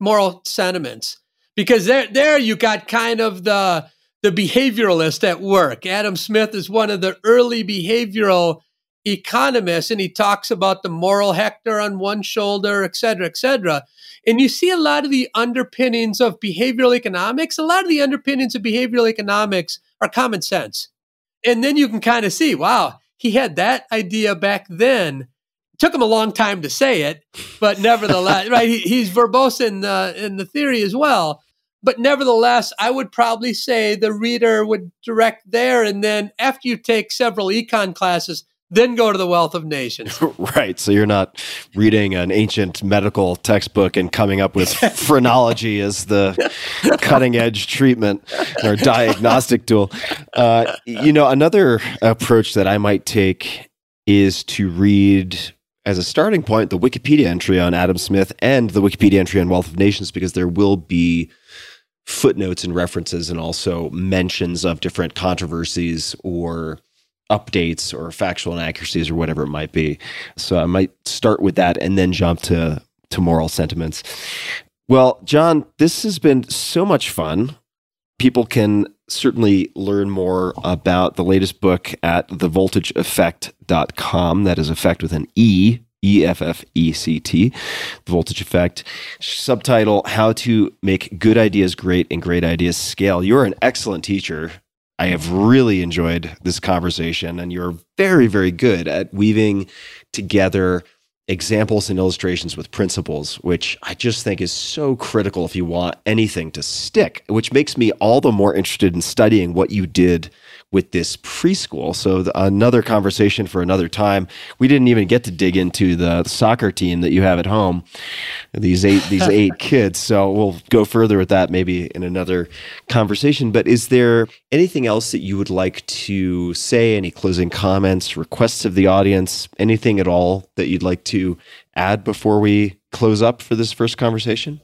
moral sentiments because there there you got kind of the the behavioralist at work. Adam Smith is one of the early behavioral economists, and he talks about the moral Hector on one shoulder, et cetera, et cetera. And you see a lot of the underpinnings of behavioral economics. A lot of the underpinnings of behavioral economics are common sense. And then you can kind of see, wow, he had that idea back then. It took him a long time to say it, but nevertheless, <laughs> right? He, he's verbose in the in the theory as well. But nevertheless, I would probably say the reader would direct there, and then after you take several econ classes, then go to the Wealth of Nations. <laughs> right. So you're not reading an ancient medical textbook and coming up with <laughs> phrenology as the cutting edge treatment or diagnostic tool. Uh, you know, another approach that I might take is to read as a starting point the Wikipedia entry on Adam Smith and the Wikipedia entry on Wealth of Nations because there will be footnotes and references and also mentions of different controversies or updates or factual inaccuracies or whatever it might be. So I might start with that and then jump to to moral sentiments. Well, John, this has been so much fun. People can certainly learn more about the latest book at thevoltageeffect.com. That is effect with an E, E F F E C T, The Voltage Effect. Subtitle How to Make Good Ideas Great and Great Ideas Scale. You're an excellent teacher. I have really enjoyed this conversation, and you're very, very good at weaving together examples and illustrations with principles, which I just think is so critical if you want anything to stick, which makes me all the more interested in studying what you did with this preschool. So the, another conversation for another time. We didn't even get to dig into the soccer team that you have at home. These eight these <laughs> eight kids. So we'll go further with that maybe in another conversation. But is there anything else that you would like to say? Any closing comments, requests of the audience, anything at all that you'd like to add before we close up for this first conversation?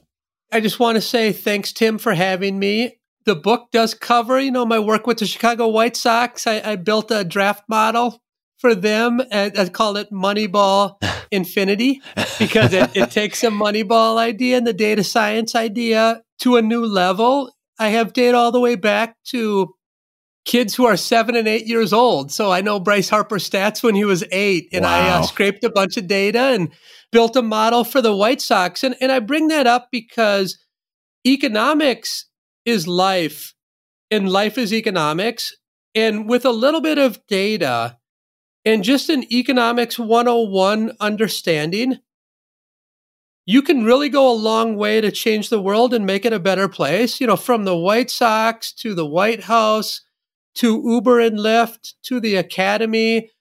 I just want to say thanks, Tim, for having me the book does cover, you know, my work with the Chicago White Sox. I, I built a draft model for them. And I call it Moneyball <laughs> Infinity because it, it takes a Moneyball idea and the data science idea to a new level. I have data all the way back to kids who are seven and eight years old. So I know Bryce Harper stats when he was eight, and wow. I uh, scraped a bunch of data and built a model for the White Sox. And, and I bring that up because economics is life and life is economics. And with a little bit of data and just an economics 101 understanding, you can really go a long way to change the world and make it a better place. You know, from the White Sox to the White House to Uber and Lyft to the Academy,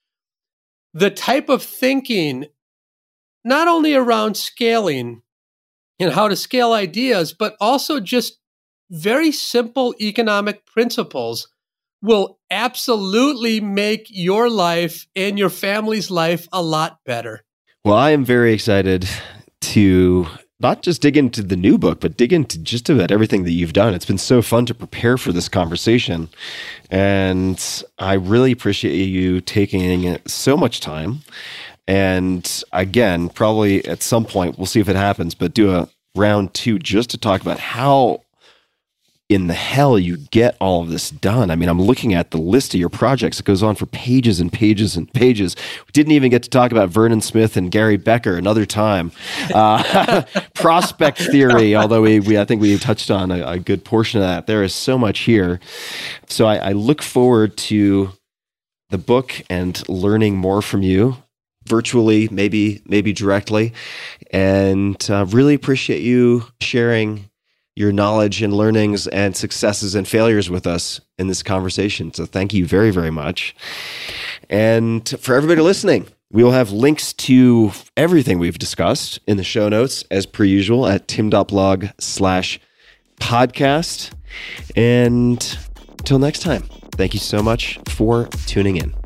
the type of thinking, not only around scaling and how to scale ideas, but also just very simple economic principles will absolutely make your life and your family's life a lot better. Well, I am very excited to not just dig into the new book, but dig into just about everything that you've done. It's been so fun to prepare for this conversation. And I really appreciate you taking so much time. And again, probably at some point, we'll see if it happens, but do a round two just to talk about how in the hell you get all of this done? I mean, I'm looking at the list of your projects. It goes on for pages and pages and pages. We didn't even get to talk about Vernon Smith and Gary Becker another time. Uh, <laughs> prospect theory, although we, we, I think we touched on a, a, good portion of that. There is so much here. So I, I look forward to the book and learning more from you virtually, maybe maybe directly, and uh, really appreciate you sharing your knowledge and learnings and successes and failures with us in this conversation. So thank you very very much. And for everybody listening, we will have links to everything we've discussed in the show notes as per usual at tim.blog slash podcast. And until next time, thank you so much for tuning in.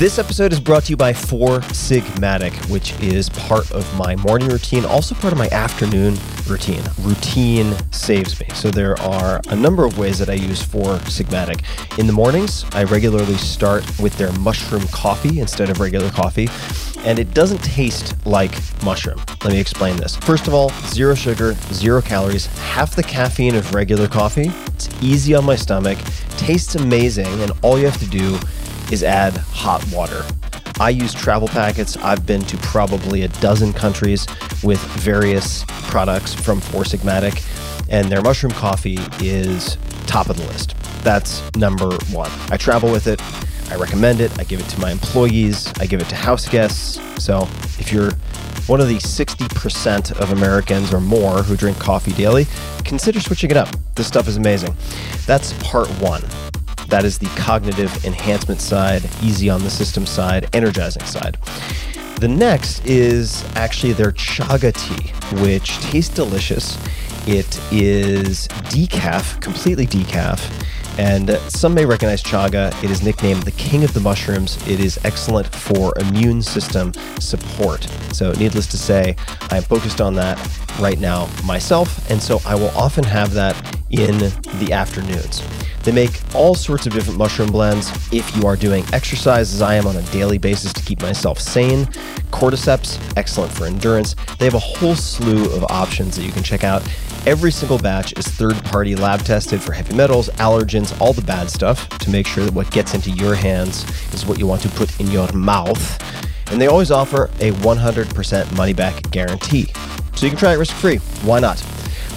This episode is brought to you by Four Sigmatic, which is part of my morning routine, also part of my afternoon routine. Routine saves me. So there are a number of ways that I use Four Sigmatic. In the mornings, I regularly start with their mushroom coffee instead of regular coffee, and it doesn't taste like mushroom. Let me explain this. First of all, zero sugar, zero calories, half the caffeine of regular coffee. It's easy on my stomach, tastes amazing, and all you have to do is add hot water. I use travel packets. I've been to probably a dozen countries with various products from Four Sigmatic, and their mushroom coffee is top of the list. That's number one. I travel with it. I recommend it. I give it to my employees. I give it to house guests. So if you're one of the 60% of Americans or more who drink coffee daily, consider switching it up. This stuff is amazing. That's part one. That is the cognitive enhancement side, easy on the system side, energizing side. The next is actually their chaga tea, which tastes delicious. It is decaf, completely decaf. And some may recognize chaga. It is nicknamed the king of the mushrooms. It is excellent for immune system support. So, needless to say, I am focused on that right now myself. And so I will often have that in the afternoons. They make all sorts of different mushroom blends. If you are doing exercise, as I am on a daily basis to keep myself sane, cordyceps, excellent for endurance. They have a whole slew of options that you can check out. Every single batch is third party lab tested for heavy metals, allergens, all the bad stuff to make sure that what gets into your hands is what you want to put in your mouth. And they always offer a 100% money back guarantee. So you can try it risk free. Why not?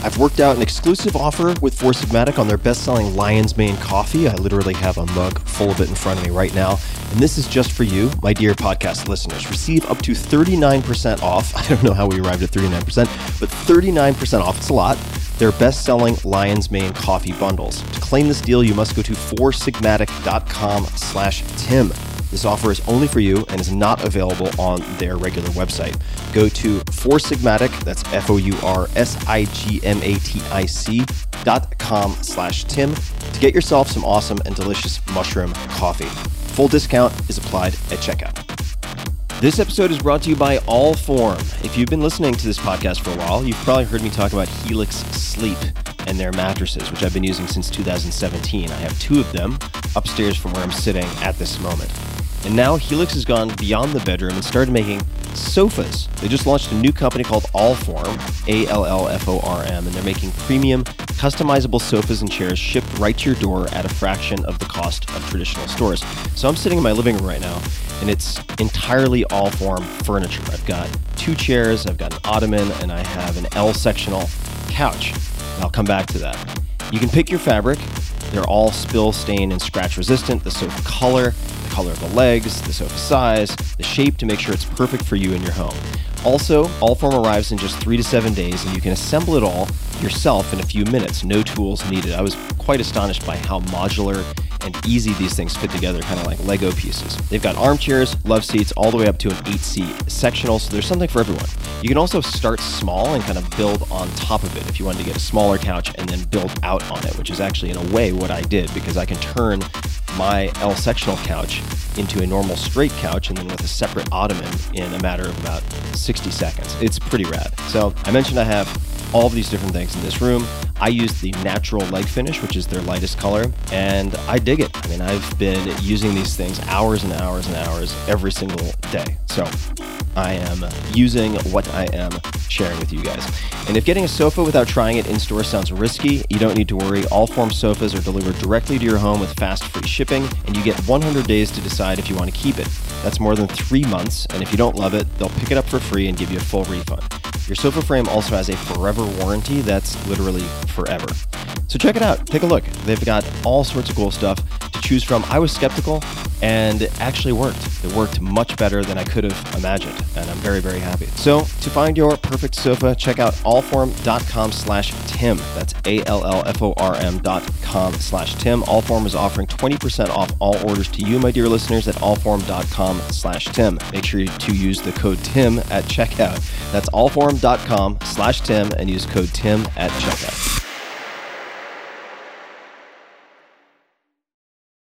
I've worked out an exclusive offer with Four Sigmatic on their best selling Lion's Mane coffee. I literally have a mug full of it in front of me right now. And this is just for you, my dear podcast listeners. Receive up to 39% off. <laughs> I don't know how we arrived at 39%, but 39% off. It's a lot. Their best selling Lion's Mane coffee bundles. To claim this deal, you must go to foursigmatic.com slash Tim. This offer is only for you and is not available on their regular website. Go to Four Sigmatic, that's F-O-U-R-S-I-G-M-A-T-I-C dot com slash Tim to get yourself some awesome and delicious mushroom coffee. Full discount is applied at checkout. This episode is brought to you by Allform. If you've been listening to this podcast for a while, you've probably heard me talk about Helix Sleep and their mattresses, which I've been using since 2017. I have two of them upstairs from where I'm sitting at this moment. And now Helix has gone beyond the bedroom and started making sofas. They just launched a new company called Allform, A L L F O R M, and they're making premium, customizable sofas and chairs shipped right to your door at a fraction of the cost of traditional stores. So I'm sitting in my living room right now, and it's entirely Allform furniture. I've got two chairs, I've got an ottoman, and I have an L sectional couch. I'll come back to that. You can pick your fabric. They're all spill, stain, and scratch resistant. The sofa color, the color of the legs, the sofa size, the shape to make sure it's perfect for you and your home. Also, Allform arrives in just three to seven days, and you can assemble it all yourself in a few minutes. No tools needed. I was quite astonished by how modular and easy these things fit together, kind of like Lego pieces. They've got armchairs, love seats, all the way up to an eight seat sectional, so there's something for everyone. You can also start small and kind of build on top of it if you wanted to get a smaller couch and then build out on it, which is actually, in a way, what I did because I can turn my L sectional couch into a normal straight couch and then with a separate ottoman in a matter of about 60 seconds. It's pretty rad. So I mentioned I have all of these different things in this room. I use the natural leg finish, which is their lightest color, and I dig it. I mean, I've been using these things hours and hours and hours every single day. So I am using what I am sharing with you guys. And if getting a sofa without trying it in store sounds risky, you don't need to worry. Allform sofas are delivered directly to your home with fast free shipping, and you get 100 days to decide if you want to keep it. That's more than three months, and if you don't love it, they'll pick it up for free and give you a full refund. Your sofa frame also has a forever warranty that's literally forever. So check it out. Take a look. They've got all sorts of cool stuff to choose from. I was skeptical and it actually worked. It worked much better than I could have imagined, and I'm very, very happy. So to find your perfect sofa, check out allform.com slash Tim. That's A-L-L-F-O-R-M dot com slash Tim. Allform is offering 20% off all orders to you, my dear listeners, at allform.com slash Tim. Make sure to use the code Tim at checkout. That's allform.com slash Tim and use code Tim at checkout.